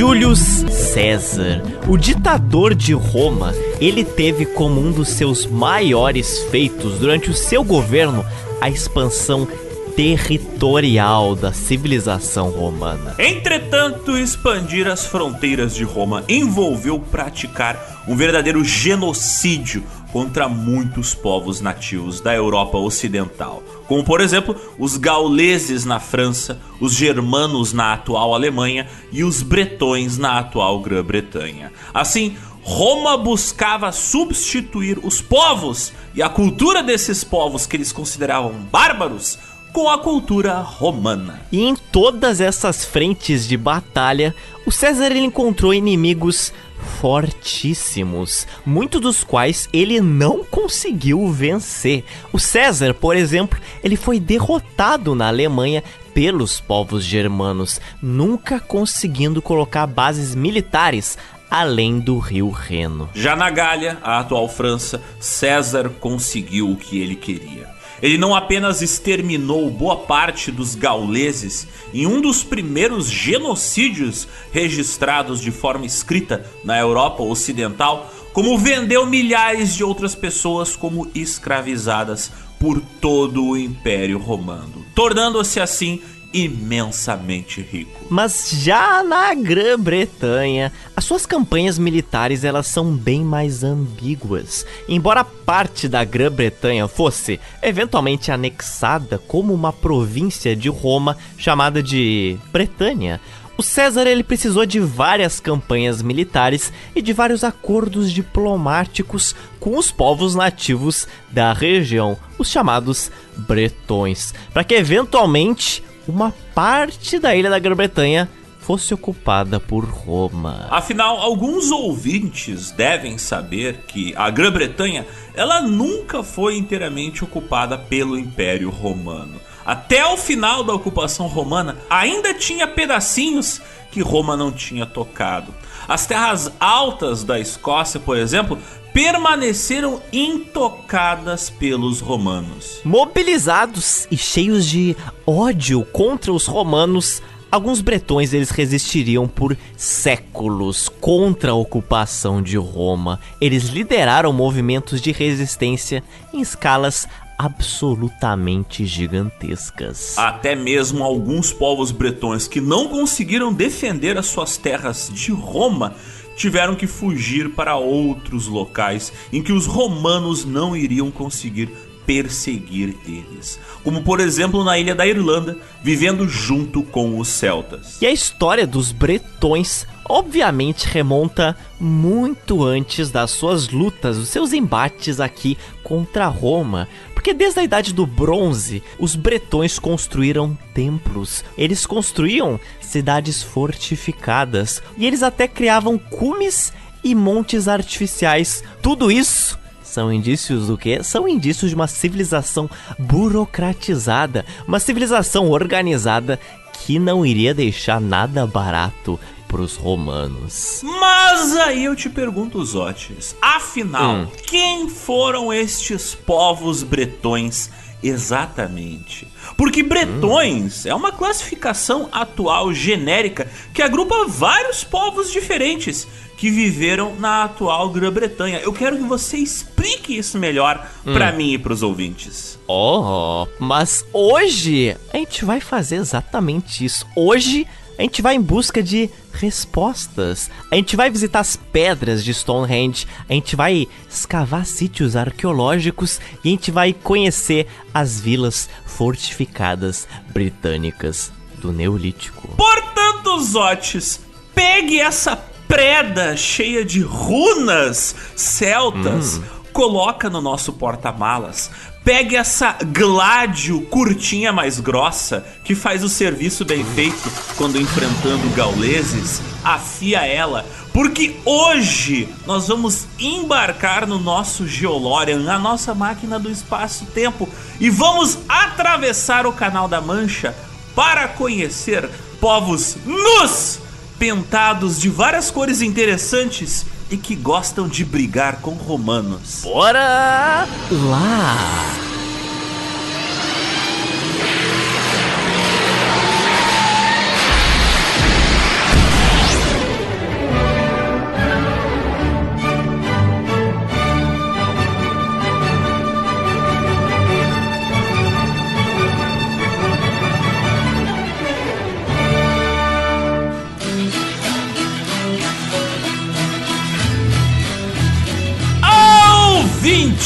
Júlio César, o ditador de Roma, ele teve como um dos seus maiores feitos durante o seu governo a expansão territorial da civilização romana. Entretanto, expandir as fronteiras de Roma envolveu praticar um verdadeiro genocídio contra muitos povos nativos da Europa Ocidental, como por exemplo os gauleses na França, os germanos na atual Alemanha e os bretões na atual Grã-Bretanha. Assim, Roma buscava substituir os povos e a cultura desses povos que eles consideravam bárbaros com a cultura romana. E em todas essas frentes de batalha, o César encontrou inimigos fortíssimos, muitos dos quais ele não conseguiu vencer. O César, por exemplo, ele foi derrotado na Alemanha pelos povos germanos, nunca conseguindo colocar bases militares além do rio Reno. Já na Gália, a atual França, César conseguiu o que ele queria. Ele não apenas exterminou boa parte dos gauleses em um dos primeiros genocídios registrados de forma escrita na Europa Ocidental, como vendeu milhares de outras pessoas como escravizadas por todo o Império Romano, tornando-se assim imensamente rico. Mas já na Grã-Bretanha, as suas campanhas militares elas são bem mais ambíguas. Embora parte da Grã-Bretanha fosse eventualmente anexada como uma província de Roma chamada de Bretanha, o César ele precisou de várias campanhas militares e de vários acordos diplomáticos com os povos nativos da região, os chamados bretões, para que eventualmente uma parte da ilha da Grã-Bretanha fosse ocupada por Roma. Afinal, alguns ouvintes devem saber que a Grã-Bretanha ela nunca foi inteiramente ocupada pelo Império Romano. Até o final da ocupação romana, ainda tinha pedacinhos que Roma não tinha tocado. As terras altas da Escócia, por exemplo, permaneceram intocadas pelos romanos. Mobilizados e cheios de ódio contra os romanos, alguns bretões eles resistiriam por séculos contra a ocupação de Roma. Eles lideraram movimentos de resistência em escalas absolutamente gigantescas. Até mesmo alguns povos bretões que não conseguiram defender as suas terras de Roma tiveram que fugir para outros locais em que os romanos não iriam conseguir perseguir eles, como por exemplo na ilha da Irlanda, vivendo junto com os celtas. E a história dos bretões obviamente remonta muito antes das suas lutas, os seus embates aqui contra Roma, porque desde a idade do bronze, os bretões construíram templos. Eles construíam cidades fortificadas e eles até criavam cumes e montes artificiais. Tudo isso são indícios do que? São indícios de uma civilização burocratizada, uma civilização organizada que não iria deixar nada barato pros romanos. Mas aí eu te pergunto, Zotes, afinal, hum. quem foram estes povos bretões exatamente? Porque bretões hum. é uma classificação atual genérica que agrupa vários povos diferentes que viveram na atual Grã-Bretanha. Eu quero que você explique isso melhor hum. para mim e pros ouvintes. Oh, mas hoje a gente vai fazer exatamente isso. Hoje a gente vai em busca de respostas. A gente vai visitar as pedras de Stonehenge, a gente vai escavar sítios arqueológicos e a gente vai conhecer as vilas fortificadas britânicas do Neolítico. Portanto, Zotes, pegue essa preda cheia de runas celtas. Hum coloca no nosso porta-malas. Pegue essa gládio curtinha mais grossa, que faz o serviço bem feito quando enfrentando gauleses, afia ela, porque hoje nós vamos embarcar no nosso Geolorian, a nossa máquina do espaço-tempo, e vamos atravessar o Canal da Mancha para conhecer povos nus, pintados de várias cores interessantes e que gostam de brigar com romanos. Bora lá!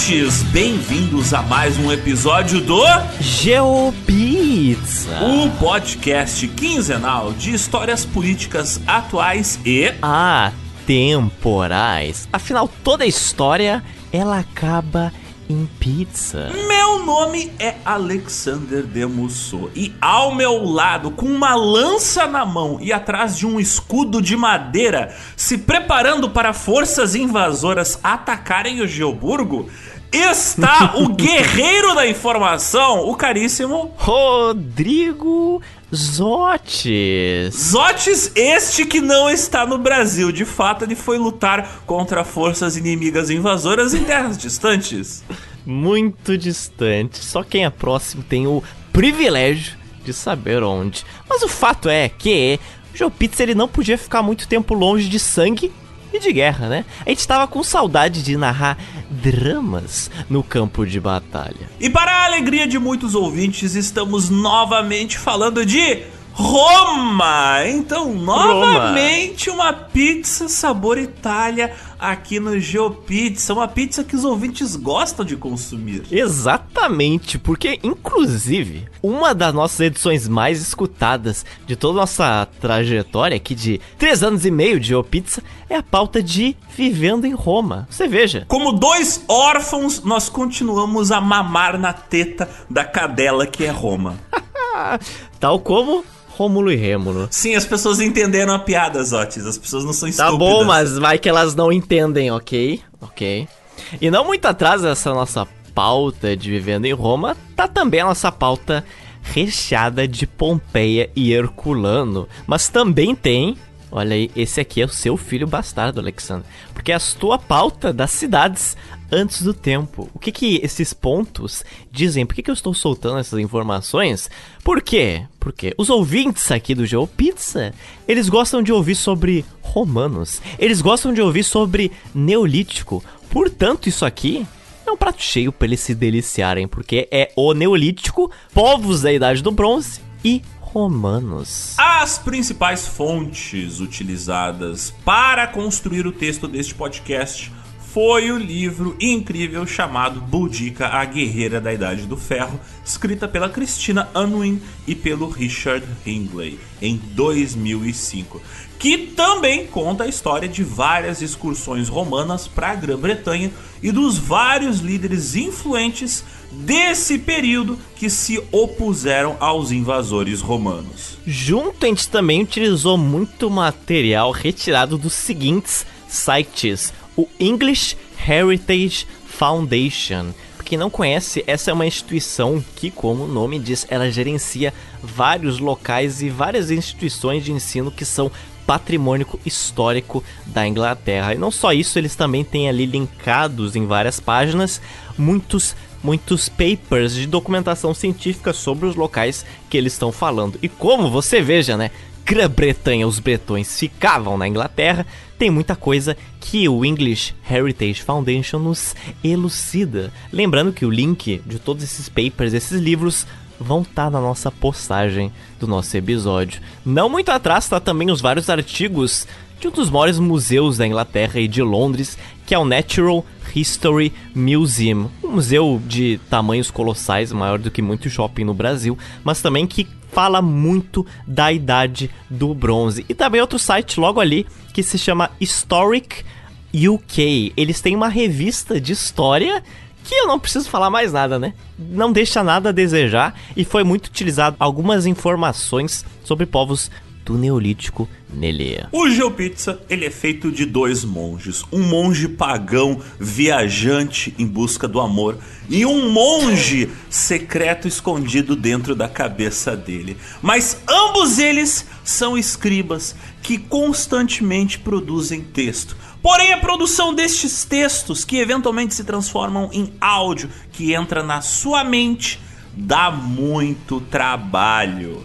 Zotes, bem-vindos a mais um episódio do GeoPizza, o podcast quinzenal de histórias políticas atuais e atemporais. Afinal, toda história ela acaba em pizza. Meu nome é Alexander Demusso e ao meu lado, com uma lança na mão e atrás de um escudo de madeira, se preparando para forças invasoras atacarem o Geoburgo, está o guerreiro da informação, o caríssimo Rodrigo Zotes. Zotes, este que não está no Brasil. De fato, ele foi lutar contra forças inimigas invasoras em terras distantes. Muito distante. Só quem é próximo tem o privilégio de saber onde. Mas o fato é que Joe Pizza ele não podia ficar muito tempo longe de sangue e de guerra, né? A gente tava com saudade de narrar dramas no campo de batalha. E para a alegria de muitos ouvintes, estamos novamente falando de Roma! Então, novamente Roma. uma pizza sabor Itália aqui no GeoPizza, uma pizza que os ouvintes gostam de consumir. Exatamente, porque inclusive uma das nossas edições mais escutadas de toda a nossa trajetória aqui de três anos e meio de GeoPizza é a pauta de Vivendo em Roma. Você veja. Como dois órfãos, nós continuamos a mamar na teta da cadela que é Roma. Tal como Rômulo e Rêmulo. Sim, as pessoas entenderam a piada, Zotis. As pessoas não são estúpidas. Tá bom, mas vai que elas não entendem, ok? Ok. E não muito atrás dessa nossa pauta de Vivendo em Roma, tá também a nossa pauta recheada de Pompeia e Herculano. Mas também tem Olha aí, esse aqui é o seu filho bastardo, Alexandre. Porque é a tua pauta das cidades antes do tempo. O que que esses pontos dizem? Por que, que eu estou soltando essas informações? Por quê? Porque os ouvintes aqui do Geo Pizza, eles gostam de ouvir sobre romanos. Eles gostam de ouvir sobre neolítico. Portanto, isso aqui é um prato cheio para eles se deliciarem, porque é o neolítico, povos da Idade do Bronze e romanos. As principais fontes utilizadas para construir o texto deste podcast foi o livro incrível chamado Boudica, a Guerreira da Idade do Ferro, escrita pela Christina Unwin e pelo Richard Hindley, em 2005, que também conta a história de várias excursões romanas para a Grã-Bretanha e dos vários líderes influentes desse período que se opuseram aos invasores romanos. Junto, a gente também utilizou muito material retirado dos seguintes sites: o English Heritage Foundation. Quem não conhece, essa é uma instituição que, como o nome diz, ela gerencia vários locais e várias instituições de ensino que são patrimônio histórico da Inglaterra. E não só isso, eles também têm ali linkados em várias páginas muitos muitos papers de documentação científica sobre os locais que eles estão falando. E como você veja, né? Grã-Bretanha, os bretões ficavam na Inglaterra, tem muita coisa que o English Heritage Foundation nos elucida. Lembrando que o link de todos esses papers, esses livros, vão estar tá na nossa postagem do nosso episódio. Não muito atrás está também os vários artigos de um dos maiores museus da Inglaterra e de Londres, que é o Natural History Museum, um museu de tamanhos colossais, maior do que muito shopping no Brasil, mas também que fala muito da idade do bronze. E também outro site logo ali que se chama Historic UK. Eles têm uma revista de história que eu não preciso falar mais nada, né? Não deixa nada a desejar e foi muito utilizado algumas informações sobre povos do Neolítico nele. O GeoPizza, ele é feito de dois monges. Um monge pagão, viajante em busca do amor, e um monge secreto escondido dentro da cabeça dele. Mas ambos eles são escribas que constantemente produzem texto. Porém, a produção destes textos, que eventualmente se transformam em áudio que entra na sua mente, dá muito trabalho.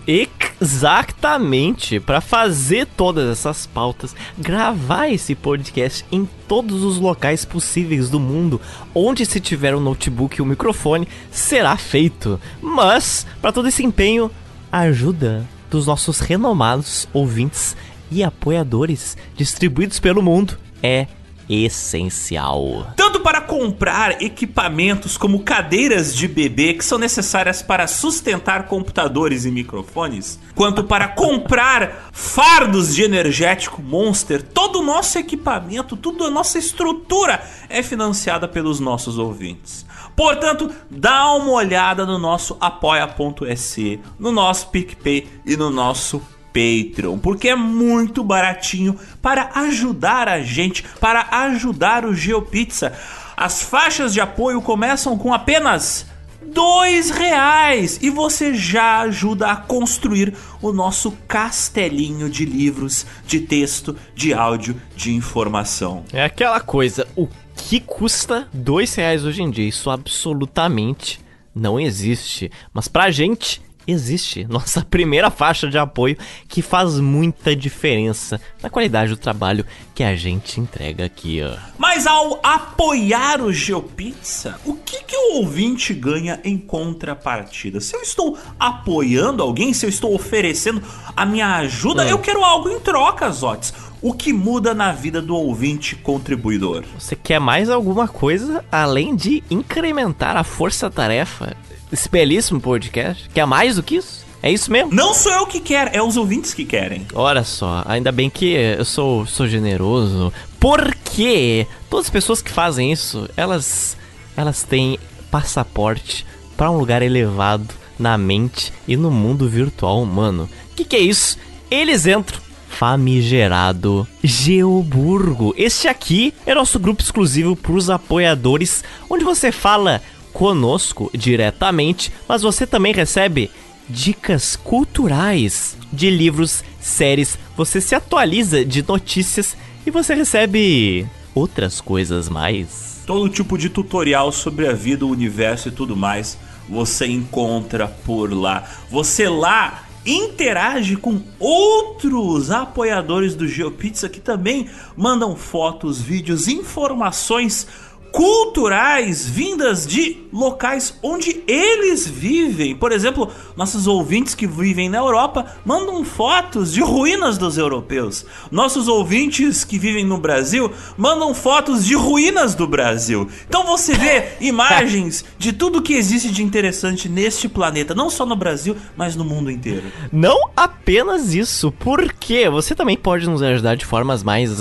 Exatamente, para fazer todas essas pautas, gravar esse podcast em todos os locais possíveis do mundo, onde se tiver um notebook e um microfone, será feito. Mas, para todo esse empenho, a ajuda dos nossos renomados ouvintes e apoiadores distribuídos pelo mundo é essencial. Tanto para comprar equipamentos como cadeiras de bebê que são necessárias para sustentar computadores e microfones, quanto para comprar fardos de energético Monster, todo o nosso equipamento, toda a nossa estrutura é financiada pelos nossos ouvintes. Portanto, dá uma olhada no nosso apoia.se, no nosso PicPay e no nosso Patreon, porque é muito baratinho para ajudar a gente, para ajudar o GeoPizza. As faixas de apoio começam com apenas dois reais e você já ajuda a construir o nosso castelinho de livros, de texto, de áudio, de informação. É aquela coisa, o que custa dois reais hoje em dia? Isso absolutamente não existe. Mas pra gente existe nossa primeira faixa de apoio que faz muita diferença na qualidade do trabalho que a gente entrega aqui. Ó. Mas ao apoiar o GeoPizza, o que, que o ouvinte ganha em contrapartida? Se eu estou apoiando alguém, se eu estou oferecendo a minha ajuda, hum. eu quero algo em troca, Zotes. O que muda na vida do ouvinte contribuidor? Você quer mais alguma coisa além de incrementar a força-tarefa esse belíssimo podcast? Quer mais do que isso? É isso mesmo? Não sou eu que quero, é os ouvintes que querem. Olha só, ainda bem que eu sou, sou generoso, porque todas as pessoas que fazem isso, elas, elas têm passaporte para um lugar elevado na mente e no mundo virtual humano. O que, que é isso? Eles entram famigerado Geoburgo. Este aqui é nosso grupo exclusivo para os apoiadores, onde você fala conosco diretamente, mas você também recebe dicas culturais de livros, séries, você se atualiza de notícias e você recebe outras coisas mais. Todo tipo de tutorial sobre a vida, o universo e tudo mais você encontra por lá. Você lá interage com outros apoiadores do GeoPizza que também mandam fotos, vídeos, informações culturais vindas de locais onde eles vivem. Por exemplo, nossos ouvintes que vivem na Europa mandam fotos de ruínas dos europeus. Nossos ouvintes que vivem no Brasil mandam fotos de ruínas do Brasil. Então você vê imagens de tudo que existe de interessante neste planeta, não só no Brasil, mas no mundo inteiro. Não apenas isso, porque você também pode nos ajudar de formas mais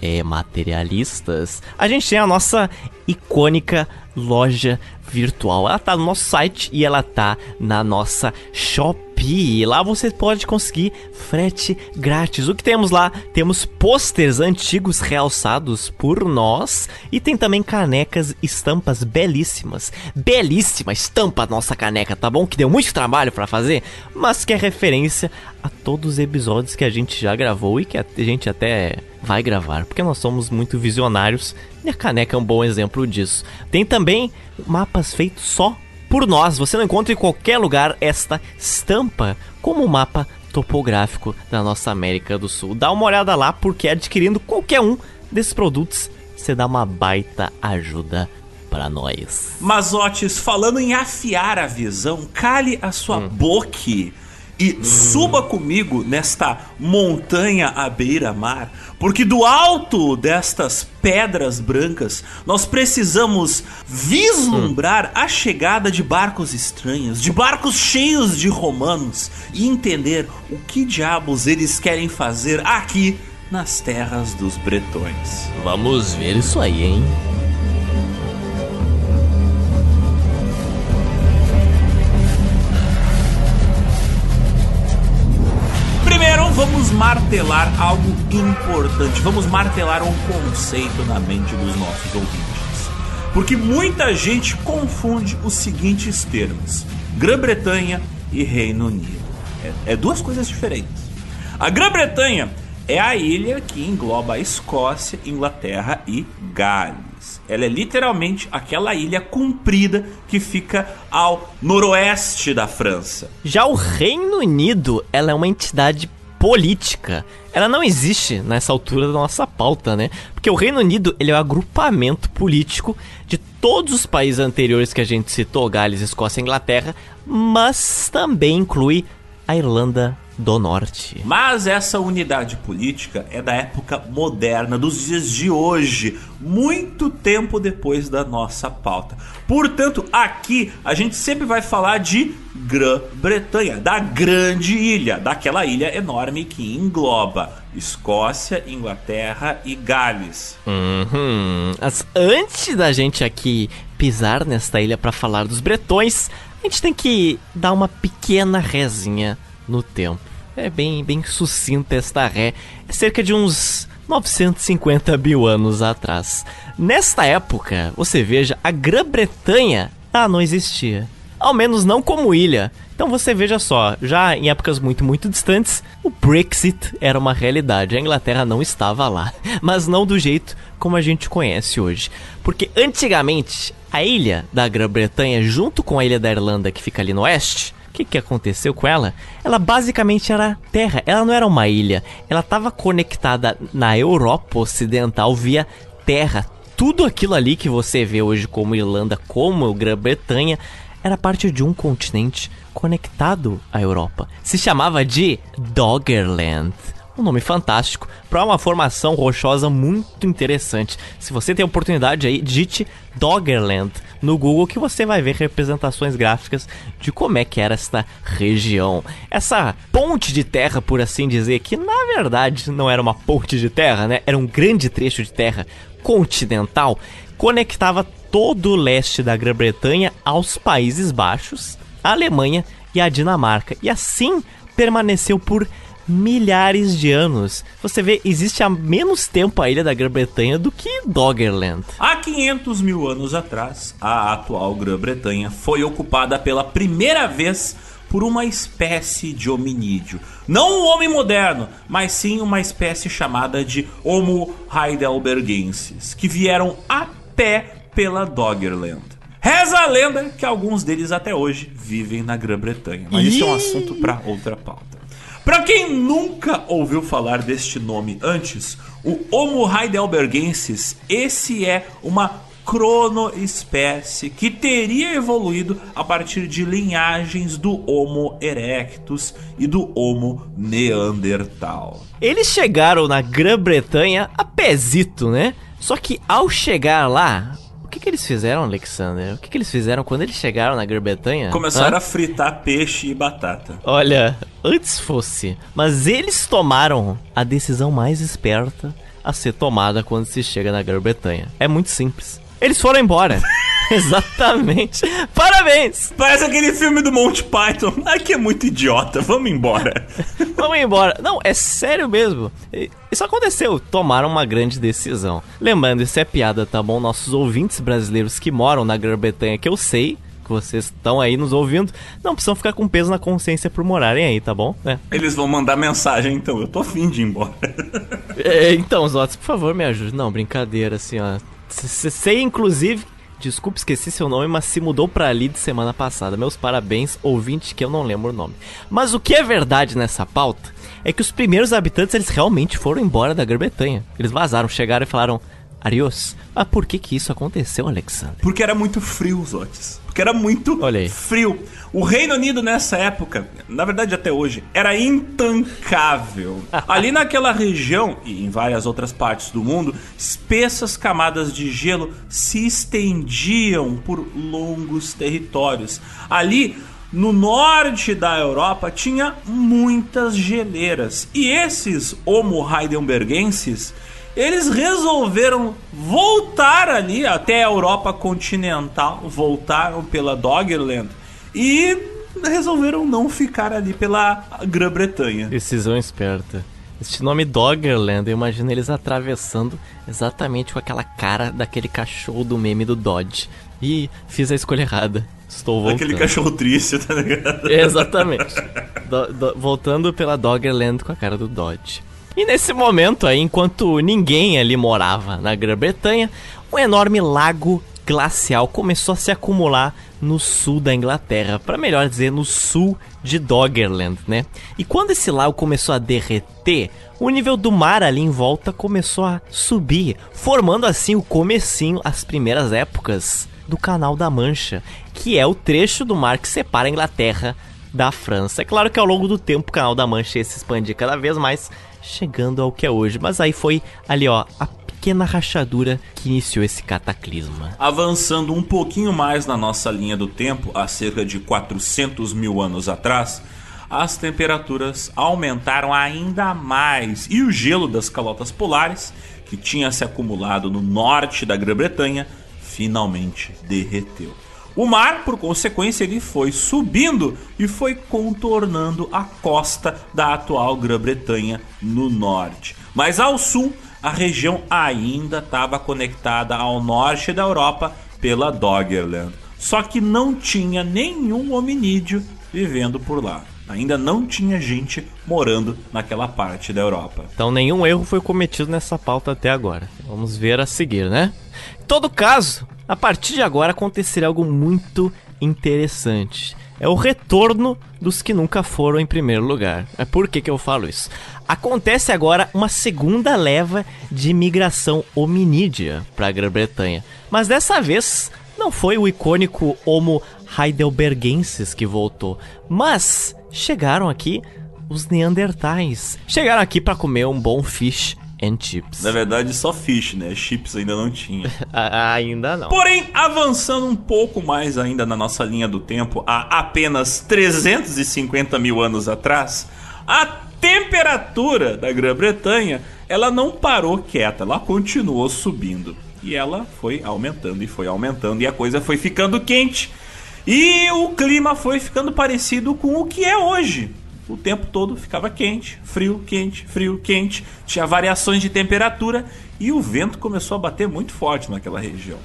é, materialistas. A gente tem a nossa icônica loja virtual. Ela tá no nosso site e ela tá na nossa Shopee. Lá você pode conseguir frete grátis. O que temos lá? Temos posters antigos realçados por nós e tem também canecas estampas belíssimas. Belíssima estampa nossa caneca, tá bom? Que deu muito trabalho para fazer, mas que é referência a todos os episódios que a gente já gravou e que a gente até vai gravar, porque nós somos muito visionários e a caneca é um bom exemplo disso. Tem também mapas feitos só por nós. Você não encontra em qualquer lugar esta estampa como um mapa topográfico da nossa América do Sul. Dá uma olhada lá, porque adquirindo qualquer um desses produtos, você dá uma baita ajuda para nós. Mazotes, falando em afiar a visão, cale a sua hum. boca e suba comigo nesta montanha à beira-mar, porque do alto destas pedras brancas nós precisamos vislumbrar a chegada de barcos estranhos, de barcos cheios de romanos e entender o que diabos eles querem fazer aqui nas terras dos bretões. Vamos ver isso aí, hein? Vamos martelar algo importante. Vamos martelar um conceito na mente dos nossos ouvintes. Porque muita gente confunde os seguintes termos: Grã-Bretanha e Reino Unido. É, é duas coisas diferentes. A Grã-Bretanha é a ilha que engloba a Escócia, Inglaterra e Gales. Ela é literalmente aquela ilha comprida que fica ao noroeste da França. Já o Reino Unido, ela é uma entidade política, ela não existe nessa altura da nossa pauta, né? Porque o Reino Unido, ele é o agrupamento político de todos os países anteriores que a gente citou, Gales, Escócia e Inglaterra, mas também inclui a Irlanda do Norte. Mas essa unidade política é da época moderna, dos dias de hoje, muito tempo depois da nossa pauta. Portanto, aqui a gente sempre vai falar de Grã-Bretanha, da grande ilha, daquela ilha enorme que engloba Escócia, Inglaterra e Gales. Uhum. Mas antes da gente aqui pisar nesta ilha para falar dos bretões, a gente tem que dar uma pequena rezinha no tempo. É bem, bem sucinta esta ré. É cerca de uns 950 mil anos atrás. Nesta época, você veja, a Grã-Bretanha ah, não existia. Ao menos não como ilha. Então você veja só, já em épocas muito, muito distantes, o Brexit era uma realidade. A Inglaterra não estava lá. Mas não do jeito como a gente conhece hoje. Porque antigamente, a ilha da Grã-Bretanha, junto com a ilha da Irlanda, que fica ali no oeste, que, que aconteceu com ela? Ela basicamente era terra, ela não era uma ilha. Ela estava conectada na Europa Ocidental via terra. Tudo aquilo ali que você vê hoje como Irlanda, como Grã-Bretanha, era parte de um continente conectado à Europa. Se chamava de Doggerland. Um nome fantástico para uma formação rochosa muito interessante. Se você tem oportunidade aí, digite Doggerland no Google que você vai ver representações gráficas de como é que era esta região. Essa ponte de terra, por assim dizer, que na verdade não era uma ponte de terra, né? Era um grande trecho de terra continental, conectava todo o leste da Grã-Bretanha aos Países Baixos, a Alemanha e a Dinamarca. E assim permaneceu por milhares de anos. Você vê, existe há menos tempo a ilha da Grã-Bretanha do que Doggerland. Há 500 mil anos atrás, a atual Grã-Bretanha foi ocupada pela primeira vez por uma espécie de hominídeo. Não um homem moderno, mas sim uma espécie chamada de Homo heidelbergensis, que vieram a pé pela Doggerland. Reza a lenda que alguns deles até hoje vivem na Grã-Bretanha, mas isso é um assunto para outra pauta. Para quem nunca ouviu falar deste nome antes, o Homo heidelbergensis, esse é uma cronoespécie que teria evoluído a partir de linhagens do Homo erectus e do Homo neandertal. Eles chegaram na Grã-Bretanha a pezito, né? Só que ao chegar lá, que, eles fizeram, Alexander? O que, que eles fizeram quando eles chegaram na Grã-Bretanha? Começaram Hã? a fritar peixe e batata. Olha, antes fosse. Mas eles tomaram a decisão mais esperta a ser tomada quando se chega na Grã-Bretanha. É muito simples. Eles foram embora. Exatamente. Parabéns! Parece aquele filme do Monty Python. Aqui é muito idiota, vamos embora. vamos embora. Não, é sério mesmo. Isso aconteceu. Tomaram uma grande decisão. Lembrando, isso é piada, tá bom? Nossos ouvintes brasileiros que moram na Grã-Bretanha, que eu sei que vocês estão aí nos ouvindo, não precisam ficar com peso na consciência por morarem aí, tá bom? É. Eles vão mandar mensagem, então. Eu tô afim de ir embora. é, então, Zotes, por favor, me ajude. Não, brincadeira, assim, ó. Sei, inclusive, desculpe, esqueci seu nome, mas se mudou pra ali de semana passada. Meus parabéns, ouvinte, que eu não lembro o nome. Mas o que é verdade nessa pauta é que os primeiros habitantes, eles realmente foram embora da Grã-Bretanha. Eles vazaram, chegaram e falaram, Arios, mas por que que isso aconteceu, Alexandre? Porque era muito frio, Zotes. Porque era muito frio. O Reino Unido nessa época, na verdade até hoje, era intancável. Ali naquela região e em várias outras partes do mundo, espessas camadas de gelo se estendiam por longos territórios. Ali no norte da Europa tinha muitas geleiras. E esses Homo heidelbergenses eles resolveram voltar ali até a Europa continental, voltaram pela Doggerland e resolveram não ficar ali pela Grã-Bretanha. Decisão esperta. Este nome Doggerland, eu imagino eles atravessando exatamente com aquela cara daquele cachorro do meme do Dodge. E fiz a escolha errada. Estou voltando. Aquele cachorro triste, tá ligado? Exatamente. do, do, voltando pela Doggerland com a cara do Dodge. E nesse momento aí, enquanto ninguém ali morava na Grã-Bretanha, um enorme lago glacial começou a se acumular no sul da Inglaterra, para melhor dizer, no sul de Doggerland, né? E quando esse lago começou a derreter, o nível do mar ali em volta começou a subir, formando assim o comecinho, as primeiras épocas do Canal da Mancha, que é o trecho do mar que separa a Inglaterra da França. É claro que ao longo do tempo o canal da Mancha ia se expandir cada vez mais, chegando ao que é hoje. Mas aí foi ali, ó, a pequena rachadura que iniciou esse cataclisma. Avançando um pouquinho mais na nossa linha do tempo, há cerca de 400 mil anos atrás, as temperaturas aumentaram ainda mais e o gelo das calotas polares, que tinha se acumulado no norte da Grã-Bretanha, finalmente derreteu. O mar, por consequência, ele foi subindo e foi contornando a costa da atual Grã-Bretanha no norte. Mas ao sul, a região ainda estava conectada ao norte da Europa pela Doggerland. Só que não tinha nenhum hominídeo vivendo por lá. Ainda não tinha gente morando naquela parte da Europa. Então nenhum erro foi cometido nessa pauta até agora. Vamos ver a seguir, né? Em todo caso, a partir de agora acontecerá algo muito interessante. É o retorno dos que nunca foram em primeiro lugar. É por que, que eu falo isso? Acontece agora uma segunda leva de imigração hominídea para a Grã-Bretanha. Mas dessa vez não foi o icônico Homo heidelbergensis que voltou, mas chegaram aqui os Neandertais. Chegaram aqui para comer um bom fish and chips. Na verdade, só fish, né? Chips ainda não tinha. ainda não. Porém, avançando um pouco mais ainda na nossa linha do tempo, há apenas 350 mil anos atrás, a temperatura da Grã-Bretanha ela não parou quieta, ela continuou subindo. E ela foi aumentando e foi aumentando e a coisa foi ficando quente. E o clima foi ficando parecido com o que é hoje. O tempo todo ficava quente, frio, quente, frio, quente. Tinha variações de temperatura e o vento começou a bater muito forte naquela região.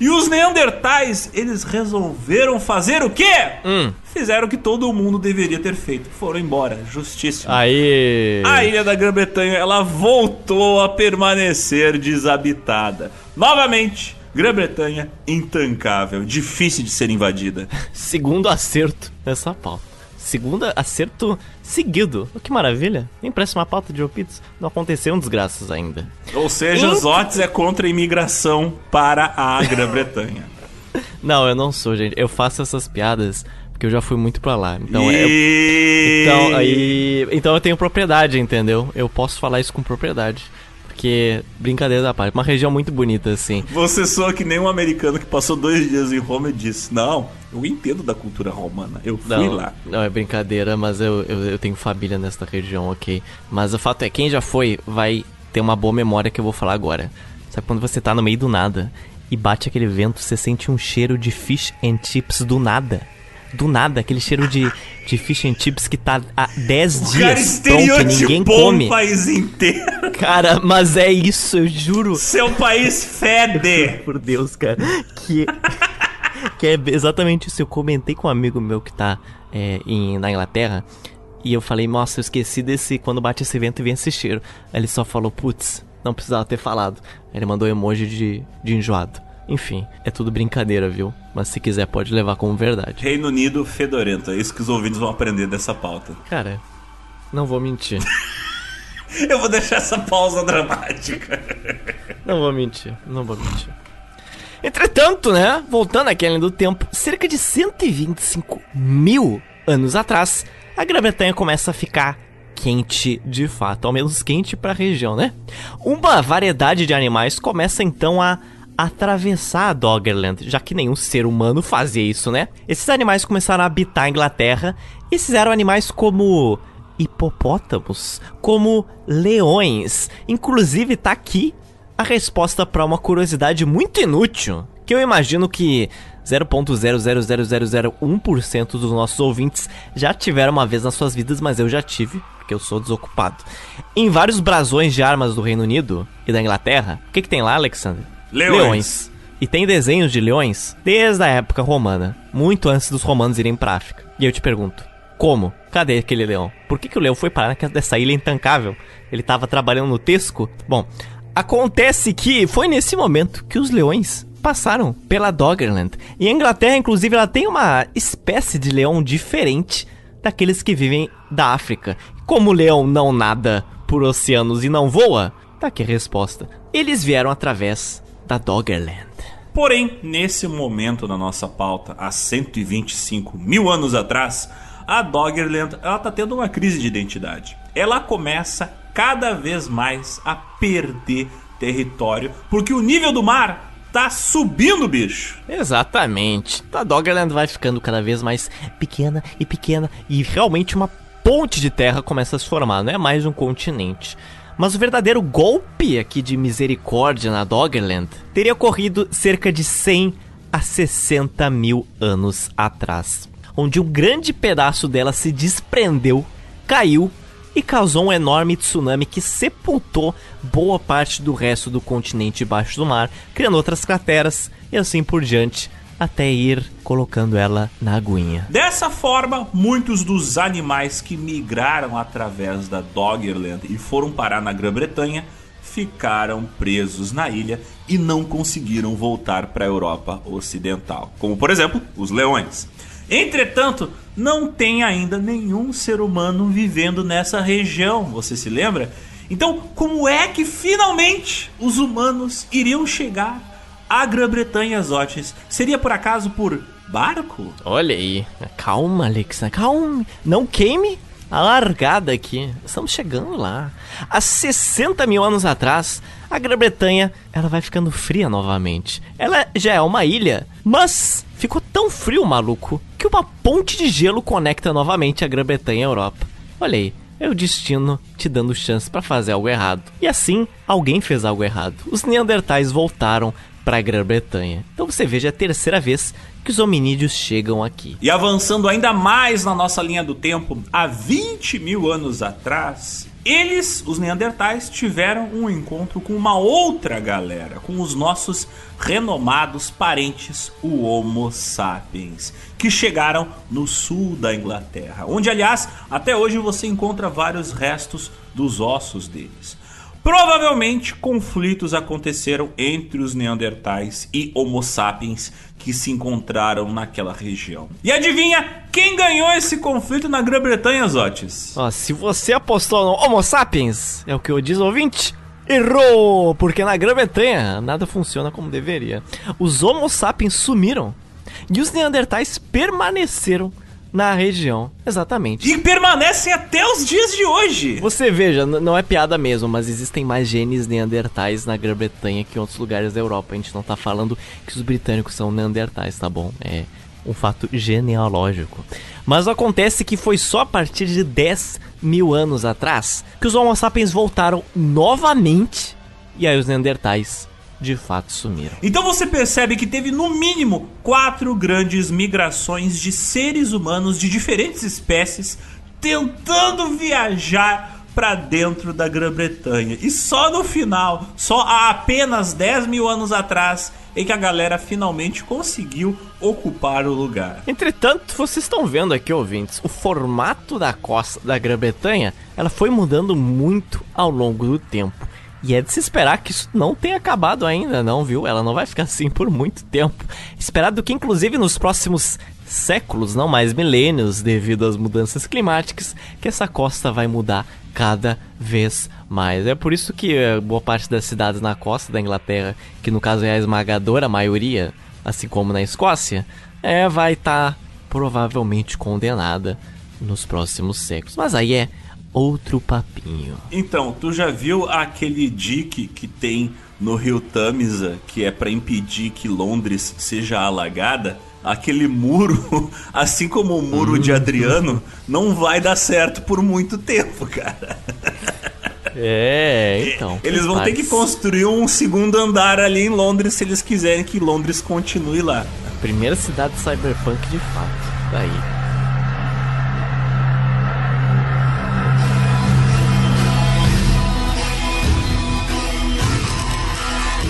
E os Neandertais, eles resolveram fazer o quê? Hum. Fizeram o que todo mundo deveria ter feito. Foram embora, justíssimo. Aí. A ilha da Grã-Bretanha, ela voltou a permanecer desabitada. Novamente, Grã-Bretanha, intancável, difícil de ser invadida. Segundo acerto nessa pauta. Segundo acerto seguido. Oh, que maravilha. Nem parece uma pauta de Opits. Não aconteceu um desgraças ainda. Ou seja, os Otis é contra a imigração para a Grã-Bretanha. não, eu não sou, gente. Eu faço essas piadas porque eu já fui muito pra lá. Então, e... eu, então, aí, então eu tenho propriedade, entendeu? Eu posso falar isso com propriedade. Porque, brincadeira da parte, uma região muito bonita, assim. Você soa que nem um americano que passou dois dias em Roma e disse: Não, eu entendo da cultura romana, eu fui não, lá. Não, é brincadeira, mas eu, eu, eu, tenho família nesta região, ok. Mas o fato é, quem já foi vai ter uma boa memória que eu vou falar agora. Sabe quando você tá no meio do nada e bate aquele vento, você sente um cheiro de fish and chips do nada do nada, aquele cheiro de, de fish and chips que tá há 10 dias pronto e ninguém come. o país inteiro. Cara, mas é isso, eu juro. Seu país fede. Por Deus, cara. Que, que é exatamente isso. Eu comentei com um amigo meu que tá é, em, na Inglaterra. E eu falei, nossa, eu esqueci desse quando bate esse vento e vem esse cheiro. Aí ele só falou, putz, não precisava ter falado. Aí ele mandou emoji de, de enjoado. Enfim, é tudo brincadeira, viu? Mas se quiser pode levar como verdade. Reino Unido fedorento, é isso que os ouvintes vão aprender dessa pauta. Cara, não vou mentir. Eu vou deixar essa pausa dramática. Não vou mentir, não vou mentir. Entretanto, né, voltando àquele do tempo, cerca de 125 mil anos atrás, a Grã-Bretanha começa a ficar quente de fato, ao menos quente para a região, né? Uma variedade de animais começa então a atravessar a Doggerland, já que nenhum ser humano fazia isso, né? Esses animais começaram a habitar a Inglaterra e esses eram animais como hipopótamos, como leões. Inclusive tá aqui a resposta para uma curiosidade muito inútil, que eu imagino que 0.00001% dos nossos ouvintes já tiveram uma vez nas suas vidas, mas eu já tive, porque eu sou desocupado. Em vários brasões de armas do Reino Unido e da Inglaterra, o que, que tem lá, Alexander? Leões. leões. E tem desenhos de leões desde a época romana, muito antes dos romanos irem pra África. E eu te pergunto, como? Cadê aquele leão? Por que, que o leão foi parar nessa ilha intancável? Ele tava trabalhando no Tesco? Bom, acontece que foi nesse momento que os leões passaram pela Doggerland. E a Inglaterra, inclusive, ela tem uma espécie de leão diferente daqueles que vivem da África. Como o leão não nada por oceanos e não voa, tá aqui a resposta. Eles vieram através da Doggerland. Porém, nesse momento na nossa pauta, há 125 mil anos atrás, a Doggerland ela tá tendo uma crise de identidade. Ela começa cada vez mais a perder território, porque o nível do mar tá subindo, bicho. Exatamente. A Doggerland vai ficando cada vez mais pequena e pequena e realmente uma ponte de terra começa a se formar, não é mais um continente. Mas o verdadeiro golpe aqui de misericórdia na Doggerland teria ocorrido cerca de 100 a 60 mil anos atrás, onde um grande pedaço dela se desprendeu, caiu e causou um enorme tsunami que sepultou boa parte do resto do continente debaixo do mar, criando outras crateras e assim por diante, até ir colocando ela na aguinha. Dessa forma, muitos dos animais que migraram através da Doggerland e foram parar na Grã-Bretanha ficaram presos na ilha e não conseguiram voltar para a Europa Ocidental, como por exemplo os leões. Entretanto, não tem ainda nenhum ser humano vivendo nessa região, você se lembra? Então, como é que finalmente os humanos iriam chegar à Grã-Bretanha, Zotes? Seria por acaso por barco? Olha aí, calma, Alexa, calma, não queime a largada aqui. Estamos chegando lá. Há 60 mil anos atrás, a Grã-Bretanha ela vai ficando fria novamente. Ela já é uma ilha, mas ficou tão frio, maluco, que uma ponte de gelo conecta novamente a Grã-Bretanha à Europa. Olha aí, é o destino te dando chance para fazer algo errado. E assim, alguém fez algo errado. Os Neandertais voltaram para a Grã-Bretanha. Então você veja é a terceira vez que os hominídeos chegam aqui. E avançando ainda mais na nossa linha do tempo, há 20 mil anos atrás, eles, os Neandertais, tiveram um encontro com uma outra galera, com os nossos renomados parentes, o Homo sapiens, que chegaram no sul da Inglaterra, onde, aliás, até hoje você encontra vários restos dos ossos deles. Provavelmente conflitos aconteceram entre os Neandertais e Homo sapiens que se encontraram naquela região. E adivinha quem ganhou esse conflito na Grã-Bretanha, Zotes? Ó, se você apostou no Homo sapiens, é o que eu diz ouvinte, errou! Porque na Grã-Bretanha nada funciona como deveria. Os Homo sapiens sumiram e os Neandertais permaneceram na região. Exatamente. E permanecem até os dias de hoje. Você veja, não é piada mesmo, mas existem mais genes neandertais na Grã-Bretanha que em outros lugares da Europa. A gente não tá falando que os britânicos são neandertais, tá bom? É um fato genealógico. Mas acontece que foi só a partir de 10 mil anos atrás que os Homo sapiens voltaram novamente e aí os neandertais de fato sumiram. Então você percebe que teve no mínimo quatro grandes migrações de seres humanos de diferentes espécies tentando viajar para dentro da Grã-Bretanha. E só no final, só há apenas 10 mil anos atrás, é que a galera finalmente conseguiu ocupar o lugar. Entretanto, vocês estão vendo aqui, ouvintes, o formato da costa da Grã-Bretanha, ela foi mudando muito ao longo do tempo. E é de se esperar que isso não tenha acabado ainda, não, viu? Ela não vai ficar assim por muito tempo. Esperado que, inclusive, nos próximos séculos, não mais milênios, devido às mudanças climáticas, que essa costa vai mudar cada vez mais. É por isso que eh, boa parte das cidades na costa da Inglaterra, que no caso é a esmagadora maioria, assim como na Escócia, é, vai estar tá provavelmente condenada nos próximos séculos. Mas aí é outro papinho. Então, tu já viu aquele dique que tem no rio Tamisa, que é para impedir que Londres seja alagada? Aquele muro, assim como o muro de Adriano, não vai dar certo por muito tempo, cara. É, então. Eles vão ter que construir um segundo andar ali em Londres se eles quiserem que Londres continue lá. A primeira cidade cyberpunk de fato. Daí.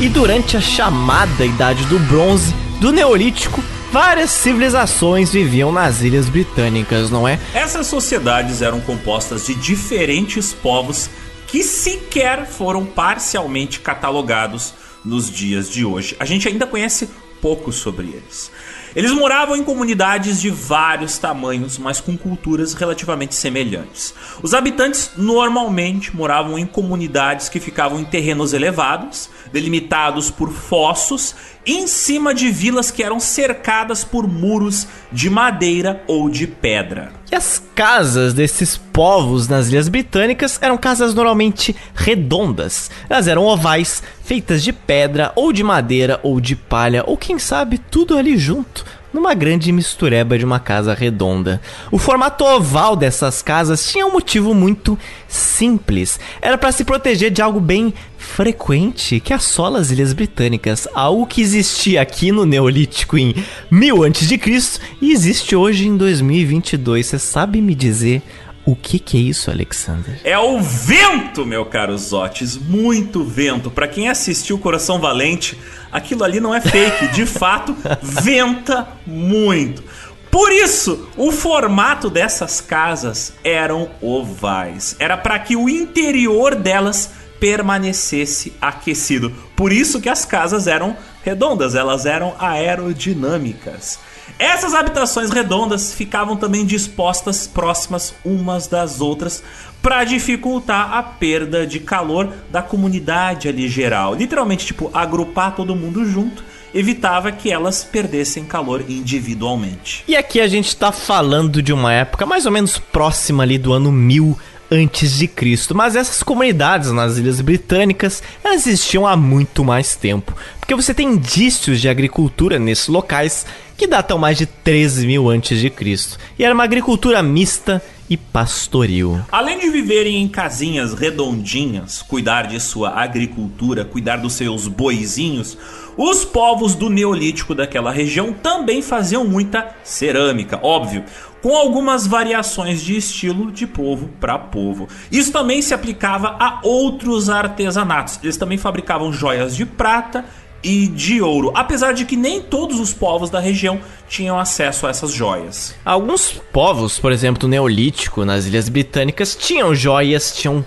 E durante a chamada Idade do Bronze, do Neolítico, várias civilizações viviam nas ilhas britânicas, não é? Essas sociedades eram compostas de diferentes povos que sequer foram parcialmente catalogados nos dias de hoje. A gente ainda conhece pouco sobre eles. Eles moravam em comunidades de vários tamanhos, mas com culturas relativamente semelhantes. Os habitantes normalmente moravam em comunidades que ficavam em terrenos elevados, delimitados por fossos em cima de vilas que eram cercadas por muros de madeira ou de pedra. E as casas desses povos nas Ilhas Britânicas eram casas normalmente redondas. Elas eram ovais, feitas de pedra ou de madeira ou de palha, ou quem sabe tudo ali junto numa grande mistureba de uma casa redonda. O formato oval dessas casas tinha um motivo muito simples. Era para se proteger de algo bem frequente que assola as Ilhas Britânicas, algo que existia aqui no Neolítico em 1000 a.C. e existe hoje em 2022. Você sabe me dizer o que, que é isso, Alexander? É o vento, meu caro Zotes. Muito vento. Para quem assistiu Coração Valente, aquilo ali não é fake. De fato, venta muito. Por isso, o formato dessas casas eram ovais. Era para que o interior delas permanecesse aquecido. Por isso que as casas eram redondas, elas eram aerodinâmicas. Essas habitações redondas ficavam também dispostas próximas umas das outras para dificultar a perda de calor da comunidade ali geral. Literalmente, tipo, agrupar todo mundo junto evitava que elas perdessem calor individualmente. E aqui a gente está falando de uma época mais ou menos próxima ali do ano 1000 antes de Cristo, mas essas comunidades nas Ilhas Britânicas existiam há muito mais tempo, porque você tem indícios de agricultura nesses locais que datam mais de 13 mil antes de Cristo, e era uma agricultura mista e pastoril. Além de viverem em casinhas redondinhas, cuidar de sua agricultura, cuidar dos seus boizinhos, os povos do Neolítico daquela região também faziam muita cerâmica, óbvio, com algumas variações de estilo de povo para povo. Isso também se aplicava a outros artesanatos. Eles também fabricavam joias de prata e de ouro, apesar de que nem todos os povos da região tinham acesso a essas joias. Alguns povos, por exemplo, Neolítico, nas Ilhas Britânicas, tinham joias, tinham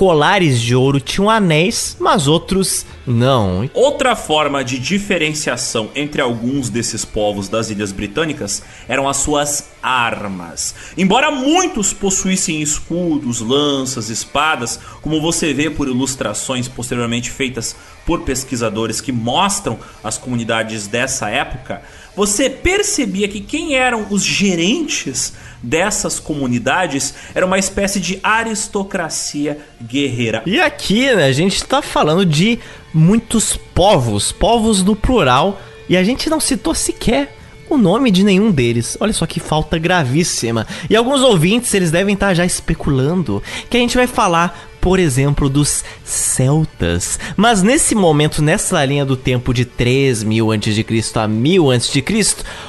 colares de ouro, tinham anéis, mas outros não. Outra forma de diferenciação entre alguns desses povos das Ilhas Britânicas eram as suas armas. Embora muitos possuíssem escudos, lanças, espadas, como você vê por ilustrações posteriormente feitas por pesquisadores que mostram as comunidades dessa época, você percebia que quem eram os gerentes dessas comunidades era uma espécie de aristocracia guerreira. E aqui, né, a gente está falando de muitos povos, povos no plural, e a gente não citou sequer o nome de nenhum deles. Olha só que falta gravíssima. E alguns ouvintes, eles devem estar já especulando que a gente vai falar por exemplo, dos celtas. Mas nesse momento, nessa linha do tempo de 3000 a.C. a 1000 a.C.,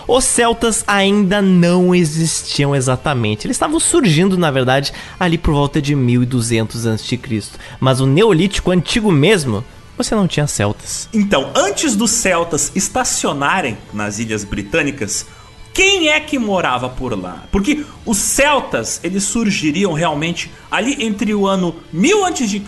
os celtas ainda não existiam exatamente. Eles estavam surgindo, na verdade, ali por volta de 1200 a.C. Mas o Neolítico antigo mesmo você não tinha celtas. Então, antes dos celtas estacionarem nas ilhas britânicas, quem é que morava por lá? Porque os celtas, eles surgiriam realmente ali entre o ano 1000 a.C.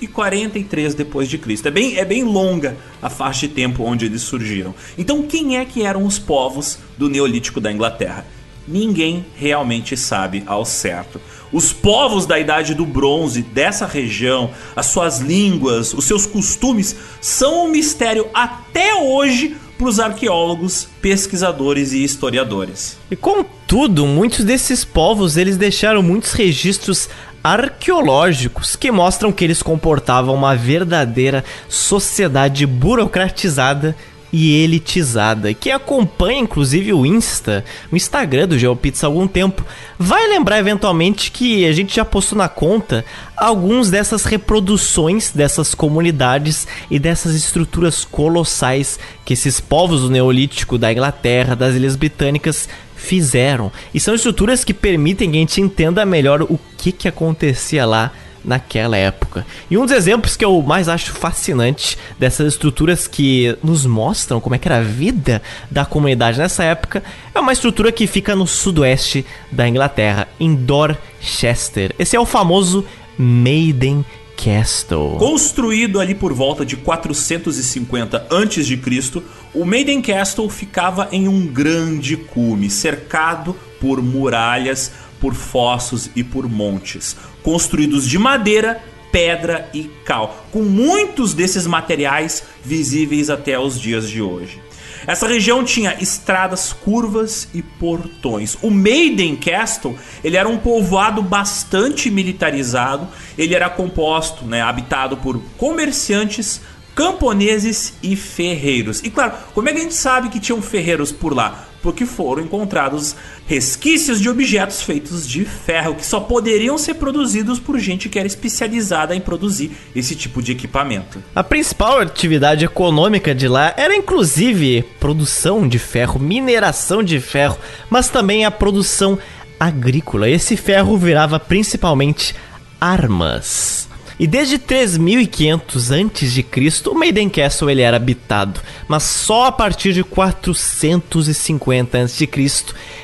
e 43 depois de Cristo. É bem, é bem longa a faixa de tempo onde eles surgiram. Então, quem é que eram os povos do Neolítico da Inglaterra? Ninguém realmente sabe ao certo. Os povos da Idade do Bronze dessa região, as suas línguas, os seus costumes são um mistério até hoje para os arqueólogos, pesquisadores e historiadores. E contudo, muitos desses povos eles deixaram muitos registros arqueológicos que mostram que eles comportavam uma verdadeira sociedade burocratizada e elitizada. Quem acompanha inclusive o Insta, o Instagram do GeoPizza há algum tempo, vai lembrar eventualmente que a gente já postou na conta alguns dessas reproduções dessas comunidades e dessas estruturas colossais que esses povos do Neolítico da Inglaterra, das Ilhas Britânicas fizeram. E são estruturas que permitem que a gente entenda melhor o que, que acontecia lá naquela época. E um dos exemplos que eu mais acho fascinante dessas estruturas que nos mostram como é que era a vida da comunidade nessa época é uma estrutura que fica no sudoeste da Inglaterra, em Dorchester. Esse é o famoso Maiden Castle. Construído ali por volta de 450 a.C., o Maiden Castle ficava em um grande cume, cercado por muralhas por fossos e por montes, construídos de madeira pedra e cal, com muitos desses materiais visíveis até os dias de hoje. Essa região tinha estradas curvas e portões. O Maiden Castle, ele era um povoado bastante militarizado. Ele era composto, né, habitado por comerciantes, camponeses e ferreiros. E claro, como é que a gente sabe que tinham ferreiros por lá? Porque foram encontrados resquícios de objetos feitos de ferro que só poderiam ser produzidos por gente que era especializada em produzir esse tipo de equipamento. A principal atividade econômica de lá era inclusive produção de ferro, mineração de ferro, mas também a produção agrícola. Esse ferro virava principalmente armas. E desde 3500 a.C., o Maiden Castle ele era habitado, mas só a partir de 450 a.C.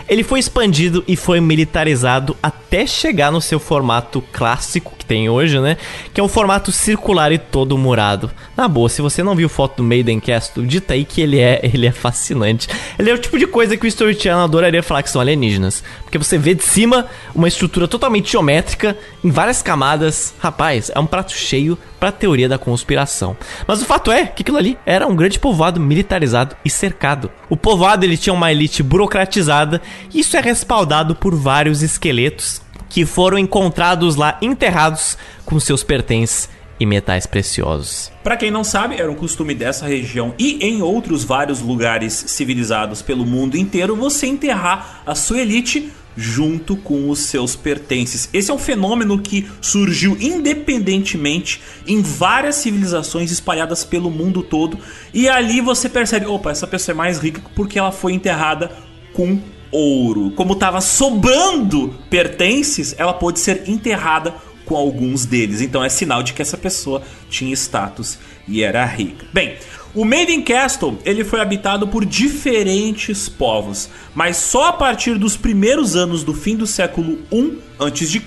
ele foi expandido e foi militarizado até chegar no seu formato clássico que tem hoje, né? Que é um formato circular e todo murado. Na boa, se você não viu foto do Maiden Castle, dita aí que ele é, ele é fascinante. Ele é o tipo de coisa que o Story Channel adoraria falar que são alienígenas, porque você vê de cima uma estrutura totalmente geométrica em várias camadas. Rapaz, é um prato cheio para a teoria da conspiração. Mas o fato é que aquilo ali era um grande povoado militarizado e cercado. O povoado ele tinha uma elite burocratizada e isso é respaldado por vários esqueletos que foram encontrados lá enterrados com seus pertences e metais preciosos. Para quem não sabe, era um costume dessa região e em outros vários lugares civilizados pelo mundo inteiro você enterrar a sua elite junto com os seus pertences. Esse é um fenômeno que surgiu independentemente em várias civilizações espalhadas pelo mundo todo e ali você percebe, opa, essa pessoa é mais rica porque ela foi enterrada com ouro. Como estava sobrando pertences, ela pôde ser enterrada com alguns deles. Então é sinal de que essa pessoa tinha status e era rica. Bem, o Maiden Castle ele foi habitado por diferentes povos, mas só a partir dos primeiros anos do fim do século I a.C.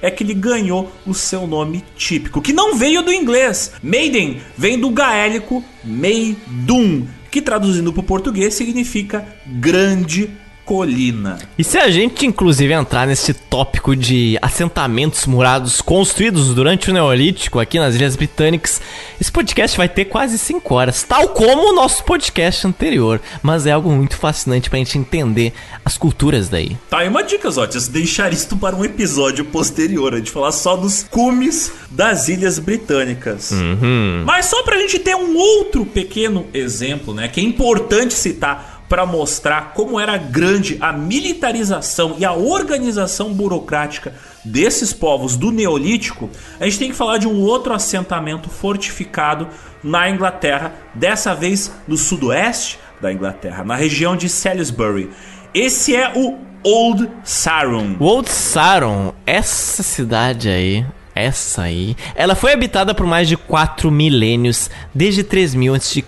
é que ele ganhou o seu nome típico, que não veio do inglês. Maiden vem do gaélico Meidum, que traduzindo para o português significa grande colina. E se a gente, inclusive, entrar nesse tópico de assentamentos murados construídos durante o Neolítico aqui nas Ilhas Britânicas, esse podcast vai ter quase 5 horas, tal como o nosso podcast anterior. Mas é algo muito fascinante pra gente entender as culturas daí. Tá aí uma dica, Zotias, deixar isto para um episódio posterior, a gente falar só dos cumes das Ilhas Britânicas. Uhum. Mas só pra gente ter um outro pequeno exemplo, né, que é importante citar para mostrar como era grande a militarização e a organização burocrática desses povos do Neolítico, a gente tem que falar de um outro assentamento fortificado na Inglaterra, dessa vez no sudoeste da Inglaterra, na região de Salisbury. Esse é o Old Sarum. O Old Sarum, essa cidade aí essa aí, ela foi habitada por mais de 4 milênios, desde 3000 a.C.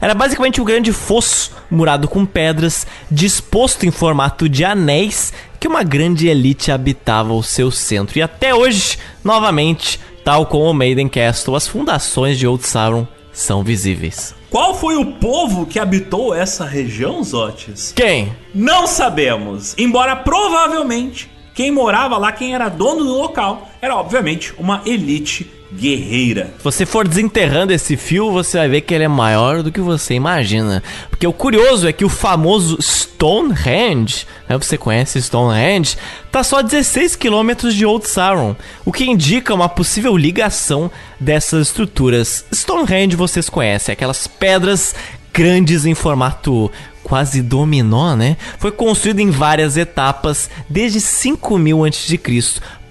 Era basicamente um grande fosso murado com pedras, disposto em formato de anéis, que uma grande elite habitava o seu centro. E até hoje, novamente, tal como o Maiden Castle, as fundações de Old Sarum são visíveis. Qual foi o povo que habitou essa região, Zotes? Quem? Não sabemos. Embora provavelmente quem morava lá, quem era dono do local, era obviamente uma elite guerreira. Se você for desenterrando esse fio, você vai ver que ele é maior do que você imagina. Porque o curioso é que o famoso Stonehenge, né, você conhece Stonehenge, tá só a 16 quilômetros de Old Sarum, o que indica uma possível ligação dessas estruturas. Stonehenge vocês conhecem, aquelas pedras grandes em formato quase dominó, né? Foi construído em várias etapas desde 5000 a.C.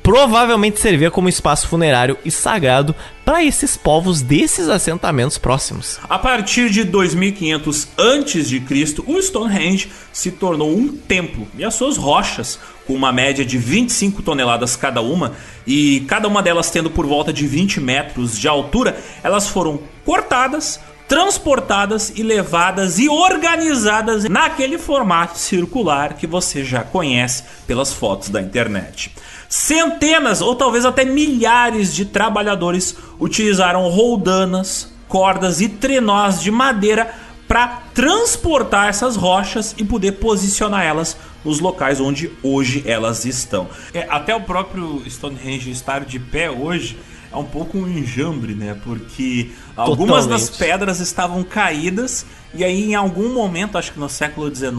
Provavelmente servia como espaço funerário e sagrado para esses povos desses assentamentos próximos. A partir de 2500 a.C., o Stonehenge se tornou um templo e as suas rochas, com uma média de 25 toneladas cada uma, e cada uma delas tendo por volta de 20 metros de altura, elas foram cortadas, transportadas e levadas e organizadas naquele formato circular que você já conhece pelas fotos da internet. Centenas ou talvez até milhares de trabalhadores utilizaram roldanas, cordas e trenós de madeira para transportar essas rochas e poder posicionar elas nos locais onde hoje elas estão. É, até o próprio Stonehenge estar de pé hoje é um pouco um enjambre, né? Porque algumas das pedras estavam caídas e aí em algum momento, acho que no século XIX,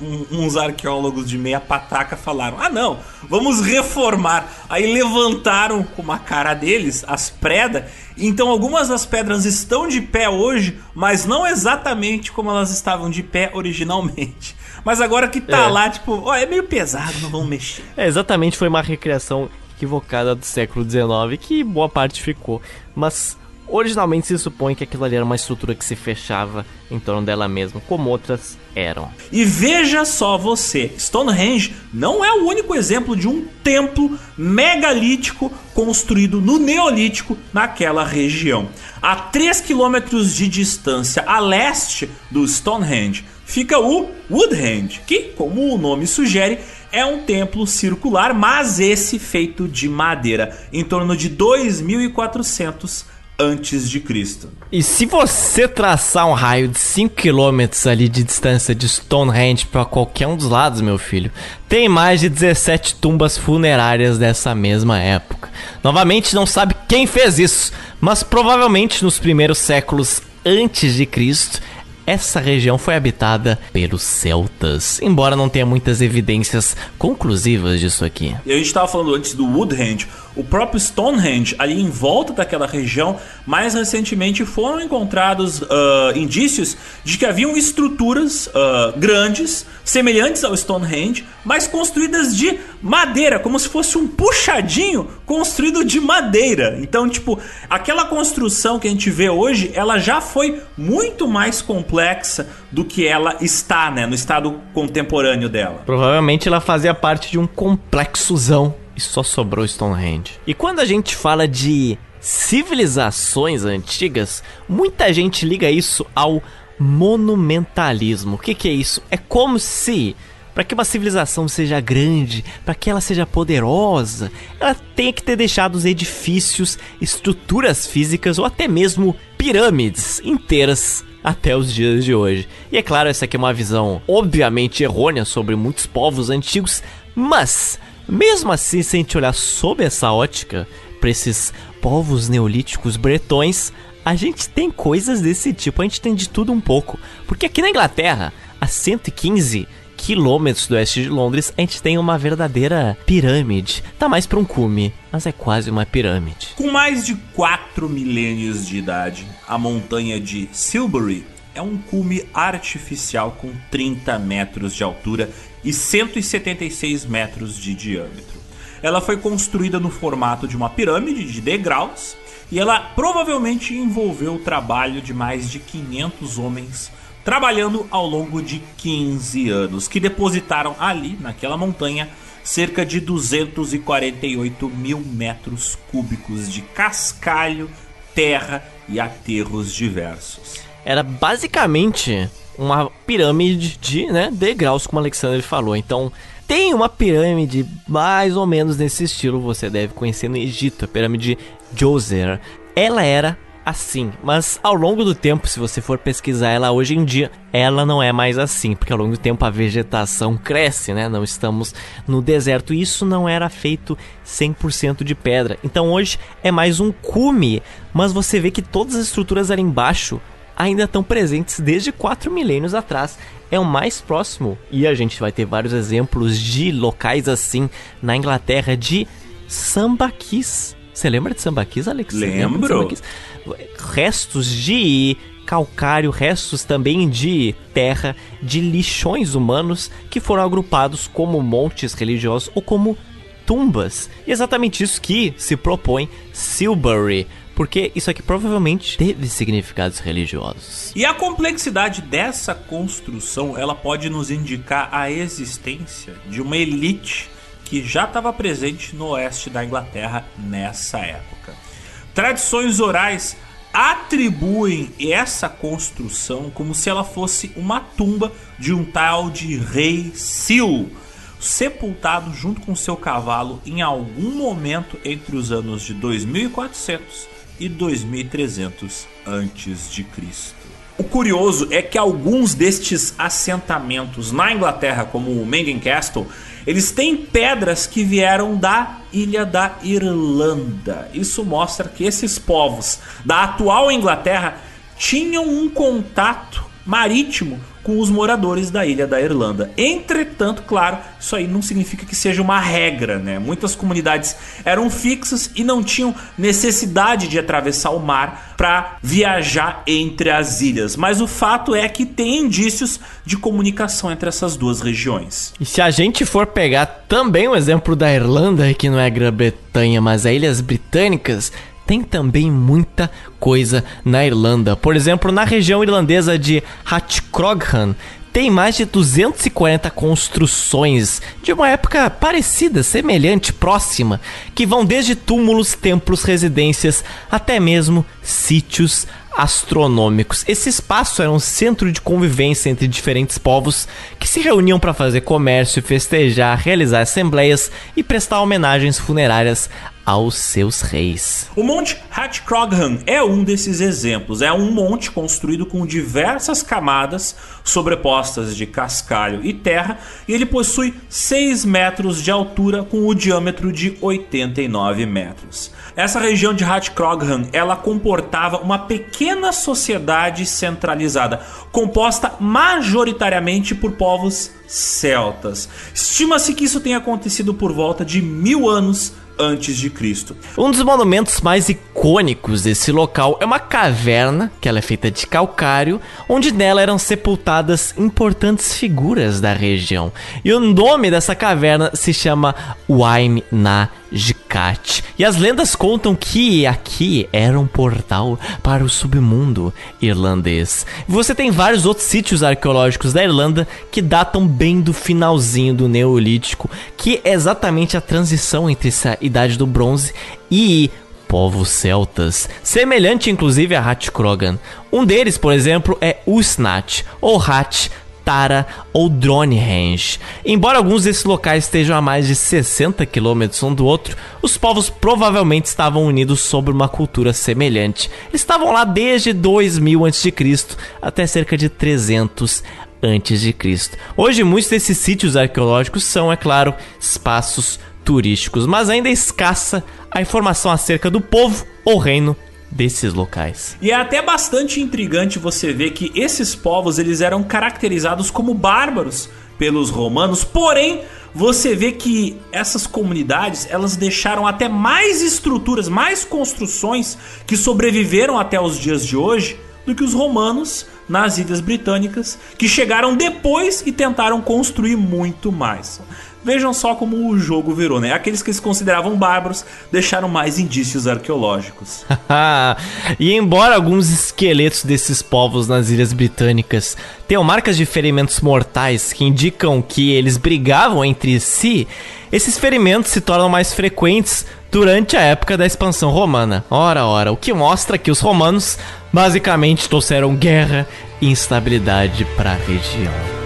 um, uns arqueólogos de meia pataca falaram: "Ah, não, vamos reformar". Aí levantaram com uma cara deles as predas. Então algumas das pedras estão de pé hoje, mas não exatamente como elas estavam de pé originalmente. Mas agora que tá é. lá, tipo, ó, é meio pesado, não vamos mexer. É, exatamente, foi uma recriação equivocada do século XIX que boa parte ficou. Mas originalmente se supõe que aquilo ali era uma estrutura que se fechava em torno dela mesma, como outras eram. E veja só você, Stonehenge não é o único exemplo de um templo megalítico construído no Neolítico naquela região. A 3 quilômetros de distância a leste do Stonehenge fica o Woodhenge, que, como o nome sugere, é um templo circular, mas esse feito de madeira, em torno de 2400 antes de Cristo. E se você traçar um raio de 5 km ali de distância de Stonehenge para qualquer um dos lados, meu filho, tem mais de 17 tumbas funerárias dessa mesma época. Novamente não sabe quem fez isso, mas provavelmente nos primeiros séculos antes de Cristo essa região foi habitada pelos celtas, embora não tenha muitas evidências conclusivas disso aqui. E a gente estava falando antes do Woodhenge, o próprio Stonehenge, ali em volta daquela região, mais recentemente foram encontrados uh, indícios de que haviam estruturas uh, grandes, semelhantes ao Stonehenge, mas construídas de madeira, como se fosse um puxadinho construído de madeira. Então, tipo, aquela construção que a gente vê hoje, ela já foi muito mais complexa do que ela está, né, no estado contemporâneo dela. Provavelmente ela fazia parte de um complexozão e só sobrou Stonehenge. E quando a gente fala de civilizações antigas, muita gente liga isso ao monumentalismo. O que, que é isso? É como se para que uma civilização seja grande, para que ela seja poderosa, ela tem que ter deixado os edifícios, estruturas físicas ou até mesmo pirâmides inteiras até os dias de hoje. E é claro, essa aqui é uma visão obviamente errônea sobre muitos povos antigos, mas mesmo assim, se a gente olhar sob essa ótica, para esses povos neolíticos bretões, a gente tem coisas desse tipo, a gente tem de tudo um pouco. Porque aqui na Inglaterra, a 115 quilômetros do oeste de Londres, a gente tem uma verdadeira pirâmide. Tá mais para um cume, mas é quase uma pirâmide. Com mais de 4 milênios de idade, a montanha de Silbury é um cume artificial com 30 metros de altura e 176 metros de diâmetro. Ela foi construída no formato de uma pirâmide de degraus e ela provavelmente envolveu o trabalho de mais de 500 homens trabalhando ao longo de 15 anos, que depositaram ali, naquela montanha, cerca de 248 mil metros cúbicos de cascalho, terra e aterros diversos. Era basicamente uma pirâmide de né, degraus, como o Alexandre falou. Então, tem uma pirâmide mais ou menos nesse estilo, você deve conhecer no Egito, a pirâmide Djoser. Ela era assim, mas ao longo do tempo, se você for pesquisar ela hoje em dia, ela não é mais assim, porque ao longo do tempo a vegetação cresce, né? Não estamos no deserto. Isso não era feito 100% de pedra. Então hoje é mais um cume, mas você vê que todas as estruturas ali embaixo ainda estão presentes desde 4 milênios atrás. É o mais próximo, e a gente vai ter vários exemplos de locais assim na Inglaterra de sambaquis. Você lembra de sambaquis, Alex? Lembro. De restos de calcário, restos também de terra, de lixões humanos que foram agrupados como montes religiosos ou como tumbas. E é exatamente isso que se propõe Silbury porque isso aqui provavelmente teve significados religiosos. E a complexidade dessa construção, ela pode nos indicar a existência de uma elite que já estava presente no oeste da Inglaterra nessa época. Tradições orais atribuem essa construção como se ela fosse uma tumba de um tal de rei Sil, sepultado junto com seu cavalo em algum momento entre os anos de 2400 e 2300 antes de Cristo. O curioso é que alguns destes assentamentos na Inglaterra, como o Mengen Castle, eles têm pedras que vieram da ilha da Irlanda. Isso mostra que esses povos da atual Inglaterra tinham um contato marítimo com os moradores da ilha da Irlanda. Entretanto, claro, isso aí não significa que seja uma regra, né? Muitas comunidades eram fixas e não tinham necessidade de atravessar o mar para viajar entre as ilhas. Mas o fato é que tem indícios de comunicação entre essas duas regiões. E se a gente for pegar também o exemplo da Irlanda, que não é Grã-Bretanha, mas as Ilhas Britânicas, tem também muita coisa na Irlanda. Por exemplo, na região irlandesa de Hatcroghan, tem mais de 240 construções de uma época parecida, semelhante, próxima, que vão desde túmulos, templos, residências, até mesmo sítios astronômicos. Esse espaço era um centro de convivência entre diferentes povos que se reuniam para fazer comércio, festejar, realizar assembleias e prestar homenagens funerárias aos seus reis. O Monte Hatcroghan é um desses exemplos. É um monte construído com diversas camadas sobrepostas de cascalho e terra, e ele possui 6 metros de altura com o diâmetro de 89 metros. Essa região de Hatcroghan, ela comportava uma pequena sociedade centralizada, composta majoritariamente por povos celtas. Estima-se que isso tenha acontecido por volta de mil anos antes de Cristo. Um dos monumentos mais icônicos desse local é uma caverna, que ela é feita de calcário, onde nela eram sepultadas importantes figuras da região. E o nome dessa caverna se chama Waim na Jicat. E as lendas contam que aqui era um portal para o submundo irlandês. Você tem vários outros sítios arqueológicos da Irlanda que datam bem do finalzinho do Neolítico, que é exatamente a transição entre essa idade do bronze e povos celtas, semelhante inclusive a Hatcrogan. Um deles, por exemplo, é Usnat, ou Hat Tara ou Dronehenge. Embora alguns desses locais estejam a mais de 60 quilômetros um do outro, os povos provavelmente estavam unidos sobre uma cultura semelhante. Eles estavam lá desde 2000 a.C. até cerca de 300 a.C. Hoje, muitos desses sítios arqueológicos são, é claro, espaços turísticos, mas ainda é escassa a informação acerca do povo ou reino desses locais. E é até bastante intrigante você ver que esses povos eles eram caracterizados como bárbaros pelos romanos, porém você vê que essas comunidades elas deixaram até mais estruturas, mais construções que sobreviveram até os dias de hoje do que os romanos nas ilhas britânicas, que chegaram depois e tentaram construir muito mais. Vejam só como o jogo virou, né? Aqueles que se consideravam bárbaros deixaram mais indícios arqueológicos. e embora alguns esqueletos desses povos nas ilhas britânicas tenham marcas de ferimentos mortais que indicam que eles brigavam entre si, esses ferimentos se tornam mais frequentes durante a época da expansão romana. Ora, ora, o que mostra que os romanos basicamente trouxeram guerra e instabilidade para a região.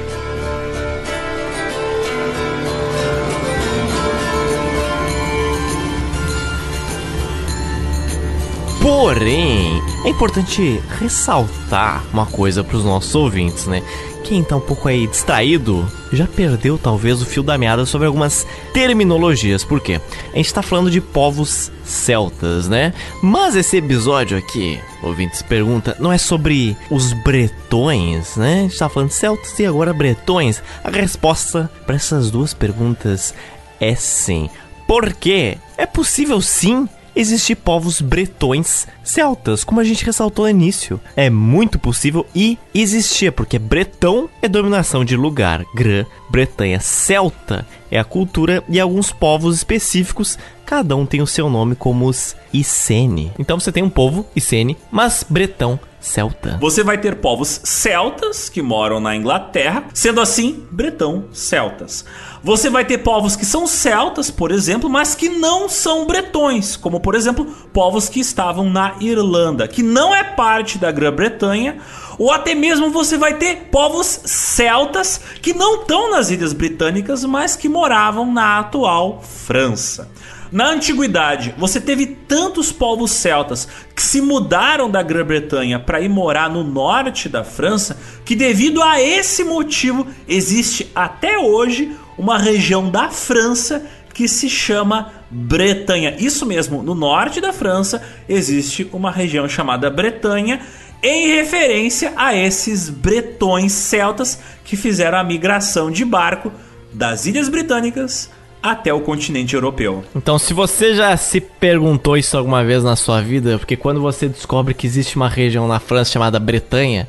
Porém, é importante ressaltar uma coisa para os nossos ouvintes, né? Quem tá um pouco aí distraído já perdeu talvez o fio da meada sobre algumas terminologias. Por quê? A gente tá falando de povos celtas, né? Mas esse episódio aqui, ouvintes pergunta, não é sobre os bretões, né? A gente tá falando celtas e agora bretões. A resposta para essas duas perguntas é sim. Por quê? É possível sim existir povos bretões celtas, como a gente ressaltou no início. É muito possível e existia, porque bretão é dominação de lugar, Grã, Bretanha, celta é a cultura e alguns povos específicos, cada um tem o seu nome como os Icene. Então você tem um povo Icene, mas bretão celta. Você vai ter povos celtas que moram na Inglaterra, sendo assim, bretão celtas. Você vai ter povos que são celtas, por exemplo, mas que não são bretões, como por exemplo, povos que estavam na Irlanda, que não é parte da Grã-Bretanha, ou até mesmo você vai ter povos celtas que não estão nas ilhas britânicas, mas que moravam na atual França. Na antiguidade, você teve tantos povos celtas que se mudaram da Grã-Bretanha para ir morar no norte da França, que devido a esse motivo existe até hoje uma região da França que se chama Bretanha. Isso mesmo, no norte da França existe uma região chamada Bretanha em referência a esses bretões celtas que fizeram a migração de barco das Ilhas Britânicas até o continente europeu. Então, se você já se perguntou isso alguma vez na sua vida, porque quando você descobre que existe uma região na França chamada Bretanha,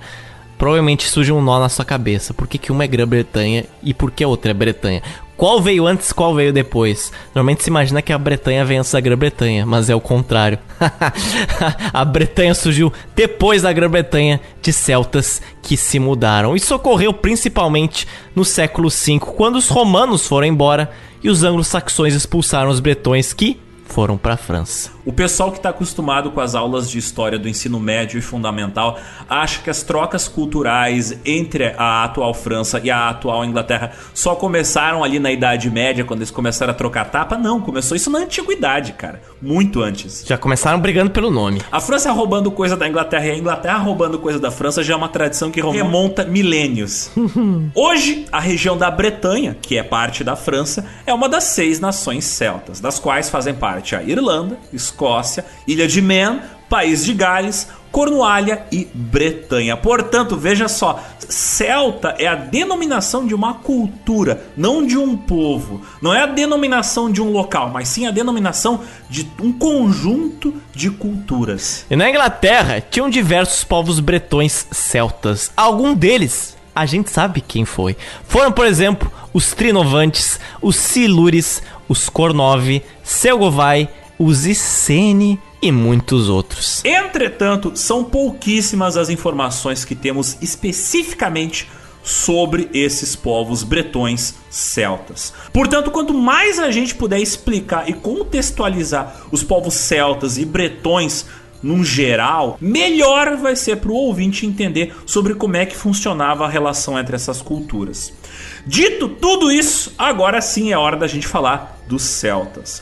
provavelmente surge um nó na sua cabeça. Por que, que uma é Grã-Bretanha e por que a outra é Bretanha? Qual veio antes, qual veio depois? Normalmente se imagina que a Bretanha vem antes da Grã-Bretanha, mas é o contrário. a Bretanha surgiu depois da Grã-Bretanha de celtas que se mudaram. Isso ocorreu principalmente no século V, quando os romanos foram embora e os anglo-saxões expulsaram os bretões que foram para a França. O pessoal que está acostumado com as aulas de história do ensino médio e fundamental acha que as trocas culturais entre a atual França e a atual Inglaterra só começaram ali na Idade Média, quando eles começaram a trocar tapa. Não, começou isso na Antiguidade, cara. Muito antes. Já começaram brigando pelo nome. A França roubando coisa da Inglaterra e a Inglaterra roubando coisa da França já é uma tradição que remonta milênios. Hoje, a região da Bretanha, que é parte da França, é uma das seis nações celtas, das quais fazem parte a Irlanda, Escócia, Ilha de Man, País de Gales, Cornualha e Bretanha. Portanto, veja só, celta é a denominação de uma cultura, não de um povo. Não é a denominação de um local, mas sim a denominação de um conjunto de culturas. E na Inglaterra tinham diversos povos bretões celtas. Algum deles a gente sabe quem foi. Foram, por exemplo, os Trinovantes, os Silures, os Kornov, Selgovai, os Iceni e muitos outros. Entretanto, são pouquíssimas as informações que temos especificamente sobre esses povos bretões celtas. Portanto, quanto mais a gente puder explicar e contextualizar os povos celtas e bretões num geral, melhor vai ser para o ouvinte entender sobre como é que funcionava a relação entre essas culturas. Dito tudo isso, agora sim é hora da gente falar dos celtas.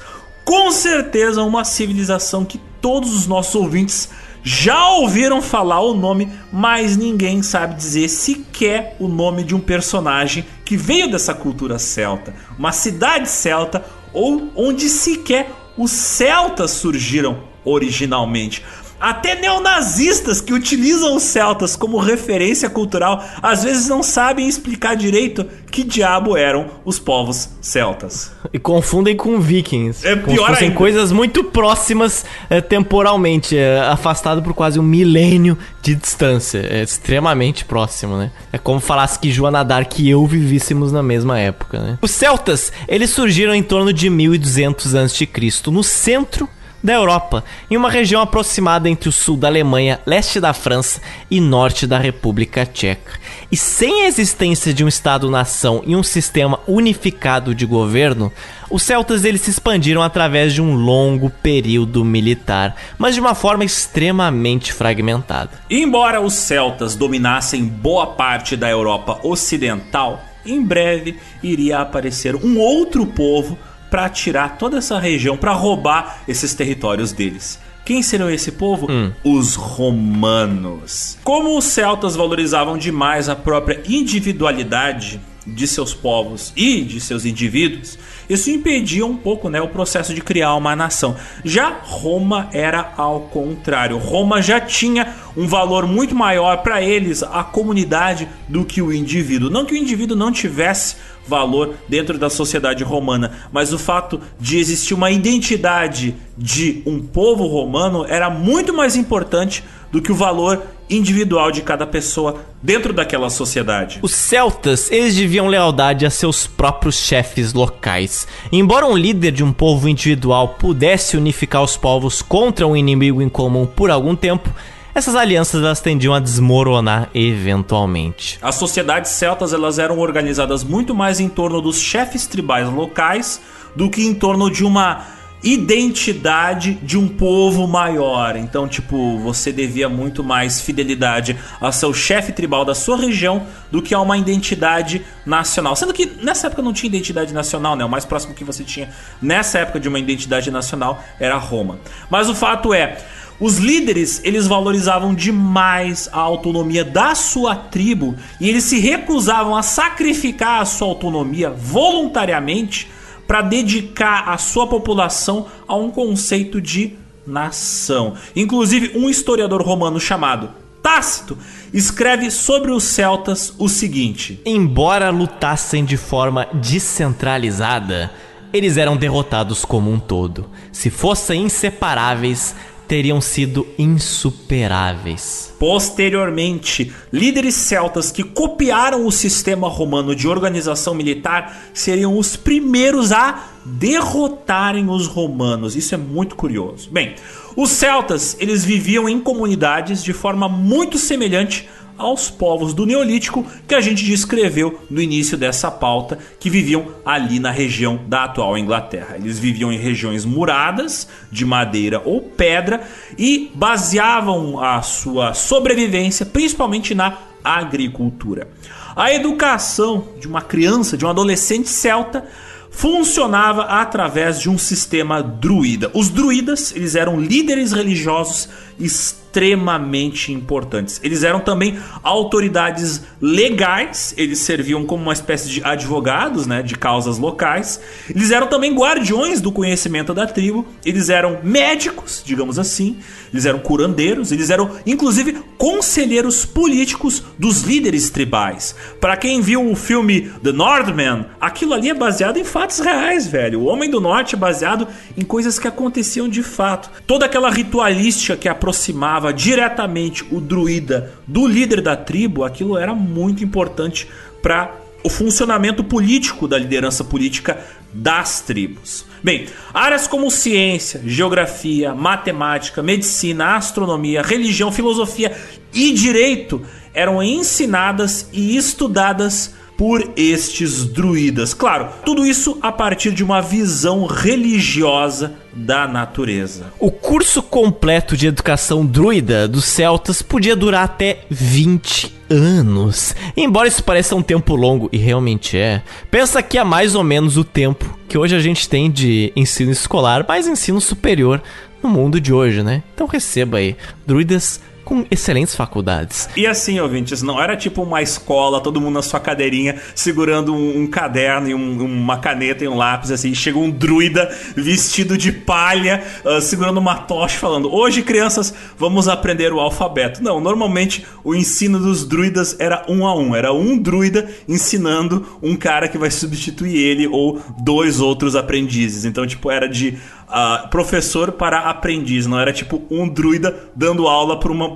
Com certeza, uma civilização que todos os nossos ouvintes já ouviram falar o nome, mas ninguém sabe dizer sequer o nome de um personagem que veio dessa cultura celta, uma cidade celta ou onde sequer os celtas surgiram originalmente. Até neonazistas que utilizam os celtas como referência cultural às vezes não sabem explicar direito que diabo eram os povos celtas. E confundem com vikings. É pior fossem ainda. coisas muito próximas é, temporalmente, é, afastado por quase um milênio de distância. É extremamente próximo, né? É como falasse que Joana Dark e eu vivíssemos na mesma época, né? Os celtas, eles surgiram em torno de 1200 a.C., no centro da Europa, em uma região aproximada entre o sul da Alemanha, leste da França e norte da República Tcheca. E sem a existência de um Estado-nação e um sistema unificado de governo, os celtas eles se expandiram através de um longo período militar, mas de uma forma extremamente fragmentada. Embora os celtas dominassem boa parte da Europa ocidental, em breve iria aparecer um outro povo para tirar toda essa região, para roubar esses territórios deles. Quem seriam esse povo? Os romanos. Como os celtas valorizavam demais a própria individualidade de seus povos e de seus indivíduos, isso impedia um pouco né, o processo de criar uma nação. Já Roma era ao contrário. Roma já tinha um valor muito maior para eles, a comunidade, do que o indivíduo. Não que o indivíduo não tivesse valor dentro da sociedade romana, mas o fato de existir uma identidade de um povo romano era muito mais importante do que o valor individual de cada pessoa dentro daquela sociedade. Os celtas, eles deviam lealdade a seus próprios chefes locais. Embora um líder de um povo individual pudesse unificar os povos contra um inimigo em comum por algum tempo, essas alianças elas tendiam a desmoronar eventualmente. As sociedades celtas elas eram organizadas muito mais em torno dos chefes tribais locais do que em torno de uma identidade de um povo maior. Então, tipo, você devia muito mais fidelidade ao seu chefe tribal da sua região do que a uma identidade nacional. Sendo que nessa época não tinha identidade nacional, né? O mais próximo que você tinha nessa época de uma identidade nacional era Roma. Mas o fato é, Os líderes, eles valorizavam demais a autonomia da sua tribo e eles se recusavam a sacrificar a sua autonomia voluntariamente para dedicar a sua população a um conceito de nação. Inclusive, um historiador romano chamado Tácito escreve sobre os celtas o seguinte: Embora lutassem de forma descentralizada, eles eram derrotados como um todo. Se fossem inseparáveis, teriam sido insuperáveis. Posteriormente, líderes celtas que copiaram o sistema romano de organização militar seriam os primeiros a derrotarem os romanos. Isso é muito curioso. Bem, os celtas, eles viviam em comunidades de forma muito semelhante aos povos do Neolítico que a gente descreveu no início dessa pauta, que viviam ali na região da atual Inglaterra. Eles viviam em regiões muradas, de madeira ou pedra, e baseavam a sua sobrevivência principalmente na agricultura. A educação de uma criança, de um adolescente celta, funcionava através de um sistema druida. Os druidas, eles eram líderes religiosos extremamente importantes. Eles eram também autoridades legais, eles serviam como uma espécie de advogados, né, de causas locais. Eles eram também guardiões do conhecimento da tribo, eles eram médicos, digamos assim, eles eram curandeiros, eles eram inclusive conselheiros políticos dos líderes tribais. Para quem viu o filme The Northman, aquilo ali é baseado em fatos reais, velho. O Homem do Norte é baseado em coisas que aconteciam de fato. Toda aquela ritualística que aproximava diretamente o druida do líder da tribo, aquilo era muito importante para o funcionamento político da liderança política das tribos. Bem, áreas como ciência, geografia, matemática, medicina, astronomia, religião, filosofia e direito eram ensinadas e estudadas por estes druidas. Claro, tudo isso a partir de uma visão religiosa da natureza. O curso completo de educação druida dos celtas podia durar até 20 anos. Embora isso pareça um tempo longo, e realmente é, pensa que é mais ou menos o tempo que hoje a gente tem de ensino escolar, mais ensino superior no mundo de hoje, né? Então receba aí, druidas com excelentes faculdades. E assim, ouvintes, não era tipo uma escola, todo mundo na sua cadeirinha, segurando um, um caderno e um, uma caneta e um lápis, assim, chega um druida vestido de palha, uh, segurando uma tocha, falando: Hoje, crianças, vamos aprender o alfabeto. Não, normalmente o ensino dos druidas era um a um, era um druida ensinando um cara que vai substituir ele ou dois outros aprendizes. Então, tipo, era de uh, professor para aprendiz, não era tipo um druida dando aula para uma,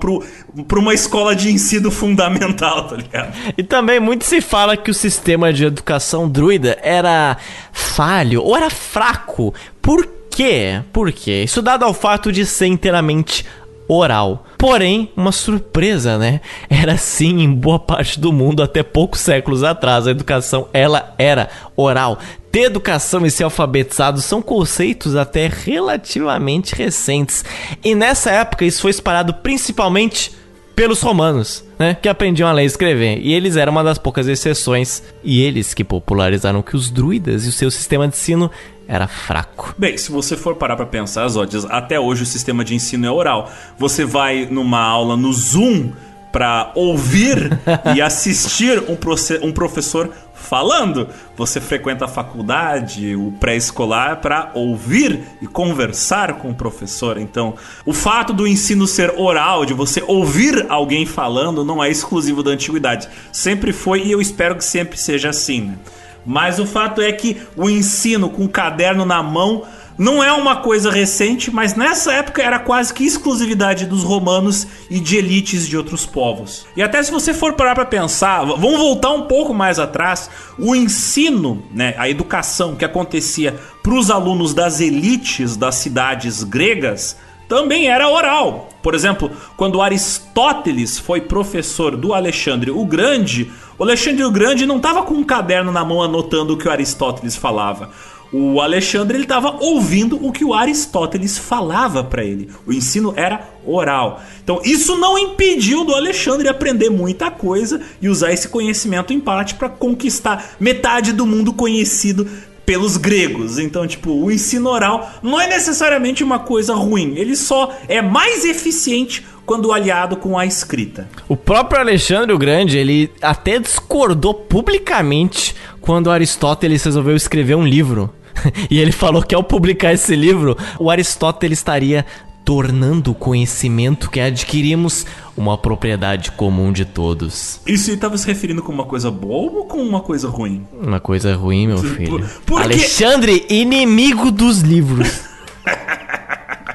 uma escola de ensino fundamental, tá ligado? E também muito se fala que o sistema de educação druida era falho ou era fraco. Por quê? Por quê? Isso dado ao fato de ser inteiramente oral. Porém, uma surpresa, né? Era assim em boa parte do mundo até poucos séculos atrás. A educação ela era oral. Ter educação e ser alfabetizado são conceitos até relativamente recentes. E nessa época isso foi espalhado principalmente pelos romanos, né, que aprendiam a ler e escrever. E eles eram uma das poucas exceções, e eles que popularizaram que os druidas e o seu sistema de ensino era fraco. Bem, se você for parar para pensar, Zodias, até hoje o sistema de ensino é oral. Você vai numa aula no Zoom para ouvir e assistir um, um professor falando. Você frequenta a faculdade, o pré-escolar, para ouvir e conversar com o professor. Então, o fato do ensino ser oral, de você ouvir alguém falando, não é exclusivo da antiguidade. Sempre foi e eu espero que sempre seja assim. Né? Mas o fato é que o ensino com o caderno na mão não é uma coisa recente, mas nessa época era quase que exclusividade dos romanos e de elites de outros povos. E até se você for parar para pensar, vamos voltar um pouco mais atrás, o ensino, né, a educação que acontecia para os alunos das elites das cidades gregas também era oral. Por exemplo, quando Aristóteles foi professor do Alexandre o Grande, o Alexandre o Grande não estava com um caderno na mão anotando o que o Aristóteles falava. O Alexandre ele estava ouvindo o que o Aristóteles falava para ele. O ensino era oral. Então isso não impediu do Alexandre aprender muita coisa e usar esse conhecimento em parte para conquistar metade do mundo conhecido pelos gregos. Então, tipo, o ensino oral não é necessariamente uma coisa ruim, ele só é mais eficiente quando aliado com a escrita. O próprio Alexandre o Grande, ele até discordou publicamente quando Aristóteles resolveu escrever um livro. e ele falou que ao publicar esse livro, o Aristóteles estaria tornando o conhecimento que adquirimos uma propriedade comum de todos. Isso ele estava se referindo com uma coisa boa ou com uma coisa ruim? Uma coisa ruim, meu filho. Por, Alexandre, inimigo dos livros.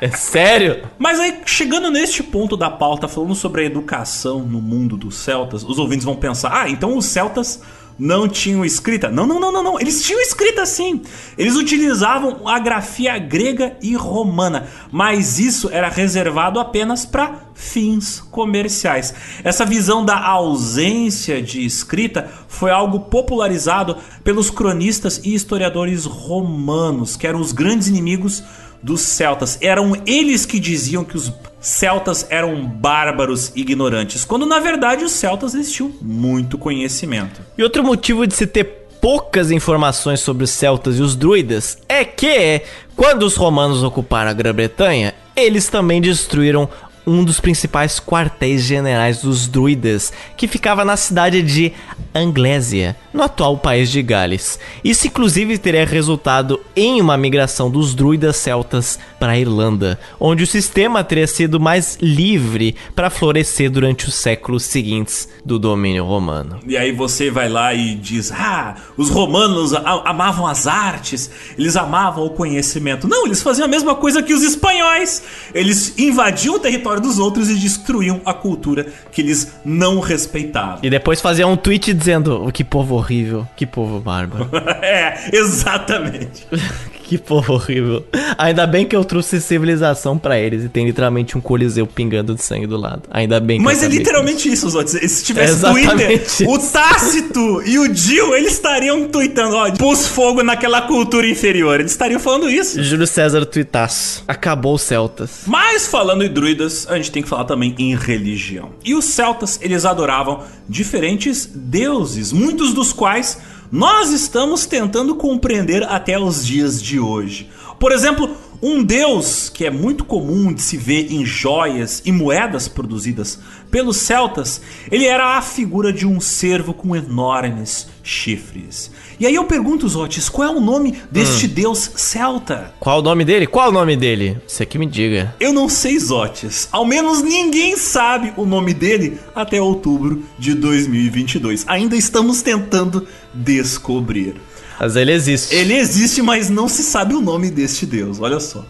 É sério? Mas aí, chegando neste ponto da pauta, falando sobre a educação no mundo dos celtas, os ouvintes vão pensar: ah, então os celtas não tinham escrita. Não, não, não, não, não. Eles tinham escrita sim. Eles utilizavam a grafia grega e romana, mas isso era reservado apenas para fins comerciais. Essa visão da ausência de escrita foi algo popularizado pelos cronistas e historiadores romanos, que eram os grandes inimigos dos celtas. Eram eles que diziam que os celtas eram bárbaros ignorantes, quando na verdade os celtas eles tinham muito conhecimento. E outro motivo de se ter poucas informações sobre os celtas e os druidas é que, quando os romanos ocuparam a Grã-Bretanha, eles também destruíram um dos principais quartéis generais dos druidas, que ficava na cidade de Anglésia, no atual país de Gales. Isso inclusive teria resultado em uma migração dos druidas celtas para a Irlanda, onde o sistema teria sido mais livre para florescer durante os séculos seguintes do domínio romano. E aí você vai lá e diz: "Ah, os romanos amavam as artes, eles amavam o conhecimento". Não, eles faziam a mesma coisa que os espanhóis. Eles invadiam o território dos outros e destruíam a cultura que eles não respeitavam. E depois fazia um tweet dizendo: oh, que povo horrível, que povo bárbaro. é, exatamente. que povo horrível. Ainda bem que eu trouxe civilização para eles e tem literalmente um coliseu pingando de sangue do lado. Ainda bem que Mas é literalmente isso, Zotes. Se tivesse é Twitter, isso. o Tácito e o Dio, eles estariam tweetando, ó, pus fogo naquela cultura inferior. Eles estariam falando isso. Júlio César tuitaço. Acabou os celtas. Mas falando em druidas, a gente tem que falar também em religião. E os celtas, eles adoravam diferentes deuses, muitos dos quais nós estamos tentando compreender até os dias de hoje. Por exemplo, um deus que é muito comum de se ver em joias e moedas produzidas pelos celtas, ele era a figura de um cervo com enormes chifres. E aí eu pergunto, Zotis, qual é o nome deste hum. deus celta? Qual o nome dele? Qual o nome dele? Você que me diga. Eu não sei, Zotis. Ao menos ninguém sabe o nome dele até outubro de 2022. Ainda estamos tentando descobrir. Mas ele existe. Ele existe, mas não se sabe o nome deste deus, olha só.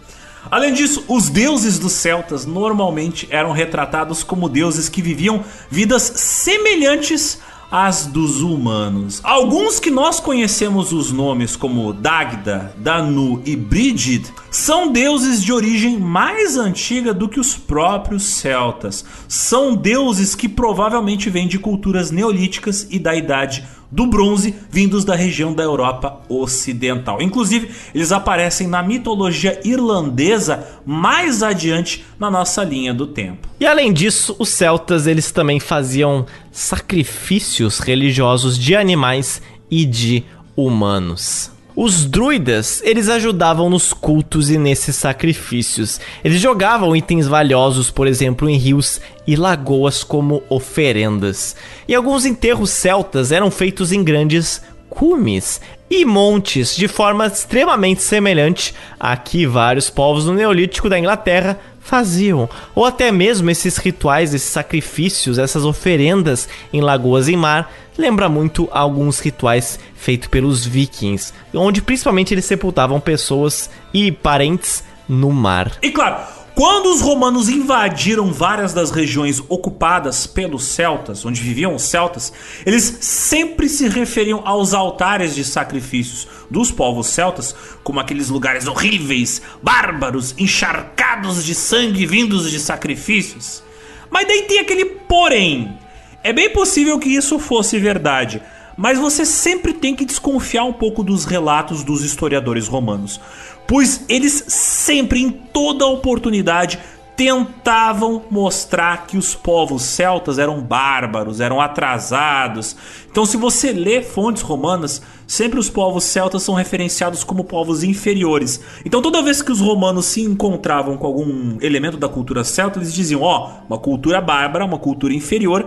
Além disso, os deuses dos celtas normalmente eram retratados como deuses que viviam vidas semelhantes às dos humanos. Alguns que nós conhecemos os nomes como Dagda, Danu e Brigid são deuses de origem mais antiga do que os próprios celtas. São deuses que provavelmente vêm de culturas neolíticas e da Idade do bronze vindos da região da Europa Ocidental. Inclusive, eles aparecem na mitologia irlandesa mais adiante na nossa linha do tempo. E além disso, os celtas eles também faziam sacrifícios religiosos de animais e de humanos. Os druidas, eles ajudavam nos cultos e nesses sacrifícios. Eles jogavam itens valiosos, por exemplo, em rios e lagoas como oferendas. E alguns enterros celtas eram feitos em grandes cumes e montes de forma extremamente semelhante a que vários povos no Neolítico da Inglaterra faziam, ou até mesmo esses rituais, esses sacrifícios, essas oferendas em lagoas e mar, lembra muito alguns rituais feitos pelos vikings, onde principalmente eles sepultavam pessoas e parentes no mar. E claro, quando os romanos invadiram várias das regiões ocupadas pelos celtas, onde viviam os celtas, eles sempre se referiam aos altares de sacrifícios dos povos celtas como aqueles lugares horríveis, bárbaros, encharcados de sangue vindos de sacrifícios. Mas daí tem aquele porém. É bem possível que isso fosse verdade, mas você sempre tem que desconfiar um pouco dos relatos dos historiadores romanos pois eles sempre, em toda oportunidade, tentavam mostrar que os povos celtas eram bárbaros, eram atrasados. Então, se você lê fontes romanas, sempre os povos celtas são referenciados como povos inferiores. Então, toda vez que os romanos se encontravam com algum elemento da cultura celta, eles diziam: ó, oh, uma cultura bárbara, uma cultura inferior.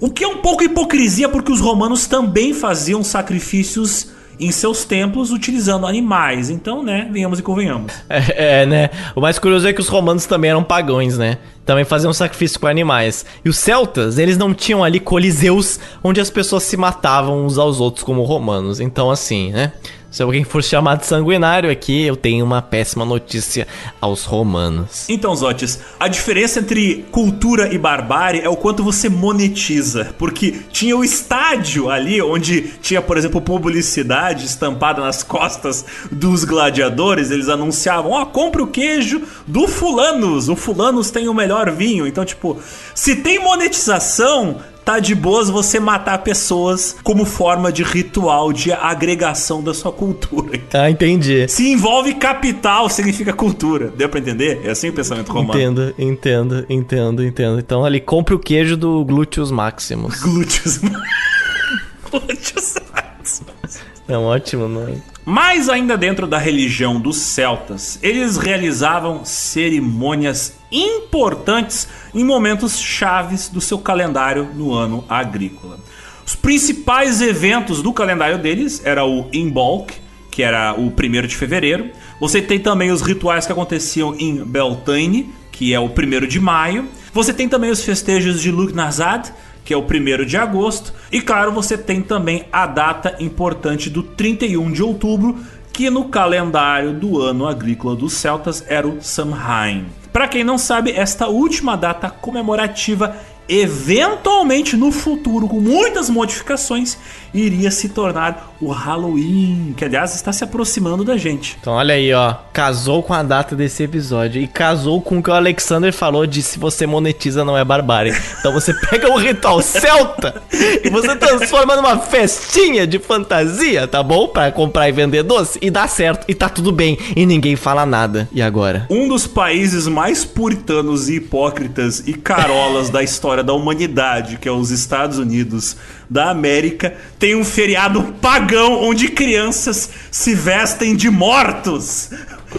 O que é um pouco hipocrisia, porque os romanos também faziam sacrifícios em seus templos utilizando animais. Então, né, venhamos e convenhamos. É, é, né? O mais curioso é que os romanos também eram pagãos, né? Também faziam sacrifício com animais. E os celtas, eles não tinham ali coliseus onde as pessoas se matavam uns aos outros como romanos. Então, assim, né? Se alguém for chamado sanguinário aqui, eu tenho uma péssima notícia aos romanos. Então, Zotes, a diferença entre cultura e barbárie é o quanto você monetiza. Porque tinha o estádio ali, onde tinha, por exemplo, publicidade estampada nas costas dos gladiadores. Eles anunciavam: Ó, oh, compre o queijo do Fulanos. O Fulanos tem o melhor vinho. Então, tipo, se tem monetização, tá de boas você matar pessoas como forma de ritual de agregação da sua cultura. Ah, entendi. Se envolve capital, significa cultura. Deu pra entender? É assim o pensamento romano. Entendo, entendo, entendo, entendo. Então ali, compre o queijo do Glúteos Maximus. Glúteos Glúteos Maximus. É um ótimo nome. Mais ainda dentro da religião dos celtas, eles realizavam cerimônias importantes em momentos chaves do seu calendário no ano agrícola. Os principais eventos do calendário deles era o Imbolc, que era o 1 de fevereiro. Você tem também os rituais que aconteciam em Beltane, que é o 1 de maio. Você tem também os festejos de Lugnazad, que é o 1 de agosto. E claro, você tem também a data importante do 31 de outubro, que no calendário do ano agrícola dos celtas era o Samhain. Para quem não sabe, esta última data comemorativa eventualmente no futuro, com muitas modificações, iria se tornar o Halloween, que aliás está se aproximando da gente. Então olha aí, ó, casou com a data desse episódio e casou com o que o Alexander falou de se você monetiza não é barbárie. Então você pega o ritual celta e você transforma numa festinha de fantasia, tá bom? Para comprar e vender doce e dá certo e tá tudo bem e ninguém fala nada. E agora? Um dos países mais puritanos e hipócritas e carolas da história da humanidade, que é os Estados Unidos da América, tem um feriado pagão onde crianças se vestem de mortos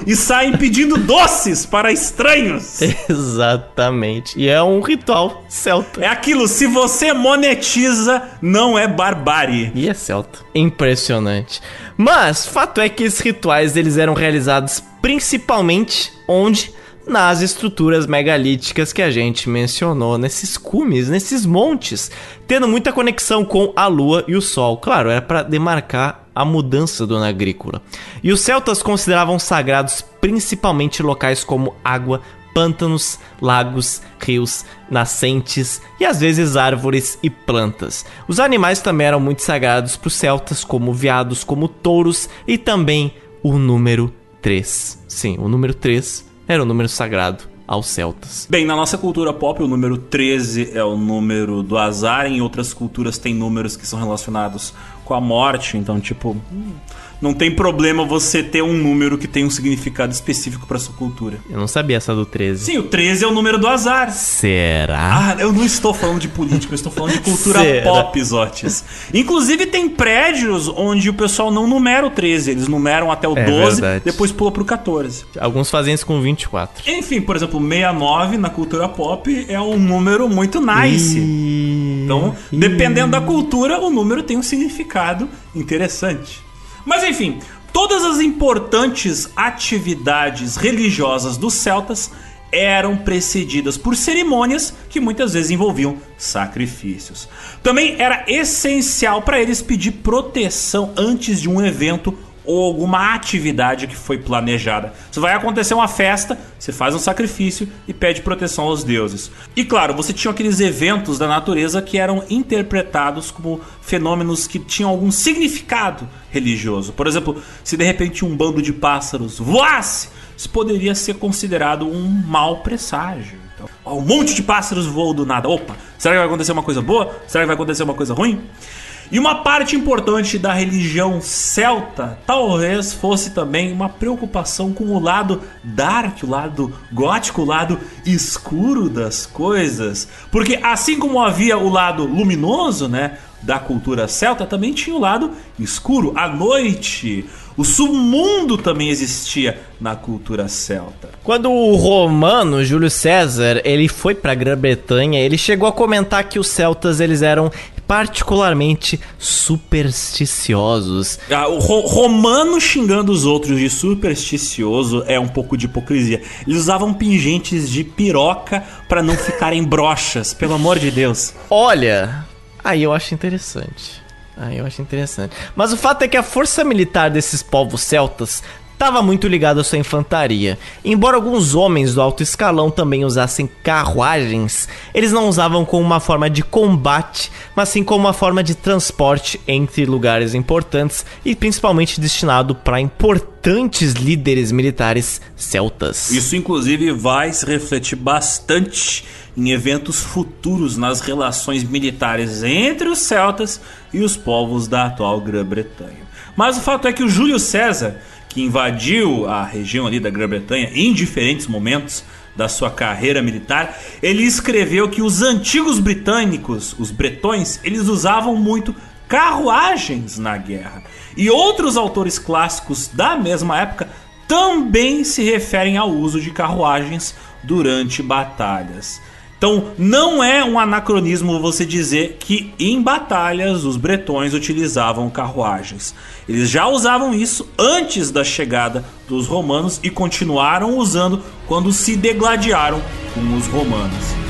e saem pedindo doces para estranhos. Exatamente. E é um ritual celta. É aquilo, se você monetiza, não é barbárie. E é celta. Impressionante. Mas, fato é que esses rituais eles eram realizados principalmente onde nas estruturas megalíticas que a gente mencionou, nesses cumes, nesses montes, tendo muita conexão com a lua e o sol. Claro, era para demarcar a mudança do ano agrícola. E os celtas consideravam sagrados principalmente locais como água, pântanos, lagos, rios, nascentes e às vezes árvores e plantas. Os animais também eram muito sagrados para os celtas, como veados, como touros e também o número 3. Sim, o número 3 era o número sagrado aos celtas. Bem, na nossa cultura pop, o número 13 é o número do azar, em outras culturas tem números que são relacionados com a morte, então, tipo, não tem problema você ter um número que tem um significado específico para sua cultura. Eu não sabia essa do 13. Sim, o 13 é o número do azar. Será? Ah, eu não estou falando de política, eu estou falando de cultura pop, Zotes. Inclusive tem prédios onde o pessoal não numera o 13, eles numeram até o é 12, verdade. depois pula pro 14. Alguns fazem isso com 24. Enfim, por exemplo, 69 na cultura pop é um número muito nice. E... Então, dependendo da cultura, o número tem um significado interessante. Mas enfim, todas as importantes atividades religiosas dos celtas eram precedidas por cerimônias que muitas vezes envolviam sacrifícios. Também era essencial para eles pedir proteção antes de um evento ou alguma atividade que foi planejada. Se vai acontecer uma festa, você faz um sacrifício e pede proteção aos deuses. E claro, você tinha aqueles eventos da natureza que eram interpretados como fenômenos que tinham algum significado religioso. Por exemplo, se de repente um bando de pássaros voasse, isso poderia ser considerado um mau presságio. Então, um monte de pássaros voam do nada. Opa, será que vai acontecer uma coisa boa? Será que vai acontecer uma coisa ruim? E uma parte importante da religião celta talvez fosse também uma preocupação com o lado dark, o lado gótico, o lado escuro das coisas. Porque assim como havia o lado luminoso, né? Da cultura celta também tinha o lado escuro, a noite, o submundo também existia na cultura celta. Quando o romano Júlio César ele foi para a Grã-Bretanha, ele chegou a comentar que os celtas eles eram particularmente supersticiosos. Ah, o ro romano xingando os outros de supersticioso é um pouco de hipocrisia. Eles usavam pingentes de piroca para não ficarem brochas, pelo amor de Deus. Olha, aí eu acho interessante. Ah, eu acho interessante. Mas o fato é que a força militar desses povos celtas estava muito ligada à sua infantaria. Embora alguns homens do alto escalão também usassem carruagens, eles não usavam como uma forma de combate, mas sim como uma forma de transporte entre lugares importantes e principalmente destinado para importantes líderes militares celtas. Isso inclusive vai se refletir bastante em eventos futuros nas relações militares entre os celtas e os povos da atual Grã-Bretanha. Mas o fato é que o Júlio César que invadiu a região ali da Grã-Bretanha em diferentes momentos da sua carreira militar, ele escreveu que os antigos britânicos, os bretões, eles usavam muito carruagens na guerra. E outros autores clássicos da mesma época também se referem ao uso de carruagens durante batalhas. Então, não é um anacronismo você dizer que em batalhas os bretões utilizavam carruagens. Eles já usavam isso antes da chegada dos romanos e continuaram usando quando se degladiaram com os romanos.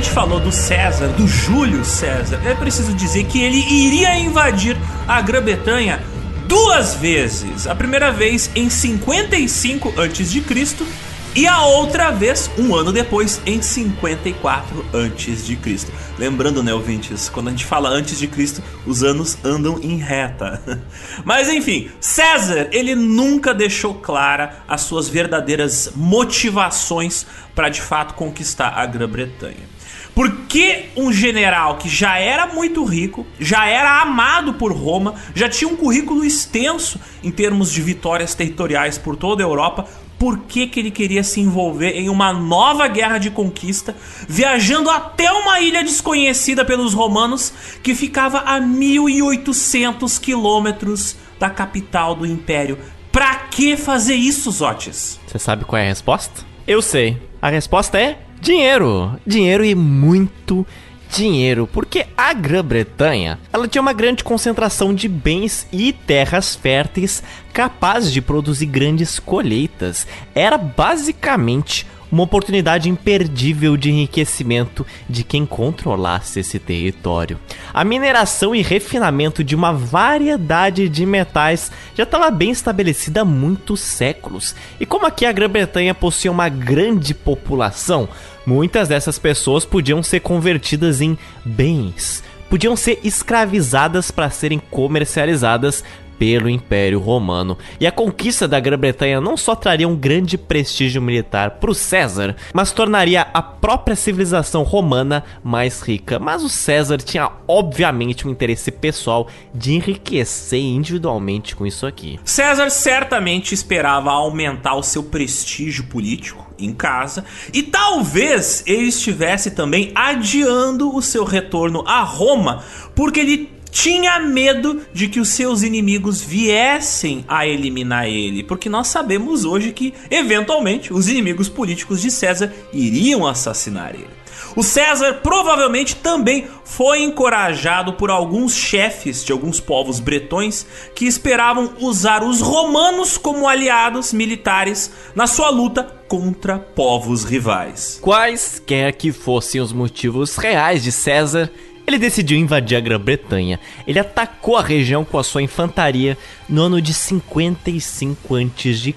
Gente falou do César, do Júlio César, é preciso dizer que ele iria invadir a Grã-Bretanha duas vezes. A primeira vez em 55 a.C. E a outra vez, um ano depois, em 54 antes de Cristo. Lembrando, né, ouvintes, quando a gente fala antes de Cristo, os anos andam em reta. Mas enfim, César, ele nunca deixou clara as suas verdadeiras motivações para de fato conquistar a Grã-Bretanha. Porque um general que já era muito rico, já era amado por Roma, já tinha um currículo extenso em termos de vitórias territoriais por toda a Europa, por que, que ele queria se envolver em uma nova guerra de conquista, viajando até uma ilha desconhecida pelos romanos que ficava a 1800 quilômetros da capital do império. Pra que fazer isso, Zotes? Você sabe qual é a resposta? Eu sei. A resposta é dinheiro. Dinheiro e muito dinheiro, porque a Grã-Bretanha, ela tinha uma grande concentração de bens e terras férteis capazes de produzir grandes colheitas. Era basicamente uma oportunidade imperdível de enriquecimento de quem controlasse esse território. A mineração e refinamento de uma variedade de metais já estava bem estabelecida há muitos séculos, e como aqui a Grã-Bretanha possuía uma grande população, muitas dessas pessoas podiam ser convertidas em bens, podiam ser escravizadas para serem comercializadas pelo Império Romano. E a conquista da Grã-Bretanha não só traria um grande prestígio militar para o César, mas tornaria a própria civilização romana mais rica. Mas o César tinha obviamente um interesse pessoal de enriquecer individualmente com isso aqui. César certamente esperava aumentar o seu prestígio político em casa e talvez ele estivesse também adiando o seu retorno a Roma porque ele tinha medo de que os seus inimigos viessem a eliminar ele, porque nós sabemos hoje que, eventualmente, os inimigos políticos de César iriam assassinar ele. O César provavelmente também foi encorajado por alguns chefes de alguns povos bretões que esperavam usar os romanos como aliados militares na sua luta contra povos rivais. Quaisquer que fossem os motivos reais de César, ele decidiu invadir a Grã-Bretanha. Ele atacou a região com a sua infantaria no ano de 55 a.C.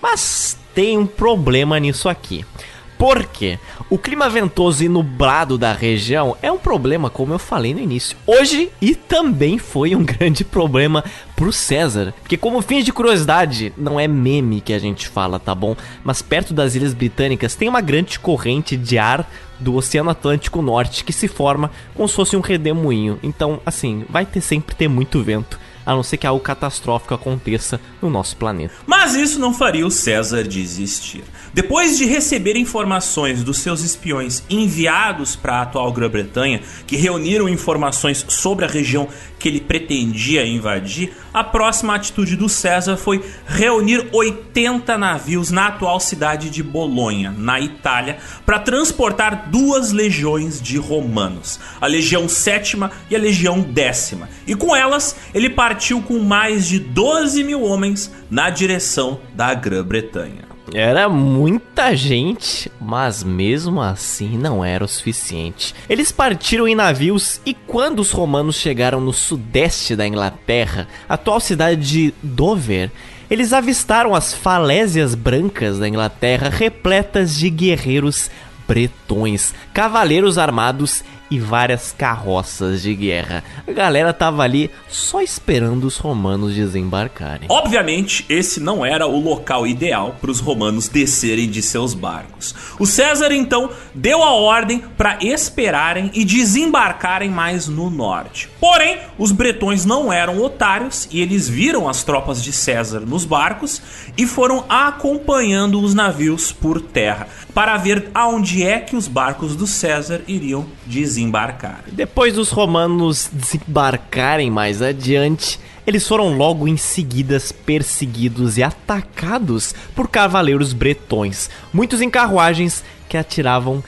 Mas tem um problema nisso aqui. Por quê? O clima ventoso e nublado da região é um problema, como eu falei no início. Hoje, e também foi um grande problema pro César. Porque, como fim de curiosidade, não é meme que a gente fala, tá bom? Mas perto das Ilhas Britânicas tem uma grande corrente de ar do Oceano Atlântico Norte que se forma como se fosse um redemoinho. Então, assim, vai ter sempre ter muito vento a não ser que algo catastrófico aconteça no nosso planeta. Mas isso não faria o César desistir. Depois de receber informações dos seus espiões enviados para a atual Grã-Bretanha, que reuniram informações sobre a região que ele pretendia invadir, a próxima atitude do César foi reunir 80 navios na atual cidade de Bolonha, na Itália, para transportar duas legiões de romanos, a Legião Sétima e a Legião Décima. E com elas, ele partiu com mais de 12 mil homens na direção da Grã-Bretanha. Era muita gente, mas mesmo assim não era o suficiente. Eles partiram em navios e quando os romanos chegaram no sudeste da Inglaterra, atual cidade de Dover, eles avistaram as falésias brancas da Inglaterra repletas de guerreiros bretões, cavaleiros armados e várias carroças de guerra. A galera tava ali só esperando os romanos desembarcarem. Obviamente, esse não era o local ideal para os romanos descerem de seus barcos. O César então deu a ordem para esperarem e desembarcarem mais no norte. Porém, os bretões não eram otários e eles viram as tropas de César nos barcos e foram acompanhando os navios por terra para ver aonde é que os barcos do César iriam desembarcar. Depois dos romanos desembarcarem mais adiante, eles foram logo em seguida perseguidos e atacados por cavaleiros bretões, muitos em carruagens que atiravam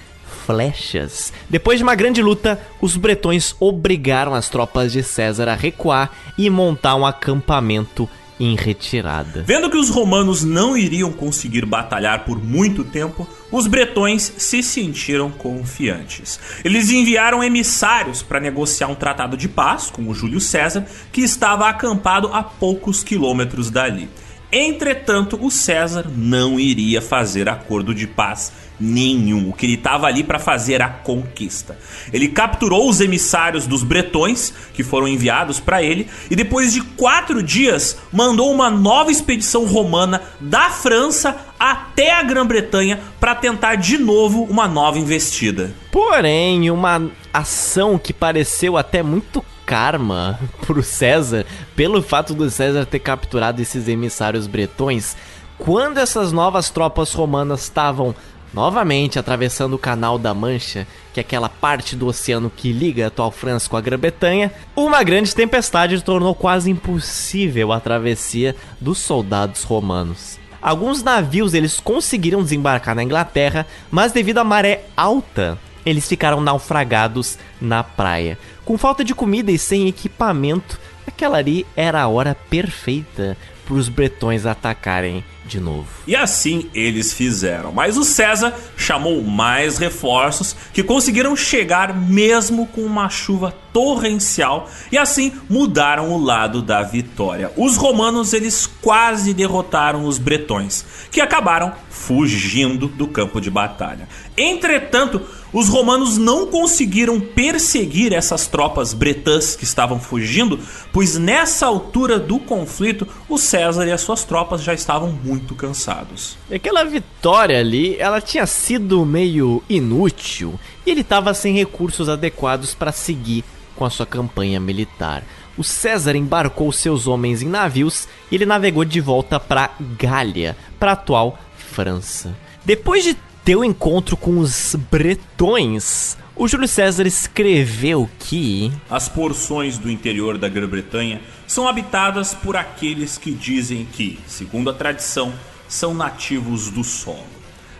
flechas. Depois de uma grande luta, os bretões obrigaram as tropas de César a recuar e montar um acampamento em retirada. Vendo que os romanos não iriam conseguir batalhar por muito tempo, os bretões se sentiram confiantes. Eles enviaram emissários para negociar um tratado de paz com o Júlio César, que estava acampado a poucos quilômetros dali. Entretanto, o César não iria fazer acordo de paz nenhum. O que ele estava ali para fazer a conquista. Ele capturou os emissários dos bretões que foram enviados para ele e depois de quatro dias mandou uma nova expedição romana da França até a Grã-Bretanha para tentar de novo uma nova investida. Porém, uma ação que pareceu até muito karma pro César, pelo fato do César ter capturado esses emissários bretões, quando essas novas tropas romanas estavam novamente atravessando o Canal da Mancha, que é aquela parte do oceano que liga a atual França com a Grã-Bretanha, uma grande tempestade tornou quase impossível a travessia dos soldados romanos. Alguns navios eles conseguiram desembarcar na Inglaterra, mas devido à maré alta, eles ficaram naufragados na praia. Com falta de comida e sem equipamento, aquela ali era a hora perfeita para os bretões atacarem de novo. E assim eles fizeram. Mas o César chamou mais reforços que conseguiram chegar mesmo com uma chuva torrencial e assim mudaram o lado da vitória. Os romanos eles quase derrotaram os bretões, que acabaram fugindo do campo de batalha. Entretanto, os romanos não conseguiram perseguir essas tropas bretãs que estavam fugindo, pois nessa altura do conflito, o César e as suas tropas já estavam muito cansados. Aquela vitória ali, ela tinha sido meio inútil e ele estava sem recursos adequados para seguir com a sua campanha militar. O César embarcou seus homens em navios e ele navegou de volta para Gália, para a atual França. Depois de teu encontro com os bretões, o Júlio César escreveu que as porções do interior da Grã-Bretanha são habitadas por aqueles que dizem que, segundo a tradição, são nativos do solo.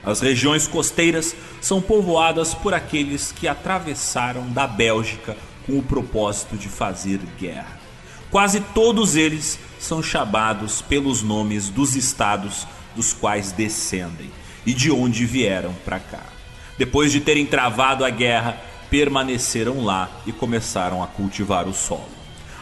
As regiões costeiras são povoadas por aqueles que atravessaram da Bélgica com o propósito de fazer guerra. Quase todos eles são chamados pelos nomes dos estados dos quais descendem e de onde vieram para cá. Depois de terem travado a guerra, permaneceram lá e começaram a cultivar o solo.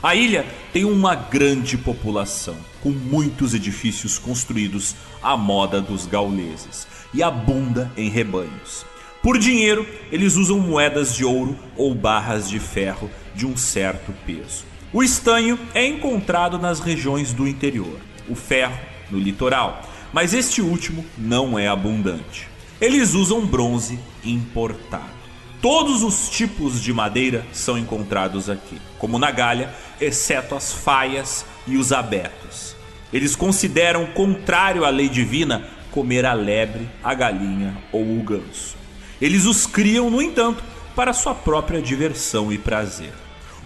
A ilha tem uma grande população, com muitos edifícios construídos à moda dos gauleses e abunda em rebanhos. Por dinheiro, eles usam moedas de ouro ou barras de ferro de um certo peso. O estanho é encontrado nas regiões do interior, o ferro no litoral, mas este último não é abundante. Eles usam bronze importado. Todos os tipos de madeira são encontrados aqui, como na Galha, exceto as faias e os abetos. Eles consideram contrário à lei divina comer a lebre, a galinha ou o ganso. Eles os criam, no entanto, para sua própria diversão e prazer.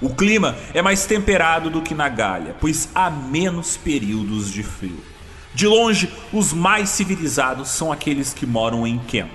O clima é mais temperado do que na Galha, pois há menos períodos de frio. De longe, os mais civilizados são aqueles que moram em Kent.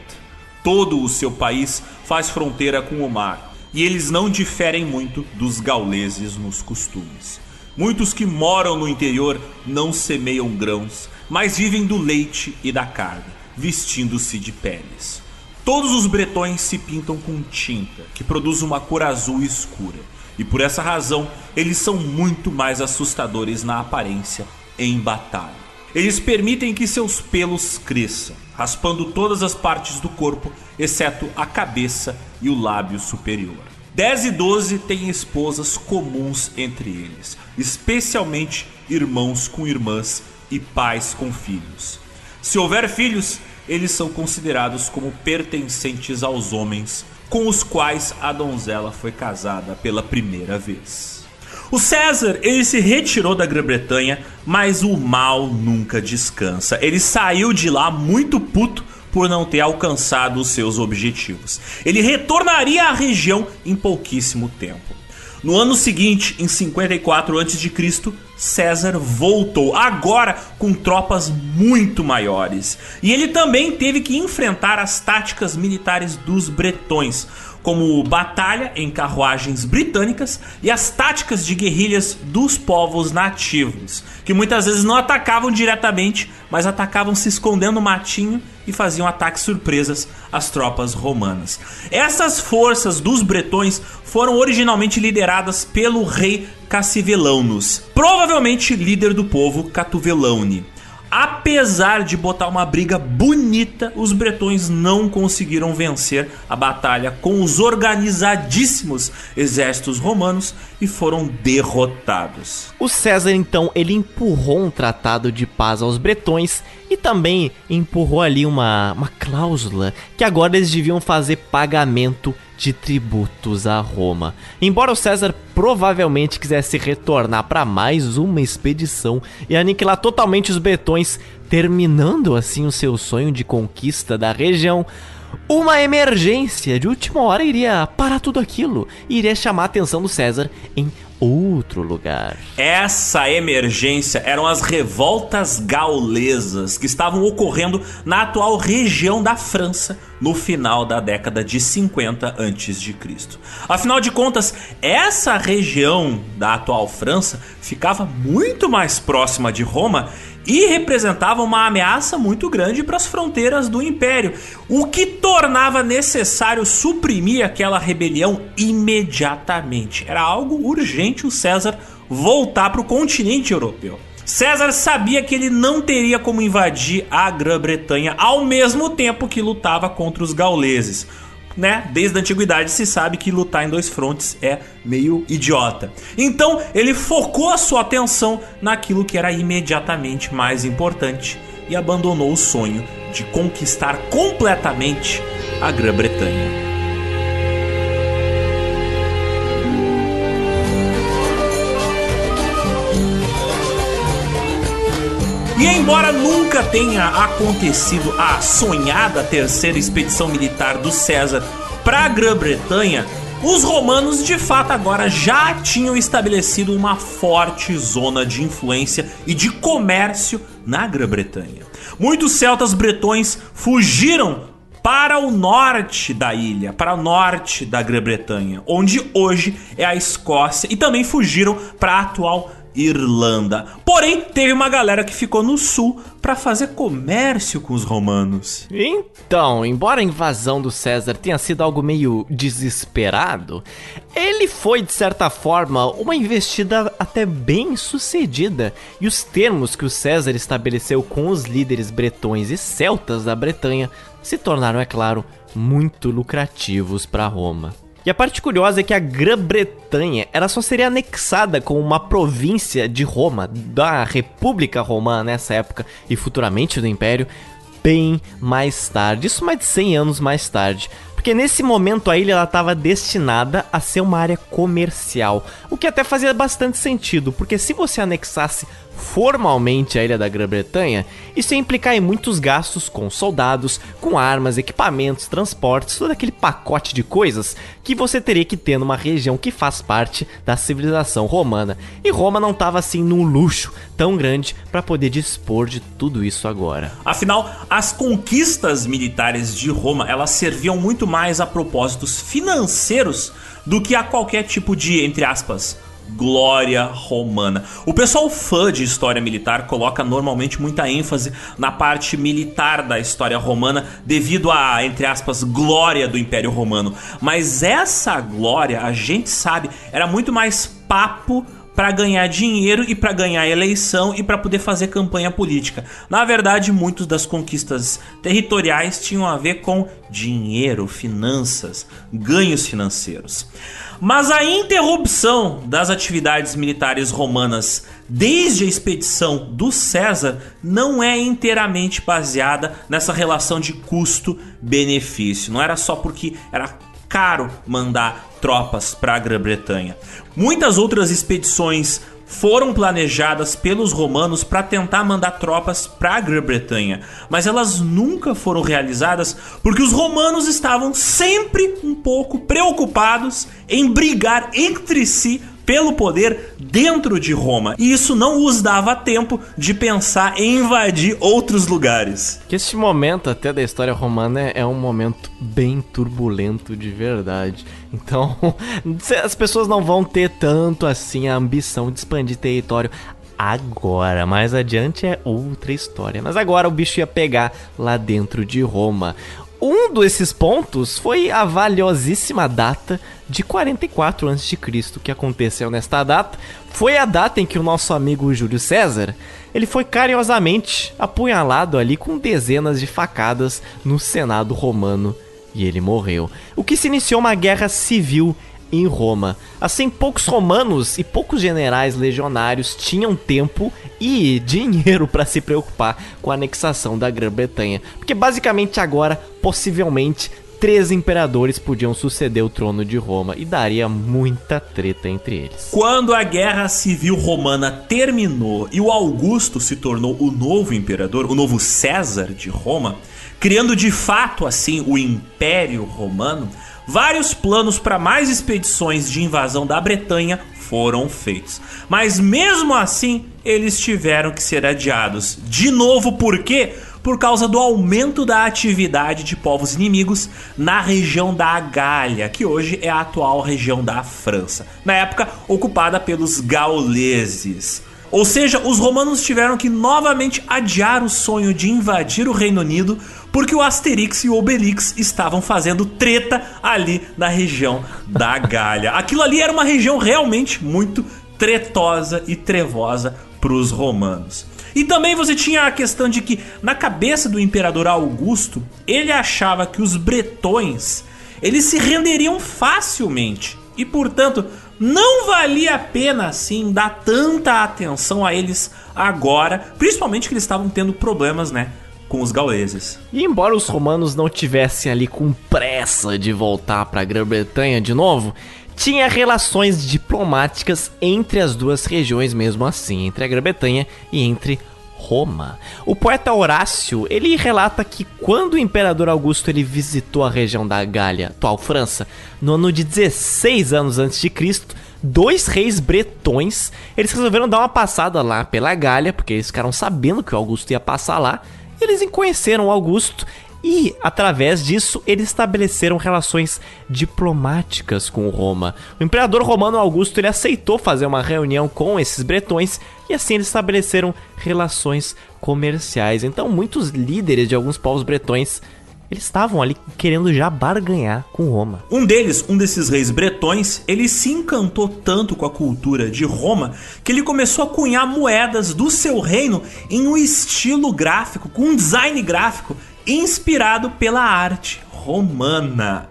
Todo o seu país faz fronteira com o mar, e eles não diferem muito dos gauleses nos costumes. Muitos que moram no interior não semeiam grãos, mas vivem do leite e da carne, vestindo-se de peles. Todos os bretões se pintam com tinta, que produz uma cor azul escura, e por essa razão eles são muito mais assustadores na aparência em batalha. Eles permitem que seus pelos cresçam, raspando todas as partes do corpo, exceto a cabeça e o lábio superior. 10 e 12 têm esposas comuns entre eles, especialmente irmãos com irmãs e pais com filhos. Se houver filhos, eles são considerados como pertencentes aos homens com os quais a donzela foi casada pela primeira vez. O César, ele se retirou da Grã-Bretanha, mas o mal nunca descansa. Ele saiu de lá muito puto por não ter alcançado os seus objetivos. Ele retornaria à região em pouquíssimo tempo. No ano seguinte, em 54 a.C., César voltou, agora com tropas muito maiores. E ele também teve que enfrentar as táticas militares dos bretões, como batalha em carruagens britânicas e as táticas de guerrilhas dos povos nativos, que muitas vezes não atacavam diretamente, mas atacavam se escondendo no matinho e faziam ataques surpresas às tropas romanas. Essas forças dos bretões foram originalmente lideradas pelo rei Cassivellaunus, provavelmente líder do povo Catuvelaune. Apesar de botar uma briga bonita, os bretões não conseguiram vencer a batalha com os organizadíssimos exércitos romanos e foram derrotados. O César então ele empurrou um tratado de paz aos bretões e também empurrou ali uma, uma cláusula que agora eles deviam fazer pagamento de tributos a Roma. Embora o César provavelmente quisesse retornar para mais uma expedição e aniquilar totalmente os bretões, terminando assim o seu sonho de conquista da região, uma emergência de última hora iria parar tudo aquilo e iria chamar a atenção do César em outro lugar. Essa emergência eram as revoltas gaulesas que estavam ocorrendo na atual região da França no final da década de 50 a.C. Afinal de contas, essa região da atual França ficava muito mais próxima de Roma e representava uma ameaça muito grande para as fronteiras do império, o que tornava necessário suprimir aquela rebelião imediatamente. Era algo urgente o César voltar para o continente europeu. César sabia que ele não teria como invadir a Grã-Bretanha ao mesmo tempo que lutava contra os gauleses né? Desde a antiguidade se sabe que lutar em dois frontes é meio idiota. Então ele focou a sua atenção naquilo que era imediatamente mais importante e abandonou o sonho de conquistar completamente a Grã-Bretanha. E embora nunca tenha acontecido a sonhada terceira expedição militar do César para a Grã-Bretanha, os romanos de fato agora já tinham estabelecido uma forte zona de influência e de comércio na Grã-Bretanha. Muitos celtas bretões fugiram para o norte da ilha, para o norte da Grã-Bretanha, onde hoje é a Escócia, e também fugiram para a atual Irlanda. Porém, teve uma galera que ficou no sul para fazer comércio com os romanos. Então, embora a invasão do César tenha sido algo meio desesperado, ele foi de certa forma uma investida até bem sucedida, e os termos que o César estabeleceu com os líderes bretões e celtas da Bretanha se tornaram, é claro, muito lucrativos para Roma. E a parte curiosa é que a Grã-Bretanha ela só seria anexada com uma província de Roma, da República Romana nessa época e futuramente do Império, bem mais tarde, isso mais de 100 anos mais tarde. Porque nesse momento a ilha estava destinada a ser uma área comercial, o que até fazia bastante sentido, porque se você anexasse formalmente a ilha da Grã-Bretanha, isso ia implicar em muitos gastos com soldados, com armas, equipamentos, transportes, todo aquele pacote de coisas que você teria que ter numa região que faz parte da civilização romana. E Roma não estava assim num luxo tão grande para poder dispor de tudo isso agora. Afinal, as conquistas militares de Roma, elas serviam muito mais a propósitos financeiros do que a qualquer tipo de, entre aspas, glória romana. O pessoal fã de história militar coloca normalmente muita ênfase na parte militar da história romana devido à, entre aspas, glória do Império Romano. Mas essa glória, a gente sabe, era muito mais papo para ganhar dinheiro e para ganhar eleição e para poder fazer campanha política. Na verdade, muitas das conquistas territoriais tinham a ver com dinheiro, finanças, ganhos financeiros. Mas a interrupção das atividades militares romanas desde a expedição do César não é inteiramente baseada nessa relação de custo-benefício. Não era só porque era caro mandar tropas para a Grã-Bretanha. Muitas outras expedições foram planejadas pelos romanos para tentar mandar tropas para a Grã-Bretanha, mas elas nunca foram realizadas porque os romanos estavam sempre um pouco preocupados em brigar entre si pelo poder dentro de Roma. E isso não os dava tempo de pensar em invadir outros lugares. Que esse momento até da história romana é um momento bem turbulento de verdade. Então, as pessoas não vão ter tanto assim a ambição de expandir território agora. Mais adiante é outra história. Mas agora o bicho ia pegar lá dentro de Roma. Um desses pontos foi a valiosíssima data de 44 a.C., que aconteceu nesta data. Foi a data em que o nosso amigo Júlio César ele foi carinhosamente apunhalado ali com dezenas de facadas no Senado romano e ele morreu. O que se iniciou uma guerra civil em Roma. Assim, poucos romanos e poucos generais legionários tinham tempo e dinheiro para se preocupar com a anexação da Grã-Bretanha, porque basicamente agora, possivelmente, três imperadores podiam suceder o trono de Roma e daria muita treta entre eles. Quando a guerra civil romana terminou e o Augusto se tornou o novo imperador, o novo César de Roma, criando de fato assim o Império Romano, vários planos para mais expedições de invasão da Bretanha foram feitos. Mas mesmo assim, eles tiveram que ser adiados. De novo, por quê? Por causa do aumento da atividade de povos inimigos na região da Gália, que hoje é a atual região da França, na época ocupada pelos gauleses. Ou seja, os romanos tiveram que novamente adiar o sonho de invadir o Reino Unido porque o Asterix e o Obelix estavam fazendo treta ali na região da Gália. Aquilo ali era uma região realmente muito tretosa e trevosa para os romanos. E também você tinha a questão de que na cabeça do imperador Augusto, ele achava que os bretões eles se renderiam facilmente e, portanto, não valia a pena assim dar tanta atenção a eles agora, principalmente que eles estavam tendo problemas, né, com os gauleses. E embora os romanos não tivessem ali com pressa de voltar para a Grã-Bretanha de novo, tinha relações diplomáticas entre as duas regiões mesmo assim, entre a Grã-Bretanha e entre Roma. O poeta Horácio, ele relata que quando o imperador Augusto ele visitou a região da Gália, atual França, no ano de 16 anos antes de Cristo, dois reis bretões, eles resolveram dar uma passada lá pela Gália, porque eles ficaram sabendo que o Augusto ia passar lá, eles conheceram Augusto E, através disso, eles estabeleceram relações diplomáticas com Roma. O imperador romano Augusto ele aceitou fazer uma reunião com esses bretões e assim eles estabeleceram relações comerciais. Então, muitos líderes de alguns povos bretões eles estavam ali querendo já barganhar com Roma. Um deles, um desses reis bretões, ele se encantou tanto com a cultura de Roma que ele começou a cunhar moedas do seu reino em um estilo gráfico, com um design gráfico inspirado pela arte romana.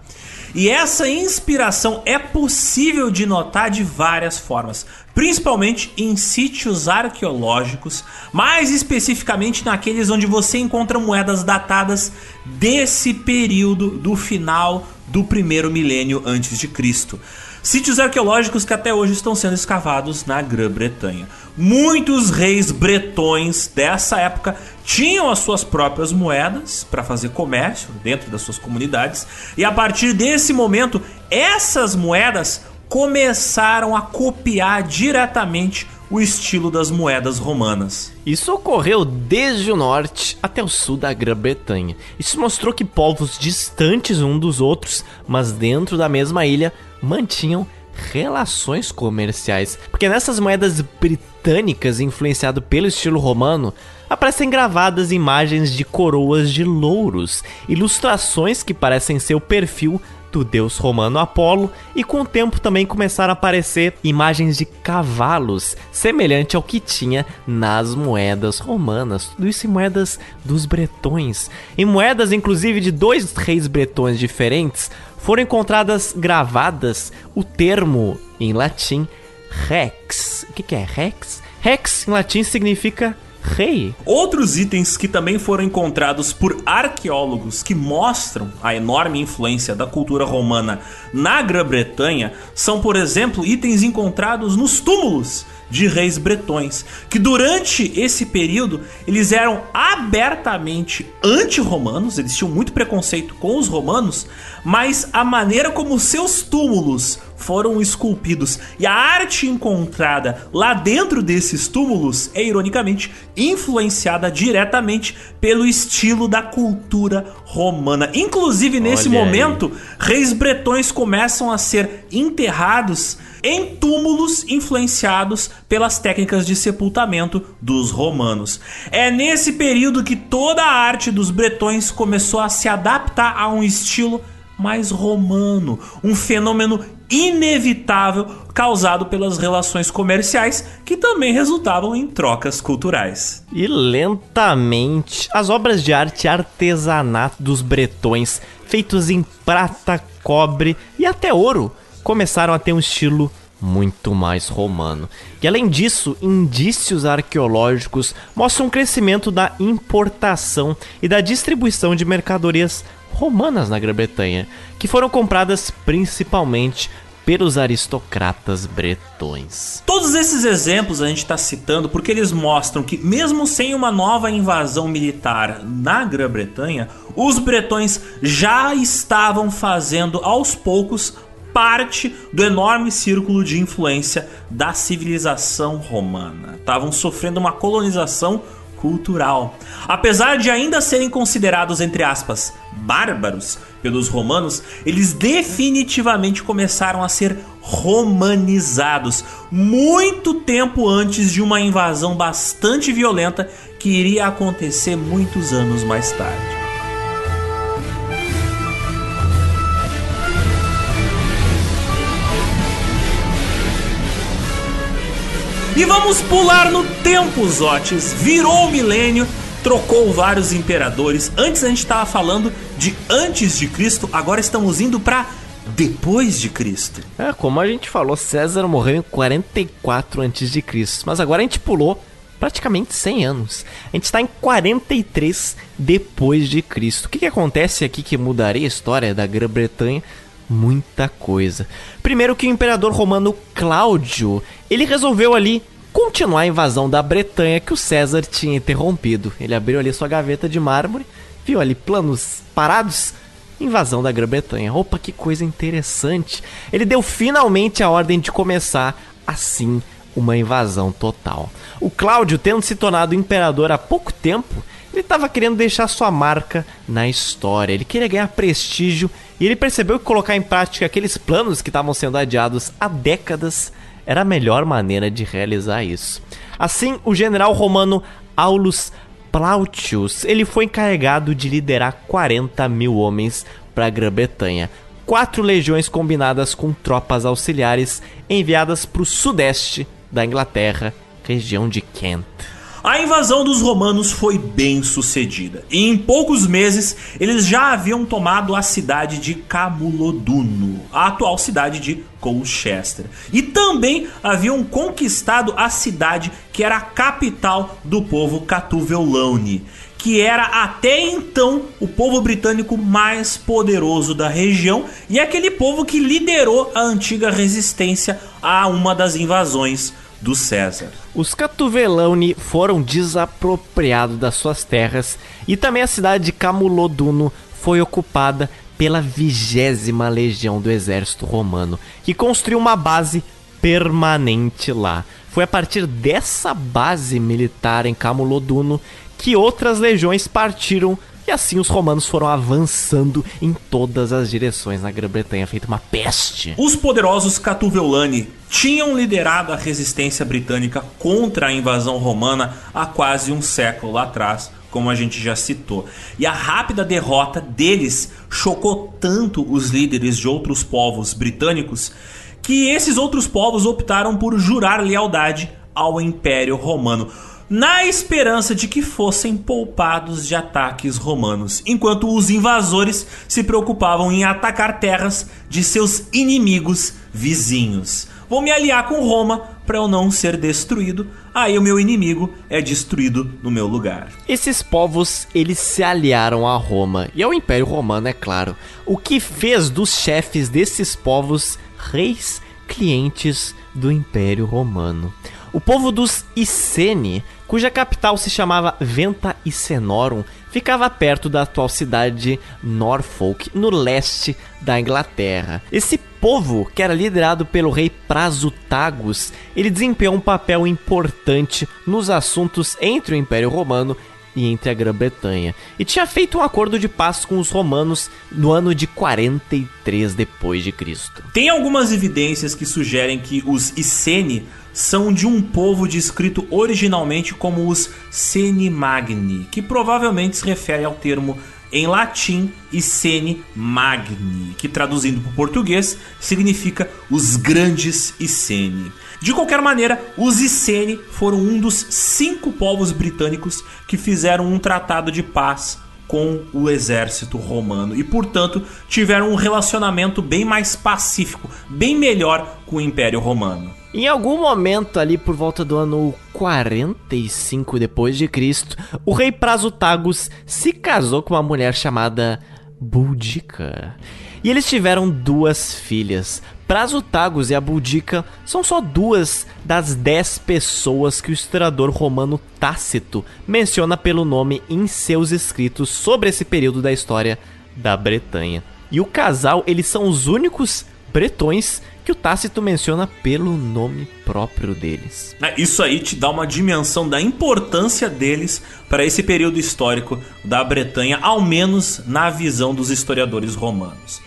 E essa inspiração é possível de notar de várias formas, principalmente em sítios arqueológicos, mais especificamente naqueles onde você encontra moedas datadas desse período do final do primeiro milênio antes de Cristo. Sítios arqueológicos que até hoje estão sendo escavados na Grã-Bretanha. Muitos reis bretões dessa época tinham as suas próprias moedas para fazer comércio dentro das suas comunidades, e a partir desse momento, essas moedas começaram a copiar diretamente o estilo das moedas romanas. Isso ocorreu desde o norte até o sul da Grã-Bretanha. Isso mostrou que povos distantes um dos outros, mas dentro da mesma ilha, mantinham relações comerciais. Porque nessas moedas britânicas, influenciado pelo estilo romano, aparecem gravadas imagens de coroas de louros, ilustrações que parecem ser o perfil do deus romano Apolo, e com o tempo também começaram a aparecer imagens de cavalos, semelhante ao que tinha nas moedas romanas. Tudo isso em moedas dos bretões. Em moedas, inclusive, de dois reis bretões diferentes, foram encontradas gravadas o termo em latim rex. O que, que é rex? Rex em latim significa rei. Outros itens que também foram encontrados por arqueólogos que mostram a enorme influência da cultura romana na Grã-Bretanha são, por exemplo, itens encontrados nos túmulos de reis bretões, que durante esse período eles eram abertamente anti-romanos, eles tinham muito preconceito com os romanos, mas a maneira como seus túmulos foram esculpidos e a arte encontrada lá dentro desses túmulos é ironicamente influenciada diretamente pelo estilo da cultura romana. Inclusive nesse Olha momento, aí. reis bretões começam a ser enterrados em túmulos influenciados pelas técnicas de sepultamento dos romanos. É nesse período que toda a arte dos bretões começou a se adaptar a um estilo mais romano, um fenômeno inevitável causado pelas relações comerciais que também resultavam em trocas culturais. E lentamente, as obras de arte artesanato dos bretões, feitos em prata, cobre e até ouro, começaram a ter um estilo muito mais romano. E além disso, indícios arqueológicos mostram um crescimento da importação e da distribuição de mercadorias romanas na Grã-Bretanha, que foram compradas principalmente pelos aristocratas bretões. Todos esses exemplos a gente está citando porque eles mostram que, mesmo sem uma nova invasão militar na Grã-Bretanha, os bretões já estavam fazendo aos poucos parte do enorme círculo de influência da civilização romana. Estavam sofrendo uma colonização cultural. Apesar de ainda serem considerados, entre aspas, bárbaros pelos romanos, eles definitivamente começaram a ser romanizados muito tempo antes de uma invasão bastante violenta que iria acontecer muitos anos mais tarde. E vamos pular no tempo, Zotes. Virou o milênio, trocou vários imperadores. Antes a gente estava falando de antes de Cristo, agora estamos indo para depois de Cristo. É, como a gente falou, César morreu em 44 antes de Cristo, mas agora a gente pulou praticamente 100 anos. A gente está em 43 depois de Cristo. O que, que acontece aqui que mudaria a história da Grã-Bretanha? muita coisa. Primeiro que o imperador romano Cláudio, ele resolveu ali continuar a invasão da Bretanha que o César tinha interrompido. Ele abriu ali sua gaveta de mármore, viu ali planos parados, invasão da Grã-Bretanha. Opa, que coisa interessante. Ele deu finalmente a ordem de começar assim uma invasão total. O Cláudio, tendo se tornado imperador há pouco tempo, ele estava querendo deixar sua marca na história, ele queria ganhar prestígio e ele percebeu que colocar em prática aqueles planos que estavam sendo adiados há décadas era a melhor maneira de realizar isso. Assim, o general romano Aulus Plautius ele foi encarregado de liderar 40 mil homens para a Grã-Bretanha, quatro legiões combinadas com tropas auxiliares enviadas para o sudeste da Inglaterra, região de Kent. A invasão dos romanos foi bem sucedida, e em poucos meses eles já haviam tomado a cidade de Camuloduno, a atual cidade de Colchester, e também haviam conquistado a cidade que era a capital do povo Catuvellauni, que era até então o povo britânico mais poderoso da região e aquele povo que liderou a antiga resistência a uma das invasões do César. Os Catuvellauni foram desapropriados das suas terras e também a cidade de Camuloduno foi ocupada pela vigésima legião do exército romano, que construiu uma base permanente lá. Foi a partir dessa base militar em Camuloduno que outras legiões partiram e assim os romanos foram avançando em todas as direções na Grã-Bretanha, feito uma peste. Os poderosos Catuvellauni tinham liderado a resistência britânica contra a invasão romana há quase um século atrás, como a gente já citou. E a rápida derrota deles chocou tanto os líderes de outros povos britânicos que esses outros povos optaram por jurar lealdade ao Império Romano na esperança de que fossem poupados de ataques romanos, enquanto os invasores se preocupavam em atacar terras de seus inimigos vizinhos. Vou me aliar com Roma para eu não ser destruído, aí o meu inimigo é destruído no meu lugar. Esses povos, eles se aliaram a Roma e ao Império Romano, é claro, o que fez dos chefes desses povos reis clientes do Império Romano. O povo dos Iceni, cuja capital se chamava Venta Icenorum, ficava perto da atual cidade de Norfolk, no leste da Inglaterra. Esse povo, que era liderado pelo rei Prasutagus, ele desempenhou um papel importante nos assuntos entre o Império Romano e entre a Grã-Bretanha, e tinha feito um acordo de paz com os romanos no ano de 43 depois de Cristo. Tem algumas evidências que sugerem que os Iceni são de um povo descrito originalmente como os Senimagni, que provavelmente se refere ao termo em latim Iceni Magni, que traduzindo para o português significa os grandes Iceni. De qualquer maneira, os Iceni foram um dos cinco povos britânicos que fizeram um tratado de paz com o exército romano e, portanto, tiveram um relacionamento bem mais pacífico, bem melhor com o Império Romano. Em algum momento ali por volta do ano 45 depois de Cristo, o rei Prasutagus se casou com uma mulher chamada Boudica. E eles tiveram duas filhas. Prasutagus e a Boudica são só duas das dez pessoas que o historiador romano Tácito menciona pelo nome em seus escritos sobre esse período da história da Bretanha. E o casal, eles são os únicos bretões que o Tácito menciona pelo nome próprio deles. É, isso aí te dá uma dimensão da importância deles para esse período histórico da Bretanha, ao menos na visão dos historiadores romanos.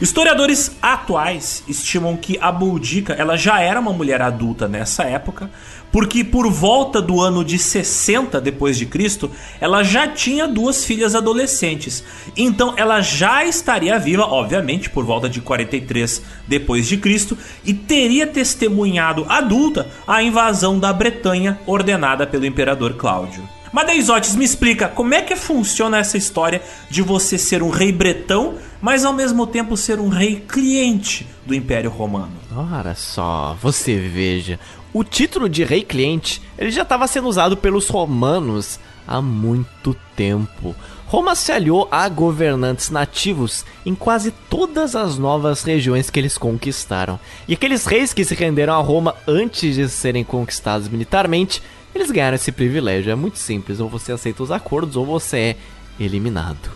Historiadores atuais estimam que a Boudica ela já era uma mulher adulta nessa época, porque por volta do ano de 60 depois de Cristo, ela já tinha duas filhas adolescentes. Então ela já estaria viva, obviamente, por volta de 43 depois de Cristo e teria testemunhado adulta a invasão da Bretanha ordenada pelo imperador Cláudio. Mas Deisotes, me explica como é que funciona essa história de você ser um rei bretão, mas ao mesmo tempo ser um rei cliente do Império Romano. Ora só, você veja, o título de rei cliente ele já estava sendo usado pelos romanos há muito tempo. Roma se aliou a governantes nativos em quase todas as novas regiões que eles conquistaram. E aqueles reis que se renderam a Roma antes de serem conquistados militarmente, eles ganharam esse privilégio. É muito simples: ou você aceita os acordos ou você é eliminado.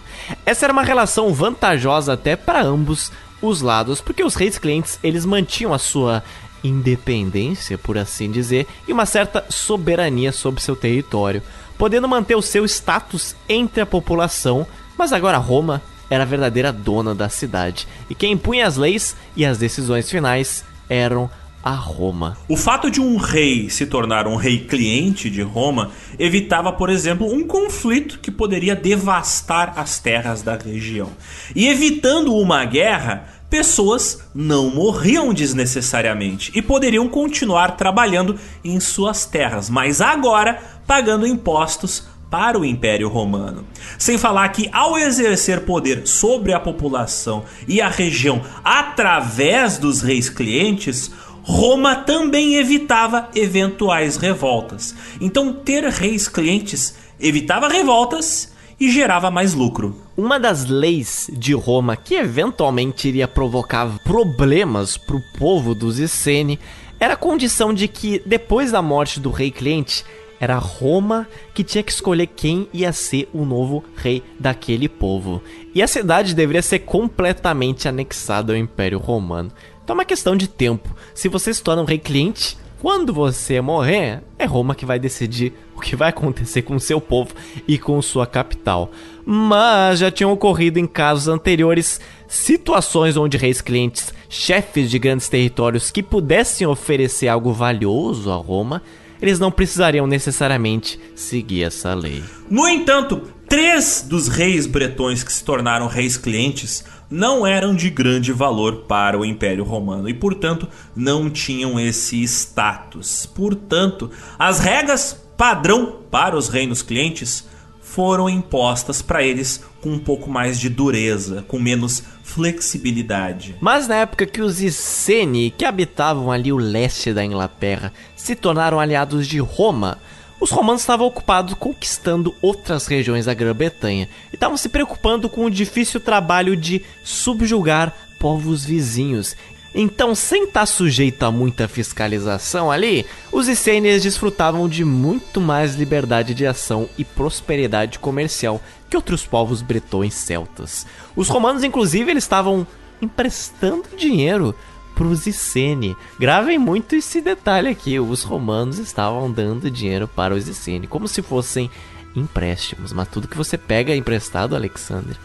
Essa era uma relação vantajosa até para ambos os lados, porque os reis clientes eles mantinham a sua independência, por assim dizer, e uma certa soberania sobre seu território, podendo manter o seu status entre a população, mas agora Roma era a verdadeira dona da cidade, e quem impunha as leis e as decisões finais eram a Roma. O fato de um rei se tornar um rei cliente de Roma evitava, por exemplo, um conflito que poderia devastar as terras da região. E evitando uma guerra, pessoas não morriam desnecessariamente e poderiam continuar trabalhando em suas terras, mas agora pagando impostos para o Império Romano. Sem falar que, ao exercer poder sobre a população e a região através dos reis clientes, Roma também evitava eventuais revoltas. Então, ter reis clientes evitava revoltas e gerava mais lucro. Uma das leis de Roma que eventualmente iria provocar problemas para o povo dos Iceni era a condição de que, depois da morte do rei cliente, era Roma que tinha que escolher quem ia ser o novo rei daquele povo. E a cidade deveria ser completamente anexada ao Império Romano. Então é uma questão de tempo. Se você se torna um rei cliente, quando você morrer, é Roma que vai decidir o que vai acontecer com seu povo e com sua capital. Mas já tinham ocorrido em casos anteriores situações onde reis clientes, chefes de grandes territórios que pudessem oferecer algo valioso a Roma, eles não precisariam necessariamente seguir essa lei. No entanto, três dos reis bretões que se tornaram reis clientes não eram de grande valor para o Império Romano e, portanto, não tinham esse status. Portanto, as regras padrão para os reinos clientes foram impostas para eles com um pouco mais de dureza, com menos flexibilidade. Mas na época que os Iceni, que habitavam ali o leste da Inglaterra, se tornaram aliados de Roma, os romanos estavam ocupados conquistando outras regiões da Grã-Bretanha e estavam se preocupando com o difícil trabalho de subjugar povos vizinhos. Então, sem estar sujeito a muita fiscalização ali, os Icênios desfrutavam de muito mais liberdade de ação e prosperidade comercial que outros povos bretões celtas. Os romanos, inclusive, eles estavam emprestando dinheiro para os Iceni. Gravem muito esse detalhe aqui: os romanos estavam dando dinheiro para os Iceni, como se fossem empréstimos. Mas tudo que você pega é emprestado, Alexander.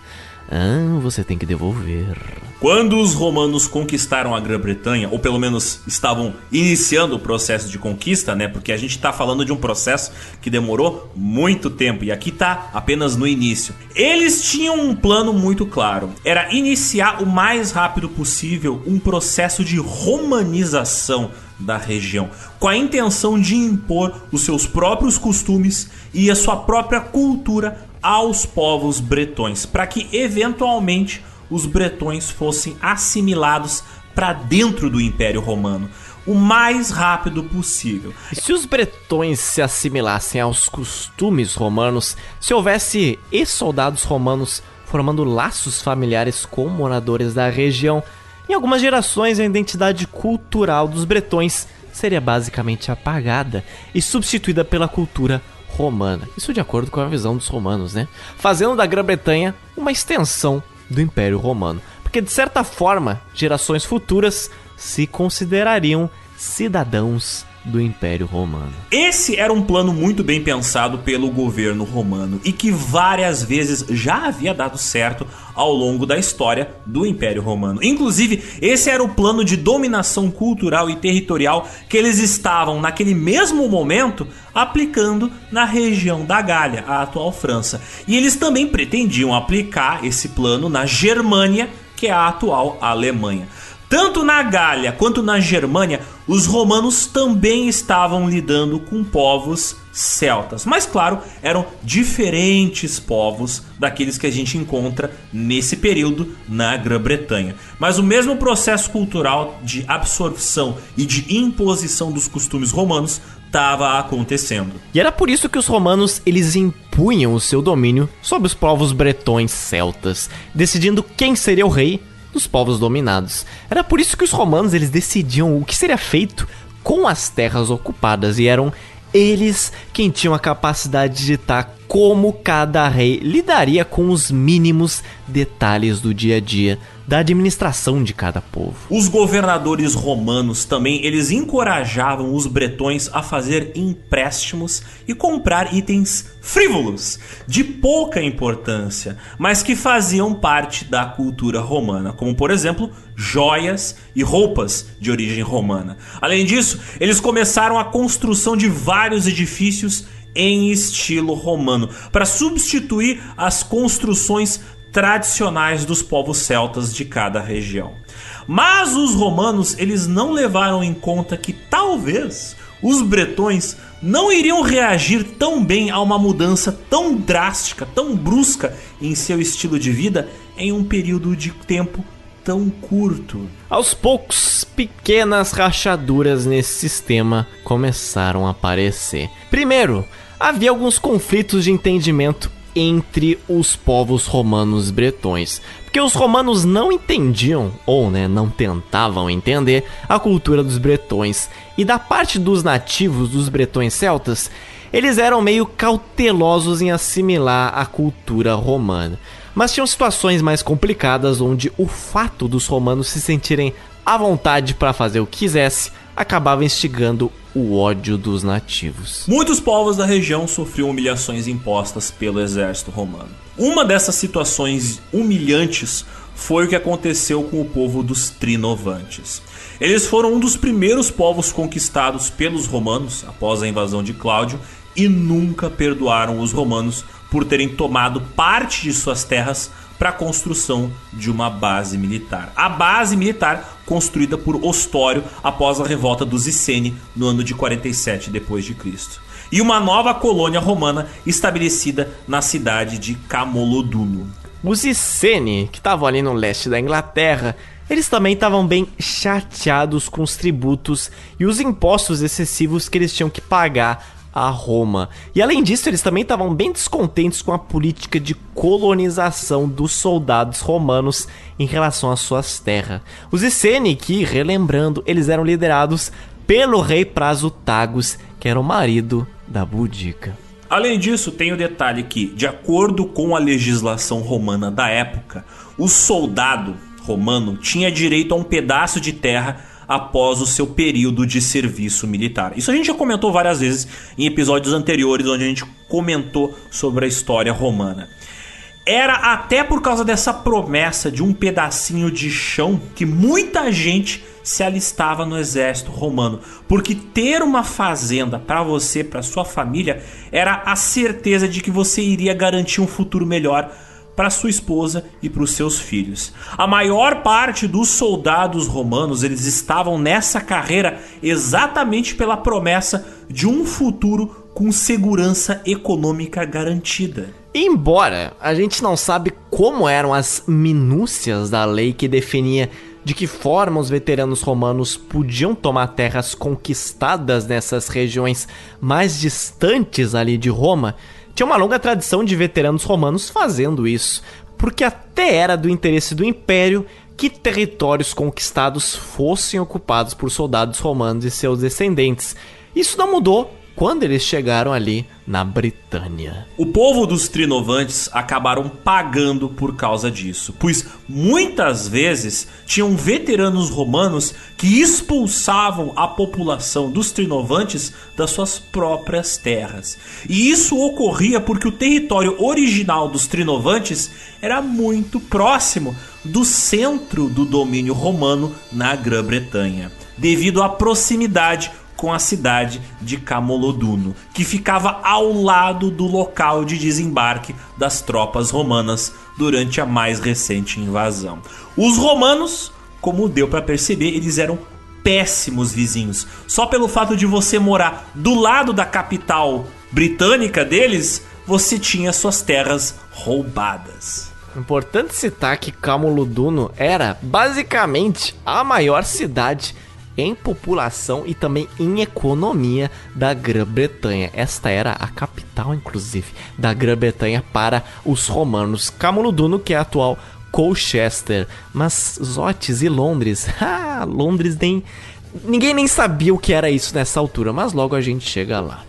Ah, você tem que devolver. Quando os romanos conquistaram a Grã-Bretanha, ou pelo menos estavam iniciando o processo de conquista, né? Porque a gente está falando de um processo que demorou muito tempo e aqui está apenas no início. Eles tinham um plano muito claro: era iniciar o mais rápido possível um processo de romanização da região, com a intenção de impor os seus próprios costumes e a sua própria cultura aos povos bretões, para que eventualmente os bretões fossem assimilados para dentro do Império Romano o mais rápido possível. E se os bretões se assimilassem aos costumes romanos, se houvesse ex-soldados romanos formando laços familiares com moradores da região, em algumas gerações a identidade cultural dos bretões seria basicamente apagada e substituída pela cultura romana. Isso de acordo com a visão dos romanos, né? Fazendo da Grã-Bretanha uma extensão do Império Romano. Porque de certa forma, gerações futuras se considerariam cidadãos do Império Romano. Esse era um plano muito bem pensado pelo governo romano e que várias vezes já havia dado certo ao longo da história do Império Romano. Inclusive, esse era o plano de dominação cultural e territorial que eles estavam, naquele mesmo momento, aplicando na região da Gália, a atual França. E eles também pretendiam aplicar esse plano na Germânia, que é a atual Alemanha. Tanto na Gália quanto na Germânia, os romanos também estavam lidando com povos celtas. Mas, claro, eram diferentes povos daqueles que a gente encontra nesse período na Grã-Bretanha. Mas o mesmo processo cultural de absorção e de imposição dos costumes romanos estava acontecendo. E era por isso que os romanos eles impunham o seu domínio sobre os povos bretões celtas, decidindo quem seria o rei dos povos dominados. Era por isso que os romanos eles decidiam o que seria feito com as terras ocupadas e eram eles quem tinham a capacidade de ditar como cada rei lidaria com os mínimos detalhes do dia a dia da administração de cada povo. Os governadores romanos também eles encorajavam os bretões a fazer empréstimos e comprar itens frívolos, de pouca importância, mas que faziam parte da cultura romana, como por exemplo, joias e roupas de origem romana. Além disso, eles começaram a construção de vários edifícios em estilo romano, para substituir as construções tradicionais dos povos celtas de cada região. Mas os romanos, eles não levaram em conta que talvez os bretões não iriam reagir tão bem a uma mudança tão drástica, tão brusca em seu estilo de vida em um período de tempo tão curto. Aos poucos, pequenas rachaduras nesse sistema começaram a aparecer. Primeiro, havia alguns conflitos de entendimento entre os povos romanos bretões, porque os romanos não entendiam ou né, não tentavam entender a cultura dos bretões e da parte dos nativos dos bretões celtas, eles eram meio cautelosos em assimilar a cultura romana. Mas tinham situações mais complicadas onde o fato dos romanos se sentirem à vontade para fazer o que quisesse acabava instigando o ódio dos nativos. Muitos povos da região sofriam humilhações impostas pelo exército romano. Uma dessas situações humilhantes foi o que aconteceu com o povo dos Trinovantes. Eles foram um dos primeiros povos conquistados pelos romanos após a invasão de Cláudio e nunca perdoaram os romanos por terem tomado parte de suas terras para a construção de uma base militar. A base militar construída por Ostório após a revolta dos Iceni no ano de 47 depois de Cristo. E uma nova colônia romana estabelecida na cidade de Camoloduno. Os Iceni, que estavam ali no leste da Inglaterra, eles também estavam bem chateados com os tributos e os impostos excessivos que eles tinham que pagar a Roma. E além disso, eles também estavam bem descontentes com a política de colonização dos soldados romanos em relação às suas terras. Os Iceni, que, relembrando, eles eram liderados pelo rei Prasutagus, que era o marido da Boudica. Além disso, tem o detalhe que, de acordo com a legislação romana da época, o soldado romano tinha direito a um pedaço de terra após o seu período de serviço militar. Isso a gente já comentou várias vezes em episódios anteriores, onde a gente comentou sobre a história romana. Era até por causa dessa promessa de um pedacinho de chão que muita gente se alistava no exército romano, porque ter uma fazenda para você, para sua família, era a certeza de que você iria garantir um futuro melhor para sua esposa e para os seus filhos. A maior parte dos soldados romanos eles estavam nessa carreira exatamente pela promessa de um futuro com segurança econômica garantida. Embora a gente não sabe como eram as minúcias da lei que definia de que forma os veteranos romanos podiam tomar terras conquistadas nessas regiões mais distantes ali de Roma, tinha uma longa tradição de veteranos romanos fazendo isso, porque até era do interesse do império que territórios conquistados fossem ocupados por soldados romanos e seus descendentes. Isso não mudou quando eles chegaram ali na Britânia. O povo dos Trinovantes acabaram pagando por causa disso, pois muitas vezes tinham veteranos romanos que expulsavam a população dos Trinovantes das suas próprias terras. E isso ocorria porque o território original dos Trinovantes era muito próximo do centro do domínio romano na Grã-Bretanha, devido à proximidade com a cidade de Camoloduno, que ficava ao lado do local de desembarque das tropas romanas durante a mais recente invasão. Os romanos, como deu para perceber, eles eram péssimos vizinhos. Só pelo fato de você morar do lado da capital britânica deles, você tinha suas terras roubadas. Importante citar que Camoloduno era basicamente a maior cidade em população e também em economia da Grã-Bretanha. Esta era a capital, inclusive, da Grã-Bretanha para os romanos. Camuluduno, que é a atual Colchester. Mas Zotes e Londres, ah, Londres nem. Ninguém nem sabia o que era isso nessa altura, mas logo a gente chega lá.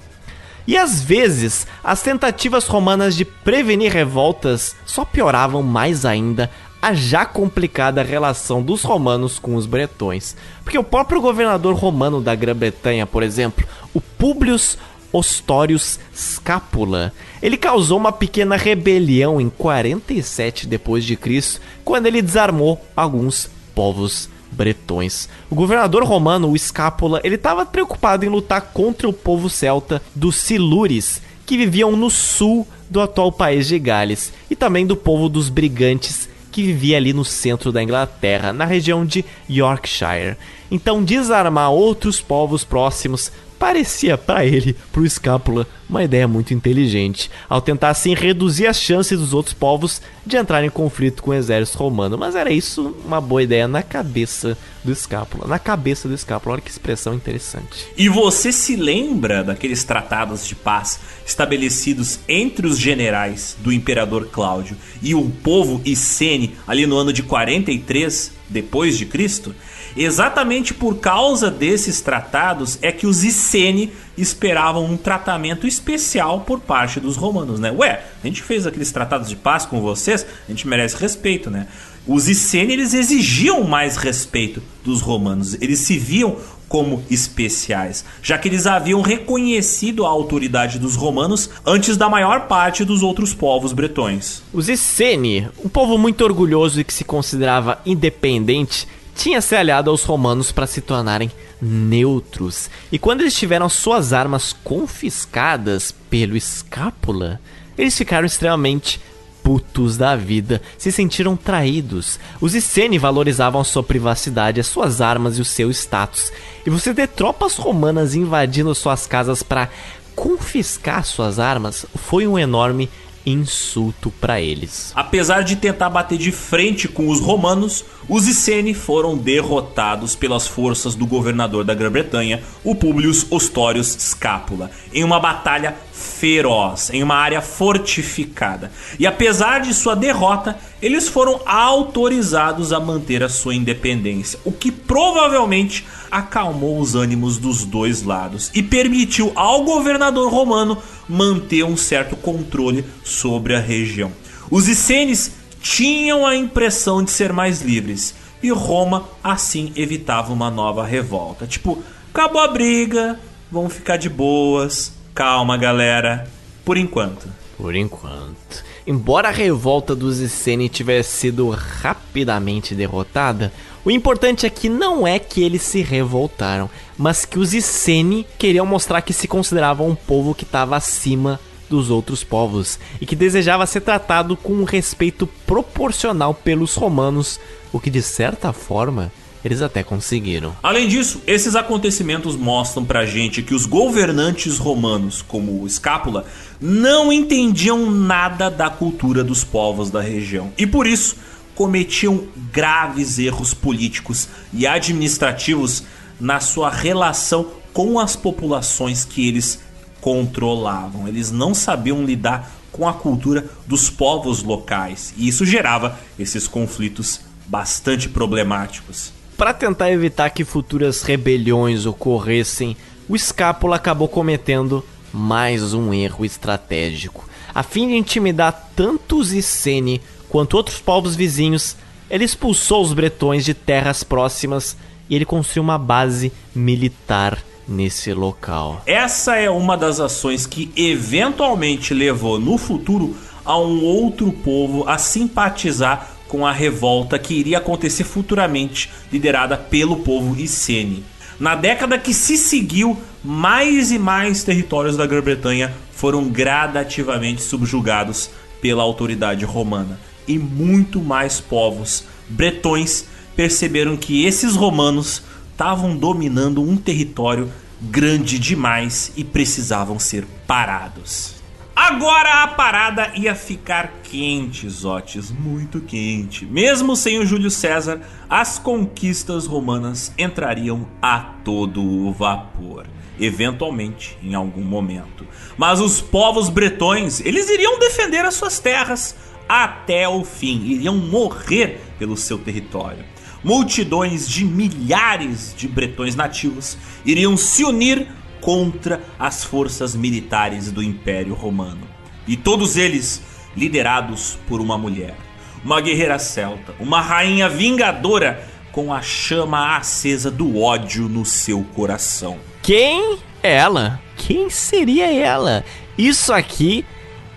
E às vezes, as tentativas romanas de prevenir revoltas só pioravam mais ainda a já complicada relação dos romanos com os bretões. Porque o próprio governador romano da Grã-Bretanha, por exemplo, o Publius Ostorius Scapula, ele causou uma pequena rebelião em 47 depois de Cristo, quando ele desarmou alguns povos bretões. O governador romano, o Scapula, ele estava preocupado em lutar contra o povo celta dos Silures, que viviam no sul do atual país de Gales, e também do povo dos brigantes que vivia ali no centro da Inglaterra, na região de Yorkshire. Então, desarmar outros povos próximos parecia para ele, pro Escápula, uma ideia muito inteligente, ao tentar assim reduzir as chances dos outros povos de entrar em conflito com o exército romano. Mas era isso uma boa ideia na cabeça do Escápula, na cabeça do Escápula. Olha que expressão interessante. E você se lembra daqueles tratados de paz estabelecidos entre os generais do imperador Cláudio e o povo Icene ali no ano de 43 depois de Cristo? Exatamente por causa desses tratados é que os Iceni esperavam um tratamento especial por parte dos romanos, né? Ué, a gente fez aqueles tratados de paz com vocês, a gente merece respeito, né? Os Iceni eles exigiam mais respeito dos romanos, eles se viam como especiais, já que eles haviam reconhecido a autoridade dos romanos antes da maior parte dos outros povos bretões. Os Iceni, um povo muito orgulhoso e que se considerava independente, tinha se aliado aos romanos para se tornarem neutros. E quando eles tiveram suas armas confiscadas pelo Escápula, eles ficaram extremamente putos da vida, se sentiram traídos. Os Iceni valorizavam a sua privacidade, as suas armas e o seu status. E você ter tropas romanas invadindo suas casas para confiscar suas armas foi um enorme insulto para eles. Apesar de tentar bater de frente com os romanos, os Iceni foram derrotados pelas forças do governador da Grã-Bretanha, o Publius Ostorius Scapula, em uma batalha feroz, em uma área fortificada. E apesar de sua derrota, eles foram autorizados a manter a sua independência, o que provavelmente acalmou os ânimos dos dois lados e permitiu ao governador romano manter um certo controle sobre a região. Os Icenes tinham a impressão de ser mais livres e Roma assim evitava uma nova revolta. Tipo, acabou a briga, vamos ficar de boas, calma galera, por enquanto. Por enquanto. Embora a revolta dos Iceni tivesse sido rapidamente derrotada, o importante aqui não é que eles se revoltaram, mas que os Iceni queriam mostrar que se consideravam um povo que estava acima dos outros povos e que desejava ser tratado com um respeito proporcional pelos romanos, o que de certa forma eles até conseguiram. Além disso, esses acontecimentos mostram pra gente que os governantes romanos, como Escápula, não entendiam nada da cultura dos povos da região. E por isso, cometiam graves erros políticos e administrativos na sua relação com as populações que eles controlavam. Eles não sabiam lidar com a cultura dos povos locais e isso gerava esses conflitos bastante problemáticos. Para tentar evitar que futuras rebeliões ocorressem, o Escápula acabou cometendo mais um erro estratégico. A fim de intimidar tanto os Iceni quanto outros povos vizinhos, ele expulsou os bretões de terras próximas e ele construiu uma base militar nesse local. Essa é uma das ações que eventualmente levou no futuro a um outro povo a simpatizar com a revolta que iria acontecer futuramente, liderada pelo povo Icene. Na década que se seguiu, mais e mais territórios da Grã-Bretanha foram gradativamente subjugados pela autoridade romana e muito mais povos bretões perceberam que esses romanos estavam dominando um território grande demais e precisavam ser parados. Agora a parada ia ficar quente, Zotes, muito quente. Mesmo sem o Júlio César, as conquistas romanas entrariam a todo vapor, eventualmente, em algum momento. Mas os povos bretões, eles iriam defender as suas terras até o fim, iriam morrer pelo seu território. Multidões de milhares de bretões nativos iriam se unir contra as forças militares do Império Romano. E todos eles liderados por uma mulher, uma guerreira celta, uma rainha vingadora com a chama acesa do ódio no seu coração. Quem? Ela? Quem seria ela? Isso aqui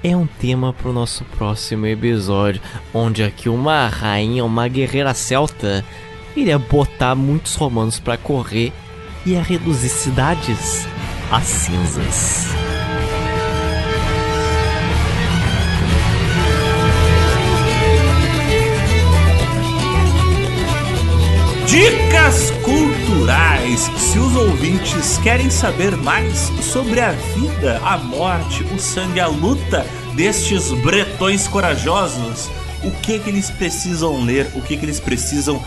é um tema para o nosso próximo episódio, onde aqui uma rainha, uma guerreira celta, iria botar muitos romanos para correr e ia reduzir cidades a cinzas. Dicas culturais. Se os ouvintes querem saber mais sobre a vida, a morte, o sangue, a luta destes bretões corajosos, o que que eles precisam ler, o que que eles precisam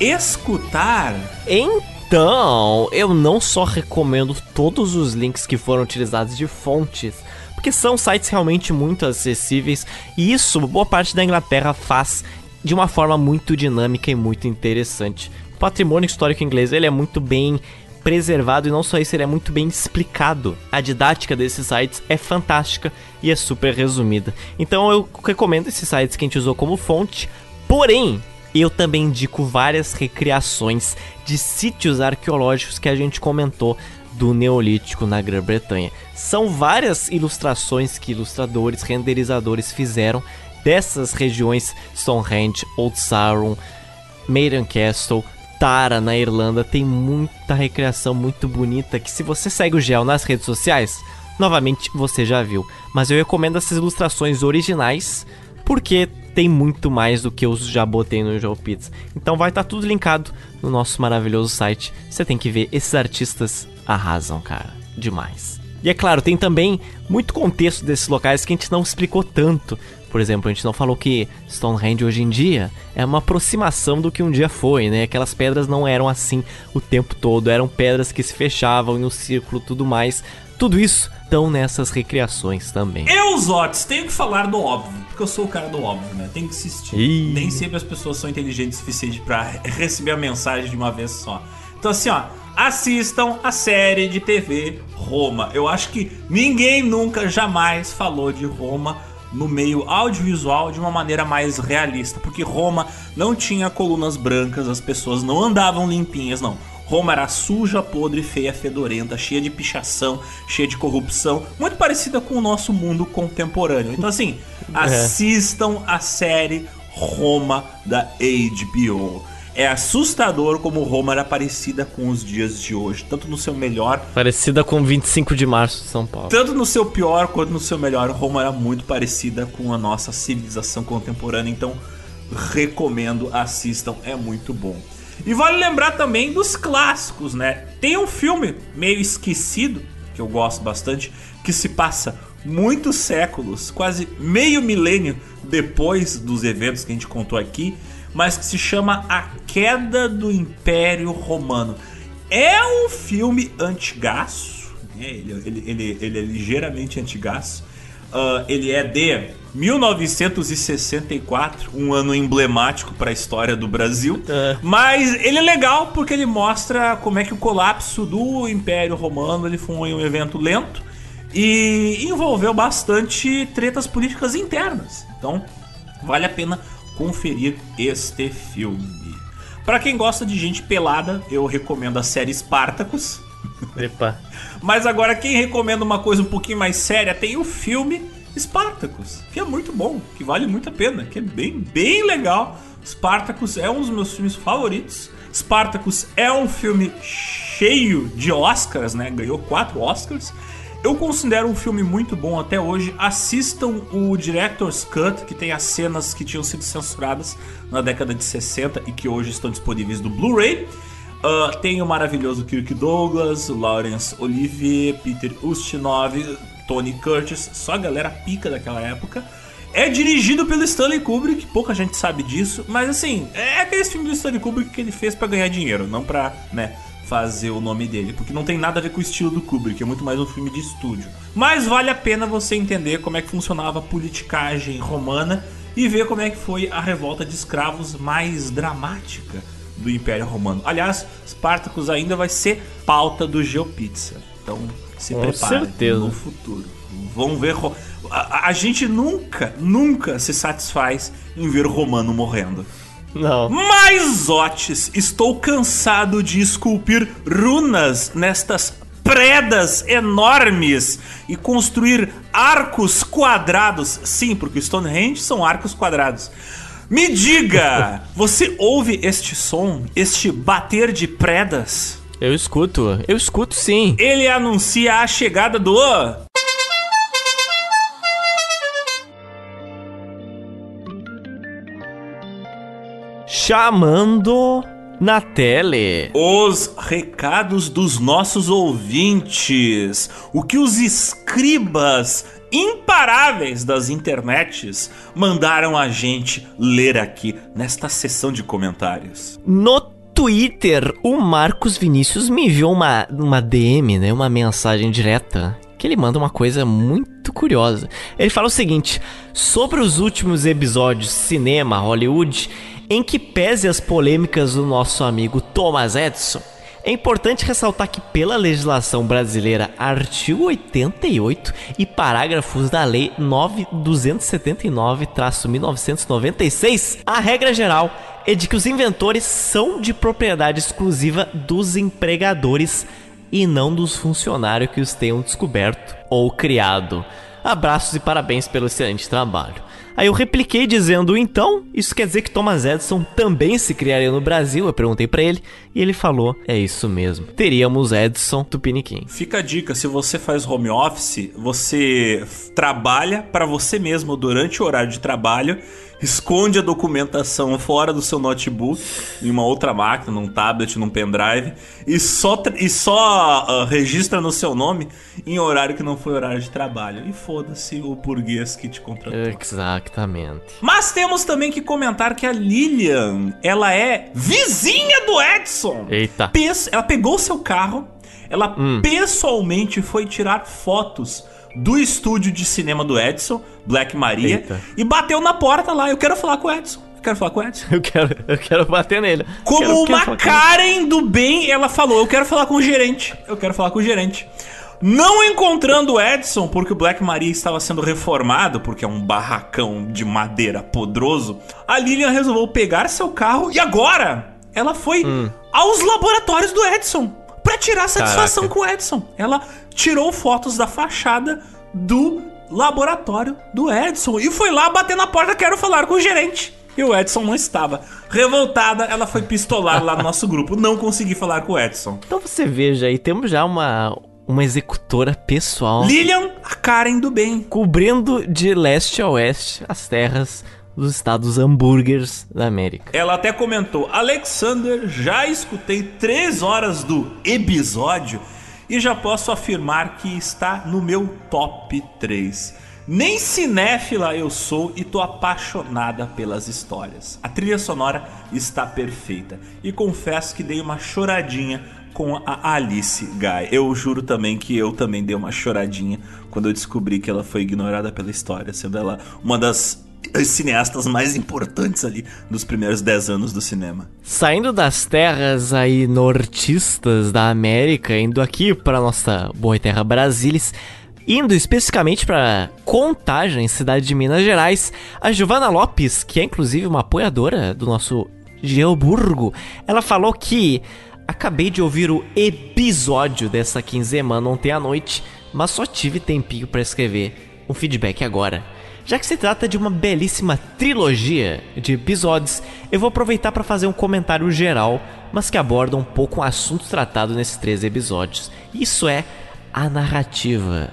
escutar? Então, eu não só recomendo todos os links que foram utilizados de fontes, porque são sites realmente muito acessíveis e isso boa parte da Inglaterra faz de uma forma muito dinâmica e muito interessante patrimônio histórico inglês ele é muito bem preservado e não só isso, ele é muito bem explicado. A didática desses sites é fantástica e é super resumida. Então eu recomendo esses sites que a gente usou como fonte, porém, eu também indico várias recriações de sítios arqueológicos que a gente comentou do Neolítico na Grã-Bretanha. São várias ilustrações que ilustradores, renderizadores fizeram dessas regiões Stonehenge, Old Sarum, Maiden Castle, Tara, na Irlanda, tem muita recreação muito bonita que se você segue o Gel nas redes sociais, novamente você já viu. Mas eu recomendo essas ilustrações originais, porque tem muito mais do que eu já botei no GeoPizza. Então vai estar tá tudo linkado no nosso maravilhoso site. Você tem que ver, esses artistas arrasam, cara. Demais. E é claro, tem também muito contexto desses locais que a gente não explicou tanto. Por exemplo, a gente não falou que Stonehenge hoje em dia é uma aproximação do que um dia foi, né? Aquelas pedras não eram assim o tempo todo, eram pedras que se fechavam no círculo tudo mais. Tudo isso estão nessas recriações também. Eu, Zotes, tenho que falar do óbvio, porque eu sou o cara do óbvio, né? Tem que assistir. Ih. Nem sempre as pessoas são inteligentes o suficiente para receber a mensagem de uma vez só. Então, assim, ó, assistam a série de TV Roma. Eu acho que ninguém nunca, jamais falou de Roma no meio audiovisual de uma maneira mais realista, porque Roma não tinha colunas brancas, as pessoas não andavam limpinhas, não. Roma era suja, podre, feia, fedorenta, cheia de pichação, cheia de corrupção, muito parecida com o nosso mundo contemporâneo. Então, assim, é. assistam a série Roma da HBO. É assustador como Roma era parecida com os dias de hoje, tanto no seu melhor. Parecida com 25 de março de São Paulo. Tanto no seu pior quanto no seu melhor, Roma era muito parecida com a nossa civilização contemporânea, então recomendo, assistam, é muito bom. E vale lembrar também dos clássicos, né? Tem um filme meio esquecido, que eu gosto bastante, que se passa muitos séculos, quase meio milênio depois dos eventos que a gente contou aqui mas que se chama A Queda do Império Romano. É um filme antigaço, né? ele, ele, ele, ele é ligeiramente antigaço. Uh, ele é de 1964, um ano emblemático para a história do Brasil. É. Mas ele é legal porque ele mostra como é que o colapso do Império Romano ele foi um evento lento e envolveu bastante tretas políticas internas. Então, vale a pena conferir este filme. Para quem gosta de gente pelada, eu recomendo a série Spartacus. Epa. Mas agora quem recomenda uma coisa um pouquinho mais séria, tem o filme Spartacus, que é muito bom, que vale muito a pena, que é bem, bem legal. Spartacus é um dos meus filmes favoritos. Spartacus é um filme cheio de Oscars, né? Ganhou quatro Oscars. Eu considero um filme muito bom até hoje. Assistam o Director's Cut, que tem as cenas que tinham sido censuradas na década de 60 e que hoje estão disponíveis no Blu-ray. Uh, tem o maravilhoso Kirk Douglas, Laurence Olivier, Peter Ustinov, Tony Curtis, só a galera pica daquela época. É dirigido pelo Stanley Kubrick, pouca gente sabe disso, mas assim, é aquele filme do Stanley Kubrick que ele fez para ganhar dinheiro, não pra, né, fazer o nome dele, porque não tem nada a ver com o estilo do Kubrick, é muito mais um filme de estúdio. Mas vale a pena você entender como é que funcionava a politicagem romana e ver como é que foi a revolta de escravos mais dramática do Império Romano. Aliás, Spartacus ainda vai ser pauta do GeoPizza. Então se Com prepare certeza. no futuro. Vão ver. A, a gente nunca, nunca se satisfaz em ver Romano morrendo. Não. Mas, Otis, estou cansado de esculpir runas nestas predas enormes e construir arcos quadrados. Sim, porque Stonehenge são arcos quadrados. Me diga, você ouve este som, este bater de predas? Eu escuto, eu escuto sim. Ele anuncia a chegada do Chamando na tele. Os recados dos nossos ouvintes. O que os escribas imparáveis das internets mandaram a gente ler aqui nesta sessão de comentários. No Twitter, o Marcos Vinícius me enviou uma, uma DM, né? Uma mensagem direta. Que ele manda uma coisa muito curiosa. Ele fala o seguinte: sobre os últimos episódios cinema Hollywood, em que pese as polêmicas do nosso amigo Thomas Edison, é importante ressaltar que, pela legislação brasileira, artigo 88 e parágrafos da Lei 9279-1996, a regra geral é de que os inventores são de propriedade exclusiva dos empregadores e não dos funcionários que os tenham descoberto ou criado. Abraços e parabéns pelo excelente trabalho. Aí eu repliquei dizendo, então, isso quer dizer que Thomas Edison também se criaria no Brasil? Eu perguntei pra ele e ele falou, é isso mesmo. Teríamos Edson Tupiniquim. Fica a dica, se você faz home office, você trabalha para você mesmo durante o horário de trabalho, esconde a documentação fora do seu notebook, em uma outra máquina, num tablet, num pendrive, e só, e só ah, registra no seu nome em horário que não foi horário de trabalho. E foda-se o burguês que te contratou. Exatamente. Mas temos também que comentar que a Lilian, ela é vizinha do Edson. Eita. Ela pegou seu carro, ela pessoalmente foi tirar fotos do estúdio de cinema do Edson, Black Maria, Eita. e bateu na porta lá. Eu quero falar com o Edson. Eu quero falar com o Edson. Eu quero, eu quero bater nele. Como Quero- uma. Karen do bem, ela falou: Eu quero falar com o gerente. Eu quero falar com o gerente. Não encontrando o Edson, porque o Black Maria estava sendo reformado, porque é um barracão de madeira podroso, a Lilian resolveu pegar seu carro e agora ela foi Hum. aos laboratórios do Edson pra tirar satisfação Caraca. com o Edson. Ela tirou fotos da fachada do laboratório do Edson e foi lá bater na porta, quero falar com o gerente. E o Edson não estava. Revoltada, ela foi pistolar lá no nosso grupo. Não consegui falar com o Edson. Então você veja aí, temos já uma, uma executora pessoal Lilian, a Karen do bem. cobrindo de leste a oeste as terras dos estados hambúrgueres da América. Ela até comentou: Alexander, já escutei três horas do episódio e já posso afirmar que está no meu top 3. Nem cinéfila eu sou e tô apaixonada pelas histórias. A trilha sonora está perfeita e confesso que dei uma choradinha com a Alice Guy. Eu juro também que eu também dei uma choradinha quando eu descobri que ela foi ignorada pela história, sendo ela uma das cineastas mais importantes ali dos primeiros 10 anos do cinema. Saindo das terras aí nortistas da América, indo aqui para nossa boa terra Brasília, indo especificamente para Contagem, cidade de Minas Gerais, a Giovana Lopes, que é inclusive uma apoiadora do nosso Geoburgo, ela falou que acabei de ouvir o episódio dessa quinzena ontem à noite, mas só tive tempinho para escrever um feedback agora. Já que se trata de uma belíssima trilogia de episódios, eu vou aproveitar para fazer um comentário geral, mas que aborda um pouco o assunto tratado nesses três episódios. Isso é a narrativa.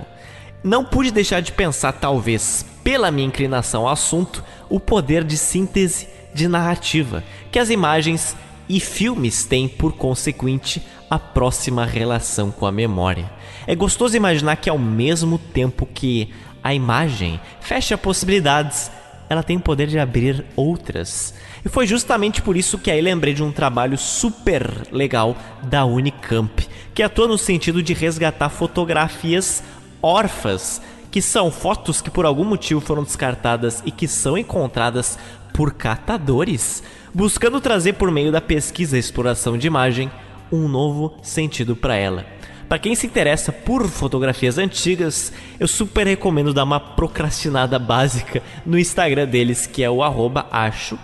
Não pude deixar de pensar, talvez, pela minha inclinação ao assunto, o poder de síntese de narrativa que as imagens e filmes têm por consequente a próxima relação com a memória. É gostoso imaginar que ao mesmo tempo que a imagem fecha possibilidades, ela tem o poder de abrir outras. E foi justamente por isso que aí lembrei de um trabalho super legal da Unicamp, que atua no sentido de resgatar fotografias órfãs, que são fotos que por algum motivo foram descartadas e que são encontradas por catadores, buscando trazer por meio da pesquisa e exploração de imagem um novo sentido para ela. Para quem se interessa por fotografias antigas, eu super recomendo dar uma procrastinada básica no Instagram deles, que é o acho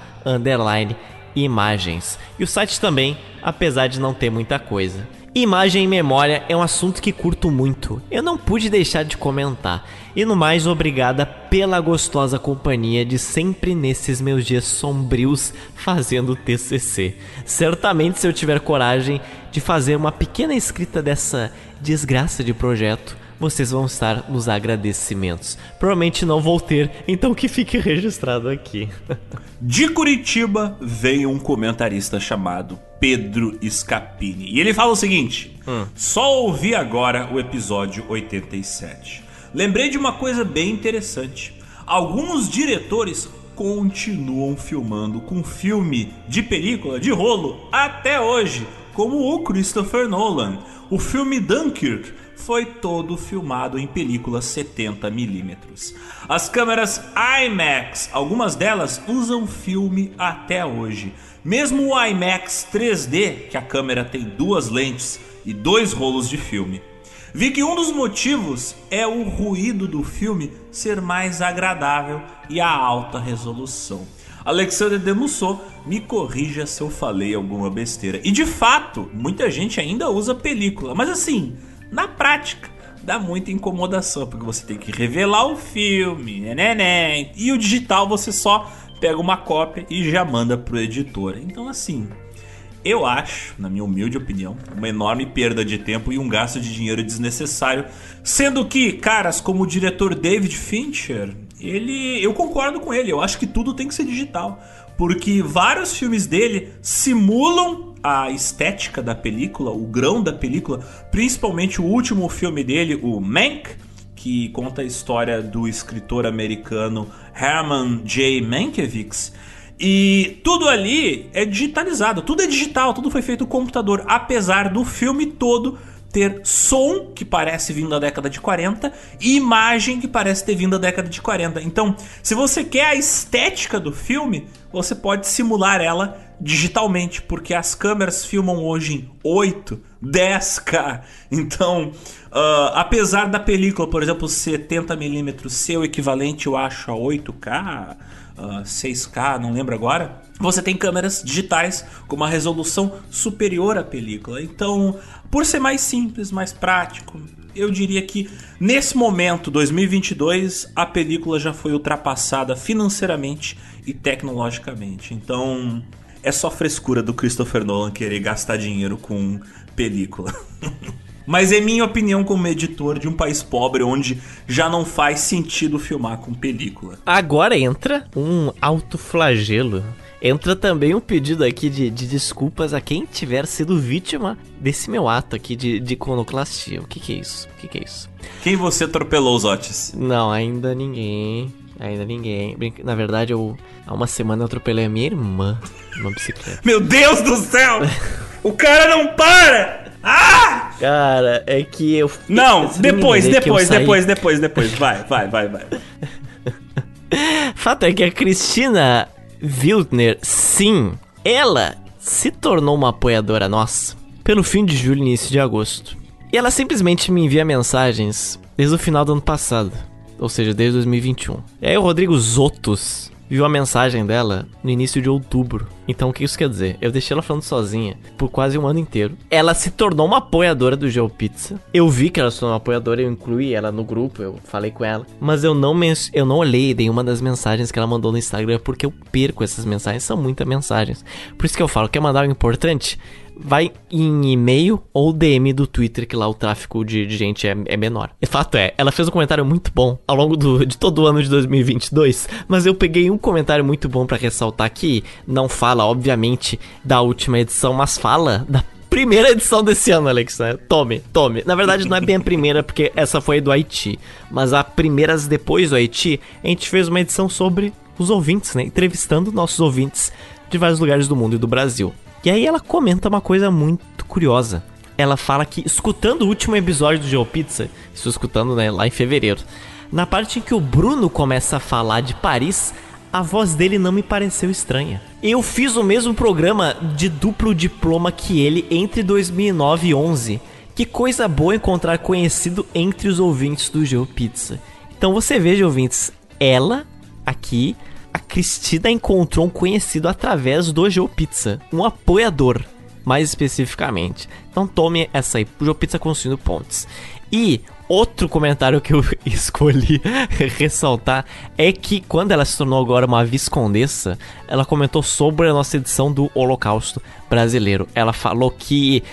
imagens. E o site também, apesar de não ter muita coisa. Imagem e memória é um assunto que curto muito. Eu não pude deixar de comentar. E no mais, obrigada pela gostosa companhia de sempre nesses meus dias sombrios fazendo TCC. Certamente, se eu tiver coragem de fazer uma pequena escrita dessa desgraça de projeto, vocês vão estar nos agradecimentos. Provavelmente não vou ter, então que fique registrado aqui. De Curitiba veio um comentarista chamado Pedro Scapini. E ele fala o seguinte: hum. só ouvi agora o episódio 87. Lembrei de uma coisa bem interessante. Alguns diretores continuam filmando com filme de película de rolo até hoje, como o Christopher Nolan. O filme Dunkirk foi todo filmado em película 70mm. As câmeras IMAX, algumas delas usam filme até hoje. Mesmo o IMAX 3D, que a câmera tem duas lentes e dois rolos de filme. Vi que um dos motivos é o ruído do filme ser mais agradável e a alta resolução. Alexandre Demussot, me corrija se eu falei alguma besteira. E de fato, muita gente ainda usa película, mas assim, na prática, dá muita incomodação, porque você tem que revelar o filme, né, né, né. E o digital você só pega uma cópia e já manda pro editor. Então, assim, eu acho, na minha humilde opinião, uma enorme perda de tempo e um gasto de dinheiro desnecessário. Sendo que caras como o diretor David Fincher, ele, eu concordo com ele. Eu acho que tudo tem que ser digital, porque vários filmes dele simulam a estética da película, o grão da película, principalmente o último filme dele, o Mank, que conta a história do escritor americano Herman J. Mankiewicz. E tudo ali é digitalizado, tudo é digital, tudo foi feito no computador, apesar do filme todo ter som que parece vindo da década de 40 e imagem que parece ter vindo da década de 40. Então, se você quer a estética do filme, você pode simular ela digitalmente, porque as câmeras filmam hoje em 8, 10K. Então, uh, apesar da película, por exemplo, 70mm ser o equivalente, eu acho, a 8K, uh, 6K, não lembro agora, você tem câmeras digitais com uma resolução superior à película. Então, por ser mais simples, mais prático, eu diria que nesse momento, 2022, a película já foi ultrapassada financeiramente e tecnologicamente. Então, é só frescura do Christopher Nolan querer gastar dinheiro com película. Mas é minha opinião como editor de um país pobre onde já não faz sentido filmar com película. Agora entra um alto flagelo. Entra também um pedido aqui de, de, desculpas a quem tiver sido vítima desse meu ato aqui de, de iconoclastia. O que, que é isso? O que, que é isso? Quem você atropelou, Zotes? Não, ainda ninguém. Ainda ninguém. Na verdade, eu há uma semana eu atropelei a minha irmã numa bicicleta. Meu Deus do céu! o cara não para! Ah! Cara, é que eu. Não, depois, depois, depois, depois, depois. Vai, vai, vai, vai. Fato é que a Cristina Wildner, sim, ela se tornou uma apoiadora nossa pelo fim de julho e início de agosto. E ela simplesmente me envia mensagens desde o final do ano passado ou seja, desde 2021. E aí o Rodrigo Zotos viu a mensagem dela no início de outubro. Então o que isso quer dizer? Eu deixei ela falando sozinha por quase um ano inteiro. Ela se tornou uma apoiadora do GeoPizza. Eu vi que ela se tornou uma apoiadora, eu incluí ela no grupo, eu falei com ela. Mas eu não, eu não olhei nenhuma das mensagens que ela mandou no Instagram porque eu perco essas mensagens, são muitas mensagens. Por isso que eu falo, quer mandar algo importante? Vai em e-mail ou DM do Twitter, que lá o tráfego de, de gente é, é, menor. E fato é, ela fez um comentário muito bom ao longo do, de todo o ano de 2022, mas eu peguei um comentário muito bom para ressaltar que não fala, obviamente, da última edição, mas fala da primeira edição desse ano, Alex, né? Tome, tome. Na verdade, não é bem a primeira, porque essa foi do Haiti. Mas a primeiras depois do Haiti, a gente fez uma edição sobre os ouvintes, né? Entrevistando nossos ouvintes de vários lugares do mundo e do Brasil. E aí ela comenta uma coisa muito curiosa. Ela fala que, escutando o último episódio do GeoPizza, estou escutando né, lá em fevereiro, na parte em que o Bruno começa a falar de Paris, a voz dele não me pareceu estranha. Eu fiz o mesmo programa de duplo diploma que ele entre 2009 e 11, Que coisa boa encontrar conhecido entre os ouvintes do GeoPizza. Então você veja, ouvintes, ela aqui, a Cristina encontrou um conhecido através do GeoPizza, um apoiador, mais especificamente. Então tome essa aí, GeoPizza construindo pontes. E outro comentário que eu escolhi ressaltar é que quando ela se tornou agora uma viscondessa, ela comentou sobre a nossa edição do Holocausto Brasileiro. Ela falou que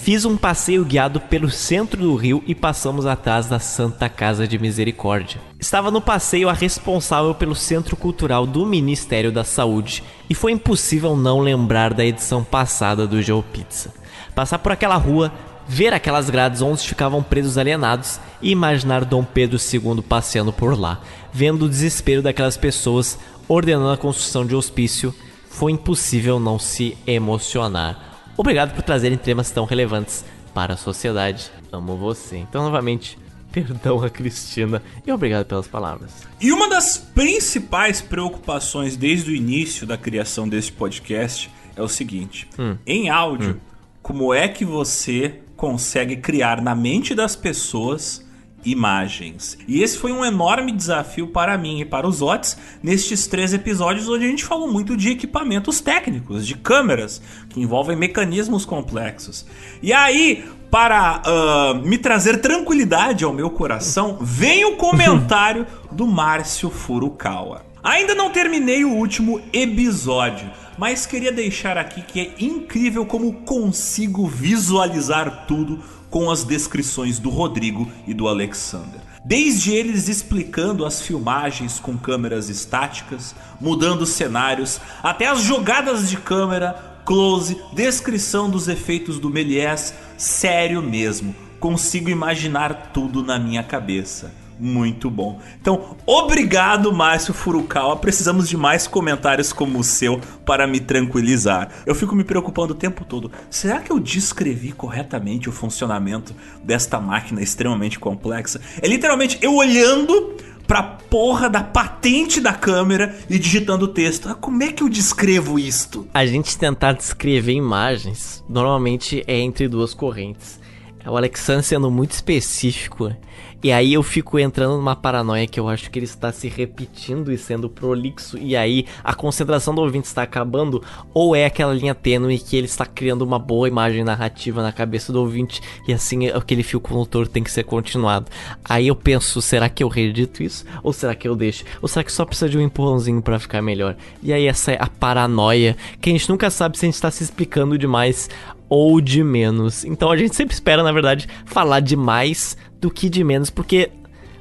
fiz um passeio guiado pelo centro do Rio e passamos atrás da Santa Casa de Misericórdia. Estava no passeio a responsável pelo Centro Cultural do Ministério da Saúde e foi impossível não lembrar da edição passada do GeoPizza. Passar por aquela rua ver aquelas grades onde ficavam presos alienados e imaginar Dom Pedro II passeando por lá, vendo o desespero daquelas pessoas ordenando a construção de hospício, foi impossível não se emocionar. Obrigado por trazerem temas tão relevantes para a sociedade. Amo você. Então, novamente, perdão a Cristina e obrigado pelas palavras. E uma das principais preocupações desde o início da criação deste podcast é o seguinte: hum. em áudio, hum. como é que você consegue criar na mente das pessoas imagens. E esse foi um enorme desafio para mim e para os Otis nestes três episódios onde a gente falou muito de equipamentos técnicos, de câmeras, que envolvem mecanismos complexos. E aí, para uh, me trazer tranquilidade ao meu coração, vem o comentário do Márcio Furukawa. Ainda não terminei o último episódio mas queria deixar aqui que é incrível como consigo visualizar tudo com as descrições do Rodrigo e do Alexander. Desde eles explicando as filmagens com câmeras estáticas, mudando cenários, até as jogadas de câmera, close, descrição dos efeitos do Méliès, sério mesmo, consigo imaginar tudo na minha cabeça muito bom. Então, obrigado, Márcio Furukawa. Precisamos de mais comentários como o seu para me tranquilizar. Eu fico me preocupando o tempo todo. Será que eu descrevi corretamente o funcionamento desta máquina extremamente complexa? É literalmente eu olhando pra porra da patente da câmera e digitando o texto. Ah, como é que eu descrevo isto? A gente tentar descrever imagens normalmente é entre duas correntes. É o Alexandre sendo muito específico e aí eu fico entrando numa paranoia que eu acho que ele está se repetindo e sendo prolixo. E aí a concentração do ouvinte está acabando. Ou é aquela linha tênue que ele está criando uma boa imagem narrativa na cabeça do ouvinte. E assim aquele fio condutor tem que ser continuado. Aí eu penso, será que eu reedito isso? Ou será que eu deixo? Ou será que só precisa de um empurrãozinho para ficar melhor? E aí essa é a paranoia. Que a gente nunca sabe se a gente está se explicando demais ou de menos. Então a gente sempre espera, na verdade, falar demais do que de menos, porque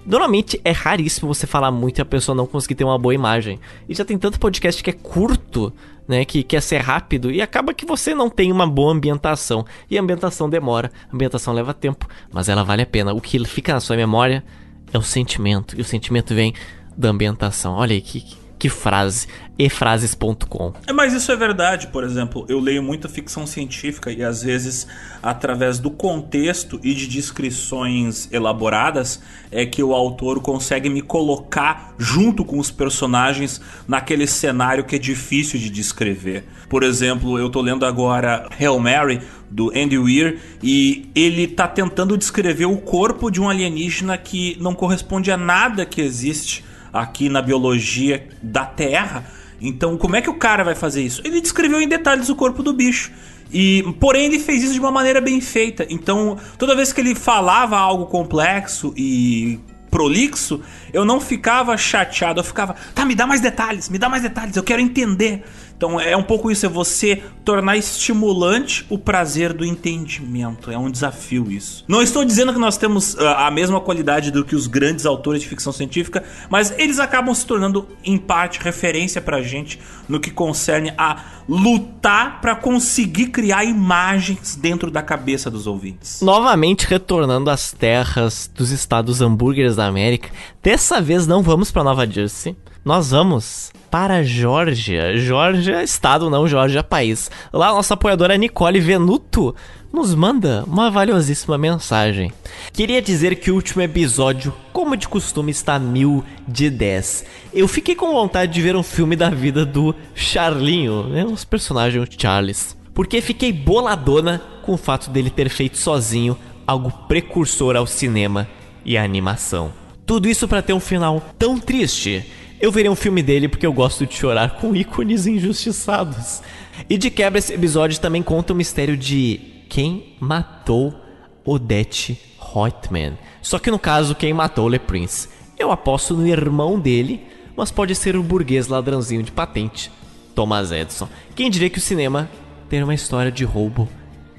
normalmente é raríssimo você falar muito e a pessoa não conseguir ter uma boa imagem. E já tem tanto podcast que é curto, né, que quer ser rápido e acaba que você não tem uma boa ambientação. E a ambientação demora, a ambientação leva tempo, mas ela vale a pena. O que fica na sua memória é o sentimento, e o sentimento vem da ambientação. Olha aí que que frase efrases.com. É, mas isso é verdade, por exemplo, eu leio muita ficção científica e às vezes através do contexto e de descrições elaboradas é que o autor consegue me colocar junto com os personagens naquele cenário que é difícil de descrever. Por exemplo, eu tô lendo agora Hail Mary do Andy Weir e ele tá tentando descrever o corpo de um alienígena que não corresponde a nada que existe aqui na biologia da Terra. Então, como é que o cara vai fazer isso? Ele descreveu em detalhes o corpo do bicho. E, porém, ele fez isso de uma maneira bem feita. Então, toda vez que ele falava algo complexo e prolixo, eu não ficava chateado, eu ficava, tá, me dá mais detalhes, me dá mais detalhes, eu quero entender. Então é um pouco isso, é você tornar estimulante o prazer do entendimento. É um desafio isso. Não estou dizendo que nós temos uh, a mesma qualidade do que os grandes autores de ficção científica, mas eles acabam se tornando, em parte, referência pra gente no que concerne a lutar para conseguir criar imagens dentro da cabeça dos ouvintes. Novamente retornando às terras dos estados hambúrgueres da América, dessa vez não vamos para Nova Jersey, nós vamos para a Georgia. Georgia, estado, não Georgia, país. Lá, nossa apoiadora Nicole Venuto nos manda uma valiosíssima mensagem. Queria dizer que o último episódio, como de costume, está mil de 10. Eu fiquei com vontade de ver um filme da vida do Charlinho, né? Os personagens Charles. Porque fiquei boladona com o fato dele ter feito sozinho algo precursor ao cinema e à animação. Tudo isso para ter um final tão triste. Eu verei um filme dele porque eu gosto de chorar com ícones injustiçados. E de quebra, esse episódio também conta o mistério de quem matou Odette Reutemann. Só que no caso, quem matou Le Prince. Eu aposto no irmão dele, mas pode ser o burguês ladrãozinho de patente, Thomas Edison. Quem diria que o cinema tem uma história de roubo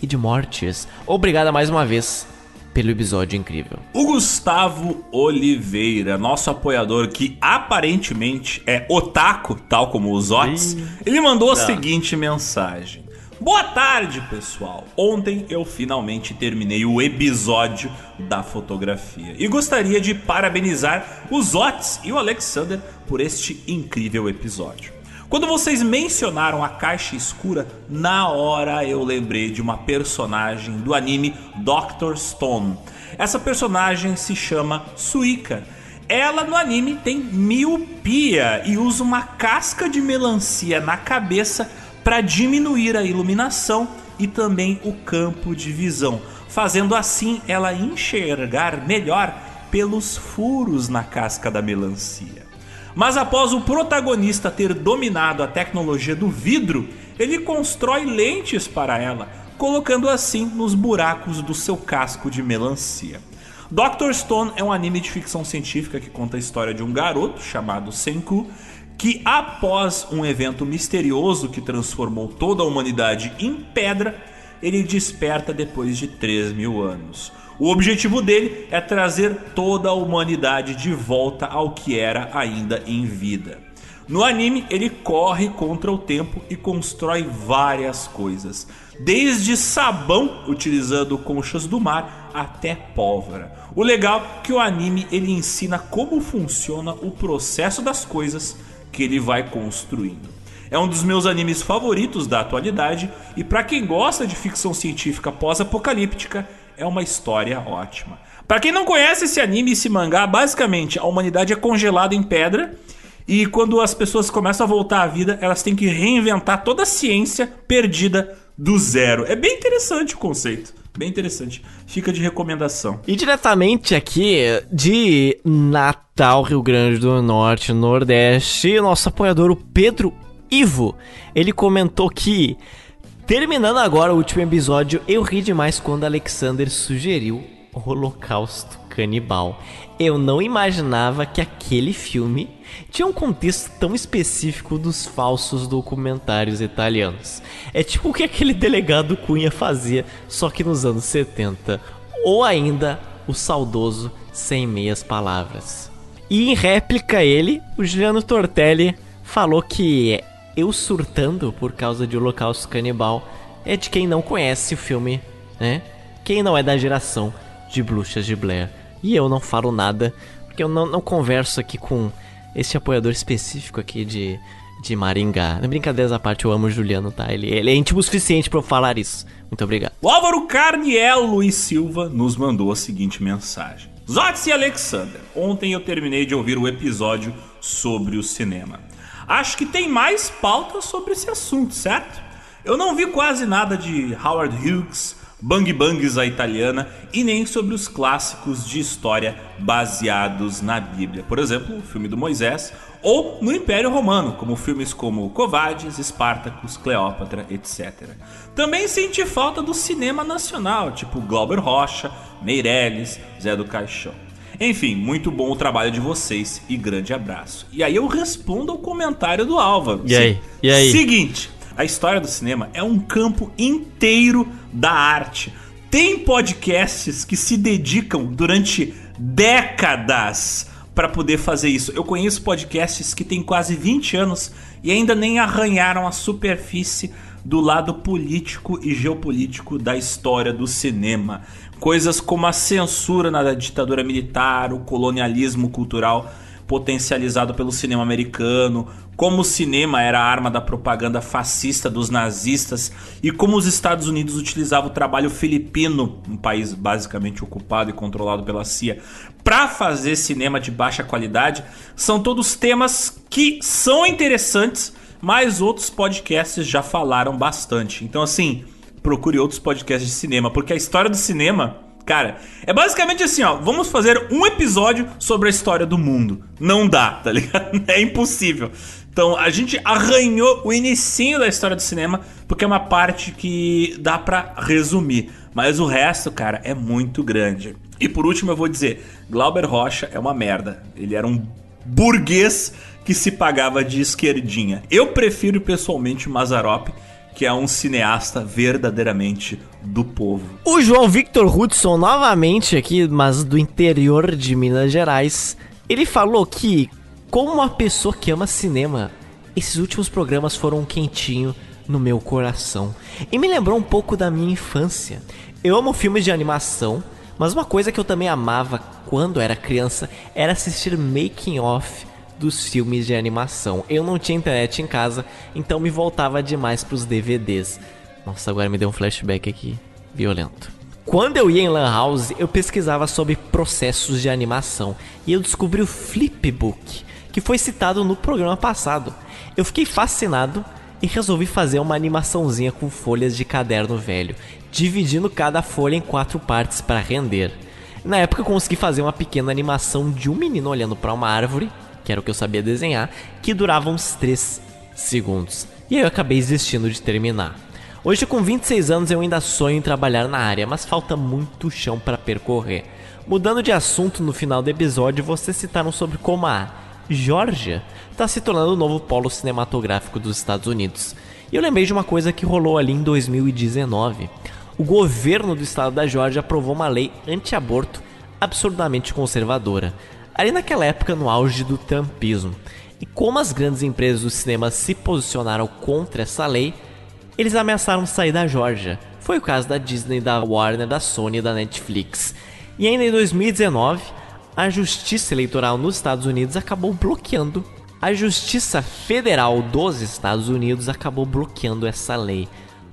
e de mortes? Obrigada mais uma vez pelo episódio incrível. O Gustavo Oliveira, nosso apoiador que aparentemente é otaku, tal como os Otis, ele mandou a seguinte mensagem. Boa tarde, pessoal. Ontem eu finalmente terminei o episódio da fotografia e gostaria de parabenizar os Otis e o Alexander por este incrível episódio. Quando vocês mencionaram a caixa escura, na hora eu lembrei de uma personagem do anime Doctor Stone. Essa personagem se chama Suika. Ela no anime tem miopia e usa uma casca de melancia na cabeça para diminuir a iluminação e também o campo de visão, fazendo assim ela enxergar melhor pelos furos na casca da melancia. Mas após o protagonista ter dominado a tecnologia do vidro, ele constrói lentes para ela, colocando assim nos buracos do seu casco de melancia. Dr. Stone é um anime de ficção científica que conta a história de um garoto chamado Senku que, após um evento misterioso que transformou toda a humanidade em pedra, ele desperta depois de 3 mil anos. O objetivo dele é trazer toda a humanidade de volta ao que era ainda em vida. No anime, ele corre contra o tempo e constrói várias coisas, desde sabão utilizando conchas do mar até pólvora. O legal é que o anime ele ensina como funciona o processo das coisas que ele vai construindo. É um dos meus animes favoritos da atualidade e para quem gosta de ficção científica pós-apocalíptica, é uma história ótima. Para quem não conhece esse anime esse mangá, basicamente a humanidade é congelada em pedra e quando as pessoas começam a voltar à vida, elas têm que reinventar toda a ciência perdida do zero. É bem interessante o conceito. Bem interessante. Fica de recomendação. E diretamente aqui de Natal, Rio Grande do Norte, Nordeste, nosso apoiador, o Pedro Ivo, ele comentou que Terminando agora o último episódio, eu ri demais quando Alexander sugeriu o Holocausto Canibal. Eu não imaginava que aquele filme tinha um contexto tão específico dos falsos documentários italianos. É tipo o que aquele delegado Cunha fazia, só que nos anos 70. Ou ainda o saudoso Sem Meias Palavras. E em réplica ele, o Juliano Tortelli falou que eu surtando por causa de Holocausto Canibal é de quem não conhece o filme, né? Quem não é da geração de Bruxas de Blair. E eu não falo nada, porque eu não, não converso aqui com esse apoiador específico aqui de, de Maringá. Na brincadeiras à parte, eu amo o Juliano, tá? Ele, ele é íntimo o suficiente para eu falar isso. Muito obrigado. O Álvaro Carniel Luiz Silva nos mandou a seguinte mensagem. Zotes e Alexander, ontem eu terminei de ouvir o episódio sobre o cinema. Acho que tem mais pauta sobre esse assunto, certo? Eu não vi quase nada de Howard Hughes, Bang Bangs a italiana e nem sobre os clássicos de história baseados na Bíblia. Por exemplo, o filme do Moisés ou no Império Romano, como filmes como Covades, Espartacus, Cleópatra, etc. Também senti falta do cinema nacional, tipo Glauber Rocha, Meirelles, Zé do Caixão. Enfim, muito bom o trabalho de vocês e grande abraço. E aí eu respondo ao comentário do Álvaro. E aí? E aí? Seguinte, a história do cinema é um campo inteiro da arte. Tem podcasts que se dedicam durante décadas para poder fazer isso. Eu conheço podcasts que têm quase 20 anos e ainda nem arranharam a superfície do lado político e geopolítico da história do cinema. Coisas como a censura na ditadura militar, o colonialismo cultural potencializado pelo cinema americano, como o cinema era a arma da propaganda fascista dos nazistas e como os Estados Unidos utilizavam o trabalho filipino, um país basicamente ocupado e controlado pela CIA, para fazer cinema de baixa qualidade, são todos temas que são interessantes, mas outros podcasts já falaram bastante. Então assim, procure outros podcasts de cinema, porque a história do cinema Cara, é basicamente assim, ó. Vamos fazer um episódio sobre a história do mundo. Não dá, tá ligado? É impossível. Então a gente arranhou o inicinho da história do cinema, porque é uma parte que dá para resumir. Mas o resto, cara, é muito grande. E por último eu vou dizer, Glauber Rocha é uma merda. Ele era um burguês que se pagava de esquerdinha. Eu prefiro pessoalmente Mazarop, que é um cineasta verdadeiramente do povo. O João Victor Hudson, novamente aqui, mas do interior de Minas Gerais, ele falou que, como uma pessoa que ama cinema, esses últimos programas foram um quentinho no meu coração. E me lembrou um pouco da minha infância. Eu amo filmes de animação, mas uma coisa que eu também amava quando era criança era assistir making off dos filmes de animação. Eu não tinha internet em casa, então me voltava demais pros DVDs. Nossa, agora me deu um flashback aqui violento. Quando eu ia em Lan House, eu pesquisava sobre processos de animação e eu descobri o Flipbook, que foi citado no programa passado. Eu fiquei fascinado e resolvi fazer uma animaçãozinha com folhas de caderno velho, dividindo cada folha em quatro partes para render. Na época eu consegui fazer uma pequena animação de um menino olhando para uma árvore, que era o que eu sabia desenhar, que durava uns 3 segundos. E aí eu acabei desistindo de terminar. Hoje com 26 anos eu ainda sonho em trabalhar na área, mas falta muito chão para percorrer. Mudando de assunto no final do episódio, vocês citaram sobre como a Georgia está se tornando o novo polo cinematográfico dos Estados Unidos. E eu lembrei de uma coisa que rolou ali em 2019. O governo do estado da Georgia aprovou uma lei anti-aborto absurdamente conservadora, ali naquela época no auge do trumpismo. E como as grandes empresas do cinema se posicionaram contra essa lei, eles ameaçaram sair da Georgia. Foi o caso da Disney, da Warner, da Sony e da Netflix. E ainda em 2019, a Justiça Eleitoral nos Estados Unidos acabou bloqueando. A Justiça Federal dos Estados Unidos acabou bloqueando essa lei,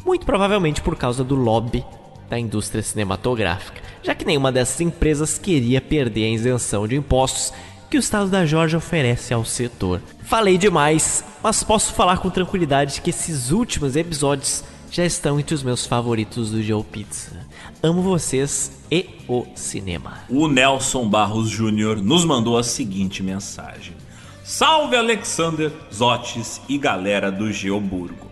muito provavelmente por causa do lobby da indústria cinematográfica, já que nenhuma dessas empresas queria perder a isenção de impostos que o estado da Georgia oferece ao setor. Falei demais, mas posso falar com tranquilidade que esses últimos episódios já estão entre os meus favoritos do Joe Pizza. Amo vocês e o cinema. O Nelson Barros Jr. nos mandou a seguinte mensagem: Salve Alexander, Zotes e galera do Geoburgo.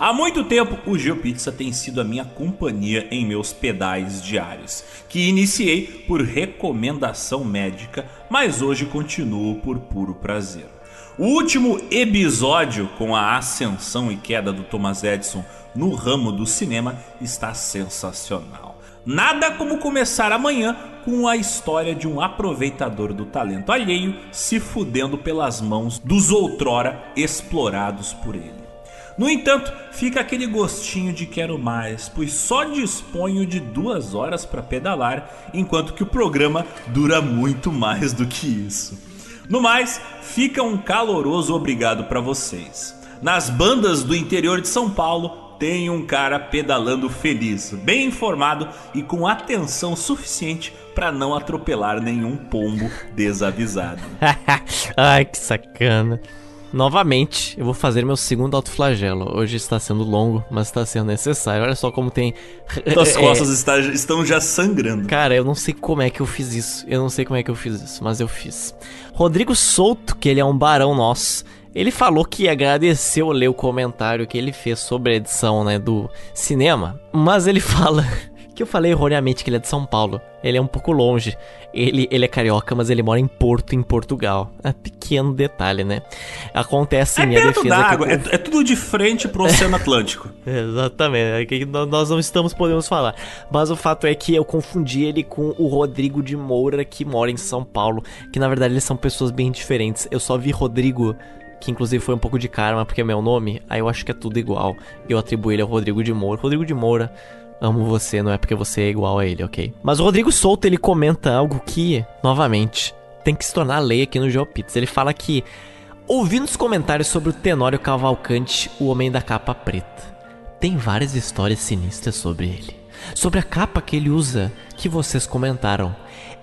Há muito tempo o GeoPizza tem sido a minha companhia em meus pedais diários, que iniciei por recomendação médica, mas hoje continuo por puro prazer. O último episódio com a ascensão e queda do Thomas Edison no ramo do cinema está sensacional. Nada como começar amanhã com a história de um aproveitador do talento alheio se fudendo pelas mãos dos outrora explorados por ele. No entanto, fica aquele gostinho de quero mais, pois só disponho de duas horas para pedalar, enquanto que o programa dura muito mais do que isso. No mais, fica um caloroso obrigado para vocês. Nas bandas do interior de São Paulo, tem um cara pedalando feliz, bem informado e com atenção suficiente para não atropelar nenhum pombo desavisado. Ai, que sacana. Novamente, eu vou fazer meu segundo autoflagelo. Hoje está sendo longo, mas está sendo necessário. Olha só como tem. As é, costas está, estão já sangrando. Cara, eu não sei como é que eu fiz isso. Eu não sei como é que eu fiz isso, mas eu fiz. Rodrigo Souto, que ele é um barão nosso, ele falou que agradeceu ler o comentário que ele fez sobre a edição né, do cinema, mas ele fala que eu falei erroneamente que ele é de São Paulo. Ele é um pouco longe. Ele, ele é carioca, mas ele mora em Porto, em Portugal. É pequeno detalhe, né? Acontece é minha defesa. D'água. Que é, é tudo de frente pro Oceano Atlântico. Exatamente. É que nós não estamos podendo falar. Mas o fato é que eu confundi ele com o Rodrigo de Moura, que mora em São Paulo. Que na verdade eles são pessoas bem diferentes. Eu só vi Rodrigo que inclusive foi um pouco de karma porque é meu nome, aí eu acho que é tudo igual. Eu atribuo ele ao Rodrigo de Moura. Rodrigo de Moura amo você, não é porque você é igual a ele, ok? Mas o Rodrigo Souto, ele comenta algo que, novamente, tem que se tornar lei aqui no GeoPits. Ele fala que, ouvindo os comentários sobre o Tenório Cavalcante, o Homem da Capa Preta, tem várias histórias sinistras sobre ele. Sobre a capa que ele usa, que vocês comentaram.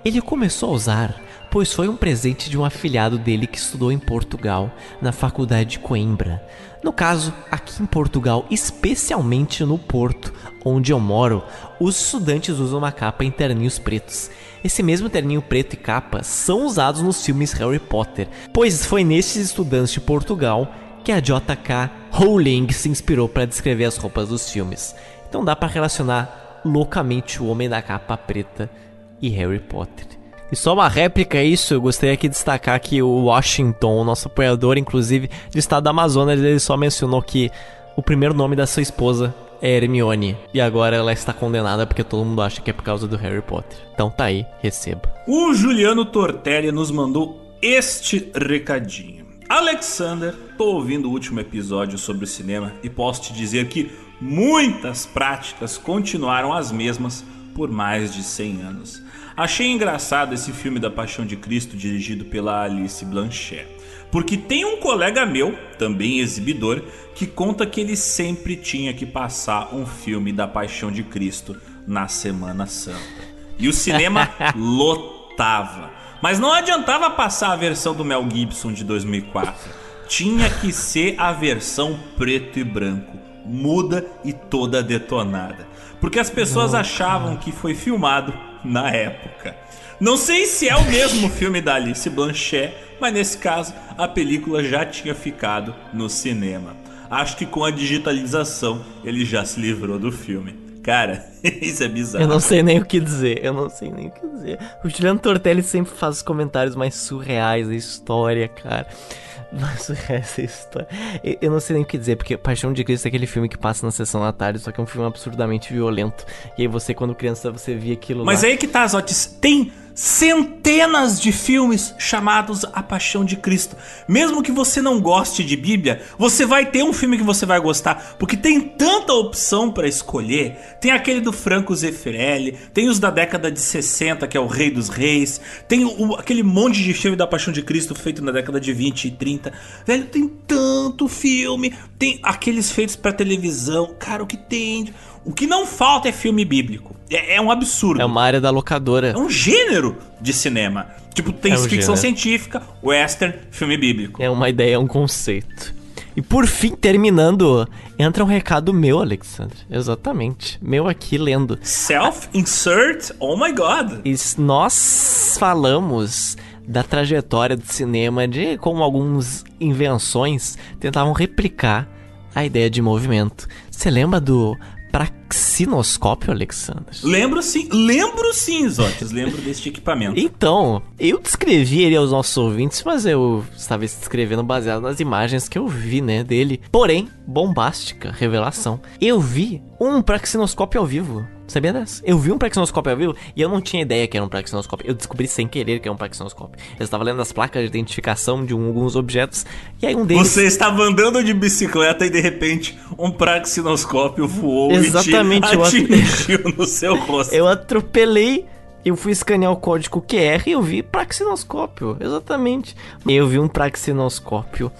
Ele começou a usar pois foi um presente de um afilhado dele que estudou em Portugal, na Faculdade de Coimbra. No caso, aqui em Portugal, especialmente no Porto, onde eu moro, os estudantes usam uma capa em terninhos pretos. Esse mesmo terninho preto e capa são usados nos filmes Harry Potter, pois foi nesses estudantes de Portugal que a JK Rowling se inspirou para descrever as roupas dos filmes. Então dá para relacionar loucamente o Homem da Capa Preta e Harry Potter. E só uma réplica a isso, eu gostaria aqui de destacar que o Washington, nosso apoiador, inclusive, do estado da Amazonas, ele só mencionou que o primeiro nome da sua esposa é Hermione. E agora ela está condenada porque todo mundo acha que é por causa do Harry Potter. Então tá aí, receba. O Juliano Tortelli nos mandou este recadinho. Alexander, tô ouvindo o último episódio sobre o cinema e posso te dizer que muitas práticas continuaram as mesmas por mais de 100 anos. Achei engraçado esse filme da Paixão de Cristo dirigido pela Alice Blanchet, porque tem um colega meu, também exibidor, que conta que ele sempre tinha que passar um filme da Paixão de Cristo na Semana Santa. E o cinema lotava. Mas não adiantava passar a versão do Mel Gibson de 2004. Tinha que ser a versão preto e branco, muda e toda detonada. Porque as pessoas achavam que foi filmado na época. Não sei se é o mesmo filme da Alice Blanchet, mas nesse caso a película já tinha ficado no cinema. Acho que com a digitalização ele já se livrou do filme. Cara, isso é bizarro. Eu não sei nem o que dizer, eu não sei nem o que dizer. O Juliano Tortelli sempre faz os comentários mais surreais da história, cara. Mais surreais da história. Eu, eu não sei nem o que dizer, porque Paixão de Cristo é aquele filme que passa na sessão da tarde, só que é um filme absurdamente violento. E aí você, quando criança, você via aquilo Mas lá. aí que tá, Zotis. Tem centenas de filmes chamados A Paixão de Cristo. Mesmo que você não goste de Bíblia, você vai ter um filme que você vai gostar, porque tem tanta opção para escolher. Tem aquele do Franco Zeffirelli, tem os da década de 60, que é o Rei dos Reis, tem o, aquele monte de filme da Paixão de Cristo feito na década de 20 e 30. Velho, tem tanto filme, tem aqueles feitos para televisão. Cara, o que tem? O que não falta é filme bíblico. É, é um absurdo. É uma área da locadora. É um gênero de cinema. Tipo, tem É um ficção gênero. científica, western, filme bíblico. É uma ideia, é um conceito. E por fim, terminando, entra um recado meu, Alexandre. Exatamente. Meu aqui lendo. Self-insert, oh my god. E nós falamos da trajetória do cinema, de como algumas invenções tentavam replicar a ideia de movimento. Você lembra do praxinoscópio, Alexandre? Lembro sim, lembro sim, Zotes, lembro deste equipamento. Então, eu descrevi ele aos nossos ouvintes, mas eu estava descrevendo baseado nas imagens que eu vi, né, dele. Porém, bombástica revelação. Eu vi um praxinoscópio ao vivo. Sabia dessa? Eu vi um praxinoscópio ao vivo e eu não tinha ideia que era um praxinoscópio. Eu descobri sem querer que era um praxinoscópio. Eu estava lendo as placas de identificação de um- alguns objetos e aí um deles... Você estava andando de bicicleta e de repente um praxinoscópio voou Exatamente, e at- atingiu no seu rosto. Eu atropelei, eu fui escanear o código QR e eu vi praxinoscópio, exatamente. Eu vi um praxinoscópio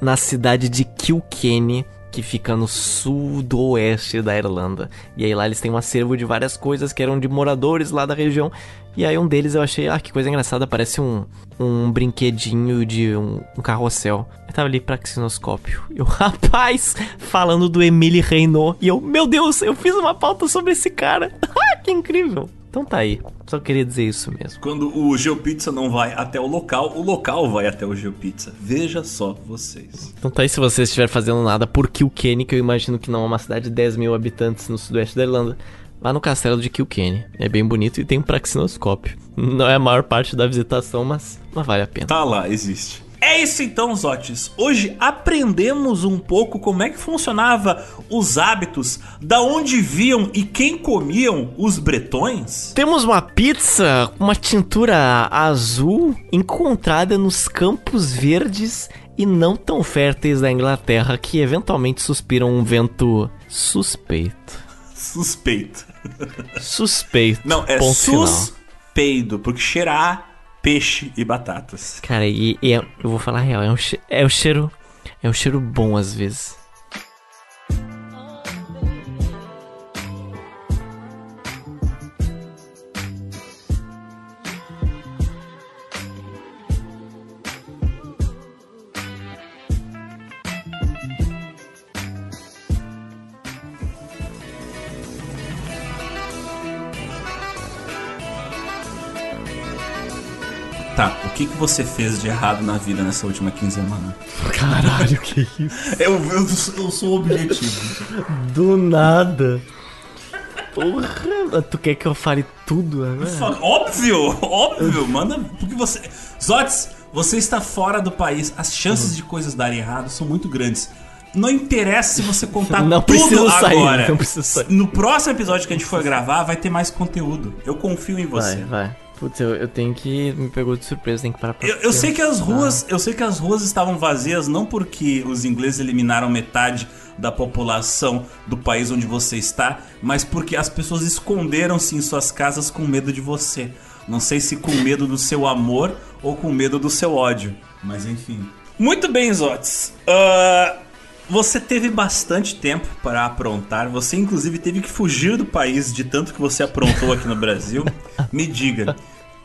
na cidade de Kilkenny, que fica no sudoeste da Irlanda. E aí lá eles têm um acervo de várias coisas que eram de moradores lá da região. E aí um deles eu achei, ah, que coisa engraçada, parece um, um brinquedinho de um, um carrossel. Eu tava ali praxinoscópio. E o rapaz falando do Emile Reynaud. E eu, meu Deus, eu fiz uma pauta sobre esse cara. Ah, que incrível. Então tá aí. Só queria dizer isso mesmo. Quando o GeoPizza não vai até o local, o local vai até o GeoPizza. Veja só vocês. Então tá aí se você estiver fazendo nada por Kilkenny, que eu imagino que não é uma cidade de 10 mil habitantes no sudoeste da Irlanda. Lá no castelo de Kilkenny. É bem bonito e tem um praxinoscópio. Não é a maior parte da visitação, mas, mas vale a pena. Tá lá, existe. É isso então, Zotes. Hoje aprendemos um pouco como é que funcionava os hábitos, da onde viam e quem comiam os bretões. Temos uma pizza com uma tintura azul encontrada nos campos verdes e não tão férteis da Inglaterra que eventualmente suspiram um vento suspeito. Suspeito. Suspeito. Não, é suspeido, porque cheirar peixe e batatas. Cara, e, e é- eu vou falar a real, é um, é um cheiro. É um cheiro bom às vezes. Que, que você fez de errado na vida nessa última quinzena? Caralho, que isso? Eu, eu, eu sou objetivo. Do nada. Porra, tu quer que eu fale tudo agora? Óbvio, óbvio, manda. Porque você. Zotes, você está fora do país. As chances de coisas darem errado são muito grandes. Não interessa se você contar Não tudo sair, agora. não preciso sair. No próximo episódio que a gente for gravar, vai ter mais conteúdo. Eu confio em você. Vai, vai. Putz, eu, eu tenho que. Me pegou de surpresa, tem que parar pra. Eu, eu sei que as ruas, eu sei que as ruas estavam vazias não porque os ingleses eliminaram metade da população do país onde você está, mas porque as pessoas esconderam-se em suas casas com medo de você. Não sei se com medo do seu amor ou com medo do seu ódio, mas enfim. Muito bem, Zotes. Ah, você teve bastante tempo para aprontar. Você, inclusive, teve que fugir do país de tanto que você aprontou aqui no Brasil. Me diga,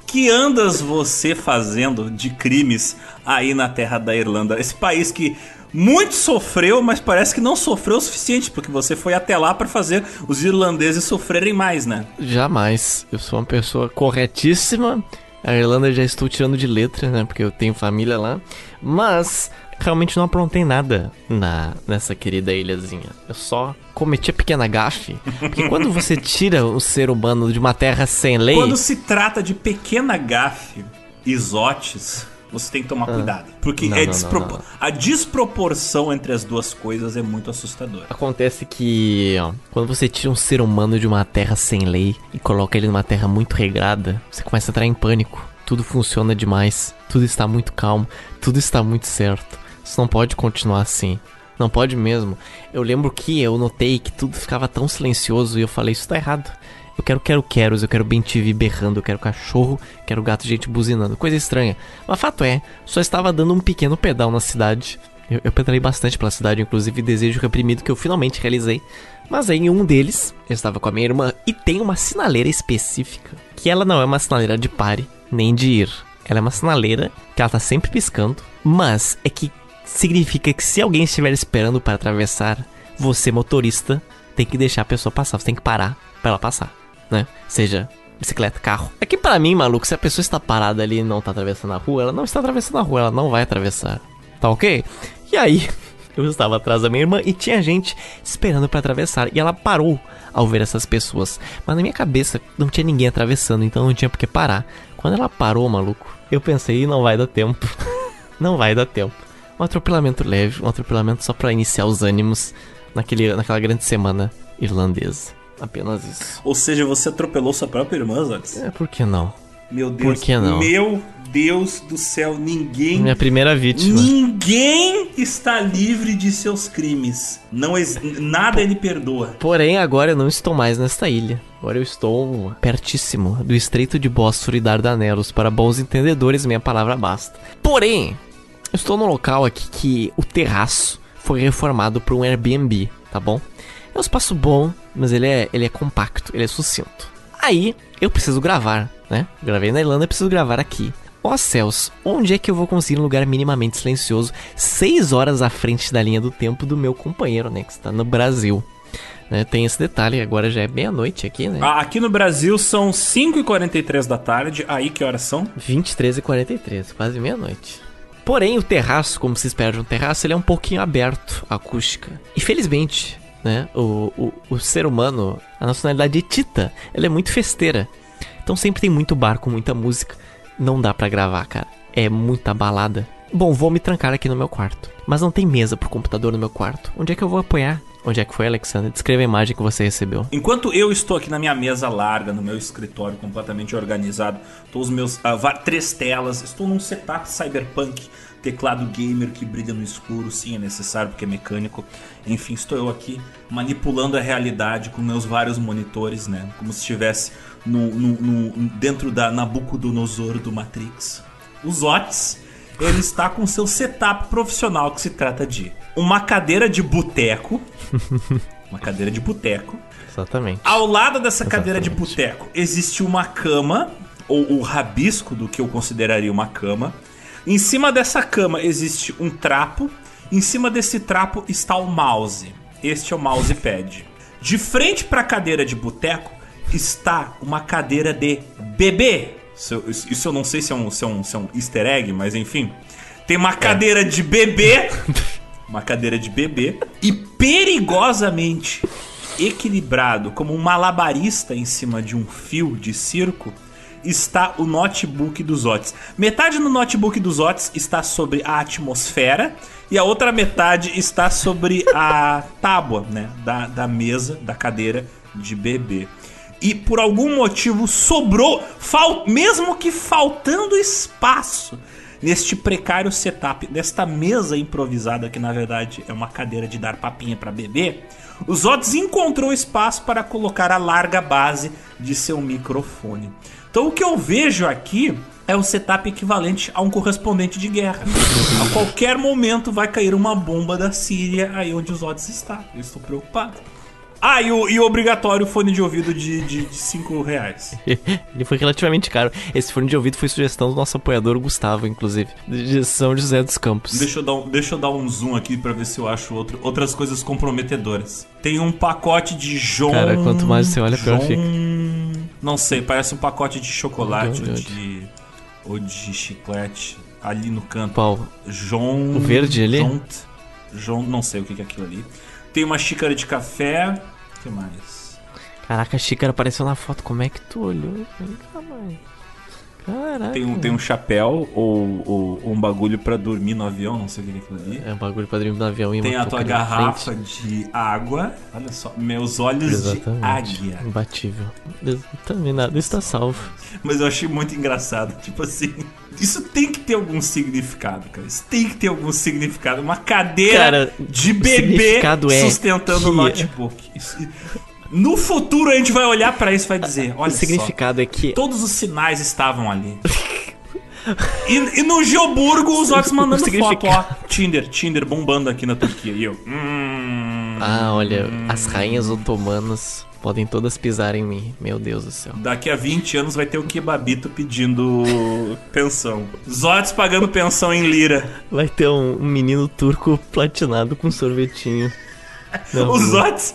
que andas você fazendo de crimes aí na terra da Irlanda? Esse país que muito sofreu, mas parece que não sofreu o suficiente, porque você foi até lá para fazer os irlandeses sofrerem mais, né? Jamais. Eu sou uma pessoa corretíssima. A Irlanda já estou tirando de letra, né? Porque eu tenho família lá. Mas realmente não aprontei nada na, nessa querida ilhazinha. Eu só cometi a pequena gafe. Porque quando você tira o ser humano de uma terra sem lei. Quando se trata de pequena gafe, isotes, você tem que tomar cuidado. Porque Ah. Não, é não, não. a desproporção entre as duas coisas é muito assustadora. Acontece que, ó, quando você tira um ser humano de uma terra sem lei e coloca ele numa terra muito regrada, você começa a entrar em pânico. Tudo funciona demais, tudo está muito calmo, tudo está muito certo. Isso não pode continuar assim. Não pode mesmo. Eu lembro que eu notei que tudo ficava tão silencioso e eu falei, isso tá errado. Eu quero quero queros, eu quero bem TV berrando, eu quero cachorro, quero gato gente buzinando, coisa estranha. Mas fato é, só estava dando um pequeno pedal na cidade. Eu, eu pedalei bastante pela cidade, inclusive desejo reprimido que eu finalmente realizei. Mas em um deles, eu estava com a minha irmã e tem uma sinaleira específica. Que ela não é uma sinaleira de pare, nem de ir. Ela é uma sinaleira que ela tá sempre piscando. Mas é que significa que se alguém estiver esperando para atravessar, você, motorista, tem que deixar a pessoa passar. Você tem que parar para ela passar, né? Seja bicicleta, carro. É que pra mim, maluco, se a pessoa está parada ali e não tá atravessando a rua, ela não está atravessando a rua, ela não vai atravessar. Tá ok? E aí, eu estava atrás da minha irmã e tinha gente esperando pra atravessar. E ela parou ao ver essas pessoas. Mas na minha cabeça não tinha ninguém atravessando, então não tinha por que parar. Quando ela parou, maluco, eu pensei, não vai dar tempo. não vai dar tempo. Um atropelamento leve, um atropelamento só pra iniciar os ânimos naquele, naquela grande semana irlandesa. Apenas isso. Ou seja, você atropelou sua própria irmã, Zotes? É, por que não? Meu Deus. Por que não? Meu Deus do céu, ninguém. Minha primeira vítima. Ninguém está livre de seus crimes. Não nada ele perdoa. Porém, agora eu não estou mais nesta ilha. Agora eu estou pertíssimo do Estreito de Bósforo e Dardanelos. Para bons entendedores, minha palavra basta. Porém, eu estou num local aqui que o terraço foi reformado para um Airbnb, tá bom? É um espaço bom, mas ele é, ele é compacto, ele é sucinto. Aí, eu preciso gravar, né? Gravei na Irlanda, preciso gravar aqui. Ó céus, onde é que eu vou conseguir um lugar minimamente silencioso, seis horas à frente da linha do tempo do meu companheiro, né? Que está no Brasil. Né, tem esse detalhe, agora já é meia-noite aqui, né? Ah, Aqui no Brasil são 5h43 da tarde. Aí que horas são? 23 e 43, quase meia-noite. Porém, o terraço, como se espera de um terraço, ele é um pouquinho aberto, à acústica. E felizmente, né, o, o, o ser humano, a nacionalidade tita, ela é muito festeira. Então sempre tem muito bar com muita música. Não dá pra gravar, cara. É muita balada. Bom, vou me trancar aqui no meu quarto. Mas não tem mesa pro computador no meu quarto. Onde é que eu vou apoiar? Onde é que foi, Alexander? Descreva a imagem que você recebeu. Enquanto eu estou aqui na minha mesa larga, no meu escritório completamente organizado, tô os meus ah, três telas, estou num setup cyberpunk, teclado gamer que brilha no escuro, sim, é necessário porque é mecânico. Enfim, estou eu aqui manipulando a realidade com meus vários monitores, né? Como se estivesse no, no- no- dentro da Nabucodonosor do Matrix. Os Otis, ele está com seu setup profissional que se trata de uma cadeira de boteco, uma cadeira de boteco, Exatamente. ao lado dessa cadeira de Exatamente. boteco existe uma cama, ou o rabisco do que eu consideraria uma cama. Em cima dessa cama existe um trapo. Em cima desse trapo está o mouse. Este é o mousepad. De frente para a cadeira de boteco está uma cadeira de bebê. Isso, eu não sei se é, um, se, é um, se é um easter egg, mas enfim. Tem uma cadeira de bebê. uma cadeira de bebê. E perigosamente equilibrado, como um malabarista em cima de um fio de circo, está o notebook dos Otis. Metade no notebook dos Otis está sobre a atmosfera e a outra metade está sobre a tábua, né, da, da mesa, da cadeira de bebê. E por algum motivo sobrou, fal, mesmo que faltando espaço neste precário setup desta mesa improvisada que na verdade é uma cadeira de dar papinha para bebê, os Otis encontrou espaço para colocar a larga base de seu microfone. Então o que eu vejo aqui é o setup equivalente a um correspondente de guerra. a qualquer momento vai cair uma bomba da Síria aí onde os Otis está. Eu estou preocupado. Ah, e o, e o obrigatório fone de ouvido de 5 reais. Ele foi relativamente caro. Esse fone de ouvido foi sugestão do nosso apoiador Gustavo, inclusive, de São José dos Campos. Deixa eu dar um, deixa eu dar um zoom aqui para ver se eu acho outro, outras coisas comprometedoras. Tem um pacote de João. Cara, quanto mais você olha, pior fica. Não sei, parece um pacote de chocolate ou de, ou de chiclete ali no canto. Qual? João. O verde ali? João, não sei o que é aquilo ali. Tem uma xícara de café. Que mais? Caraca, a xícara apareceu na foto. Como é que tu olhou? Caraca. Tem um, tem um chapéu ou, ou, ou um bagulho para dormir no avião, não sei o que é aquilo ali. É um bagulho pra dormir no avião e Tem a tua garrafa de água. Olha só, meus olhos Exatamente. de águia. Imbatível. Também nada está salvo. Mas eu achei muito engraçado. Tipo assim, isso tem que ter algum significado, cara. Isso tem que ter algum significado. Uma cadeira cara, de bebê é sustentando o é notebook. Isso, no futuro a gente vai olhar para isso e vai dizer: olha O significado só, é que. Todos os sinais estavam ali. e, e, no Geoburgo os outros mandando foto, ó. Tinder, Tinder bombando aqui na Turquia. E eu. Hum, ah, olha, hum. as rainhas otomanas podem todas pisar em mim. Meu Deus do céu. Daqui a 20 anos vai ter o Kebabito pedindo pensão. Zotes pagando pensão em lira. Vai ter um, um menino turco platinado com sorvetinho. Os Zotes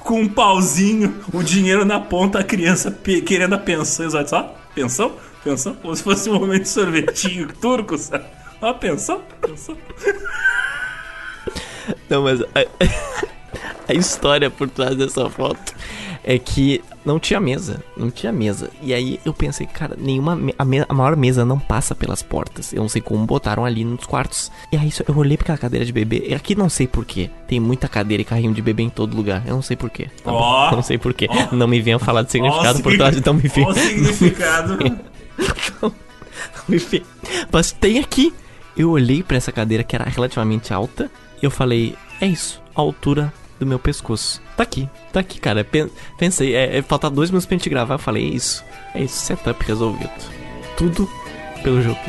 com um pauzinho, o dinheiro na ponta, a criança querendo a pensão. Os Zotes, ó, pensão? Pensão? Como se fosse um momento de sorvetinho turco, sabe? Ó, pensão? Pensão? Não, mas a, a história por trás dessa foto é que não tinha mesa, não tinha mesa. E aí eu pensei, cara, nenhuma a, me, a, maior mesa não passa pelas portas. Eu não sei como botaram ali nos quartos. E aí eu olhei para aquela cadeira de bebê. E aqui não sei porquê. Tem muita cadeira e carrinho de bebê em todo lugar. Eu não sei porquê. Tá oh, não sei porquê. Oh, não me venham falar de significado oh, por trás, então me venham. significado. Enfim, mas tem aqui. Eu olhei para essa cadeira que era relativamente alta. E eu falei, é isso, altura do meu pescoço. Tá aqui, tá aqui, cara. Pensei, é, é faltar dois minutos pra gente gravar. Eu falei, é isso. É isso, setup resolvido. Tudo pelo Jogo.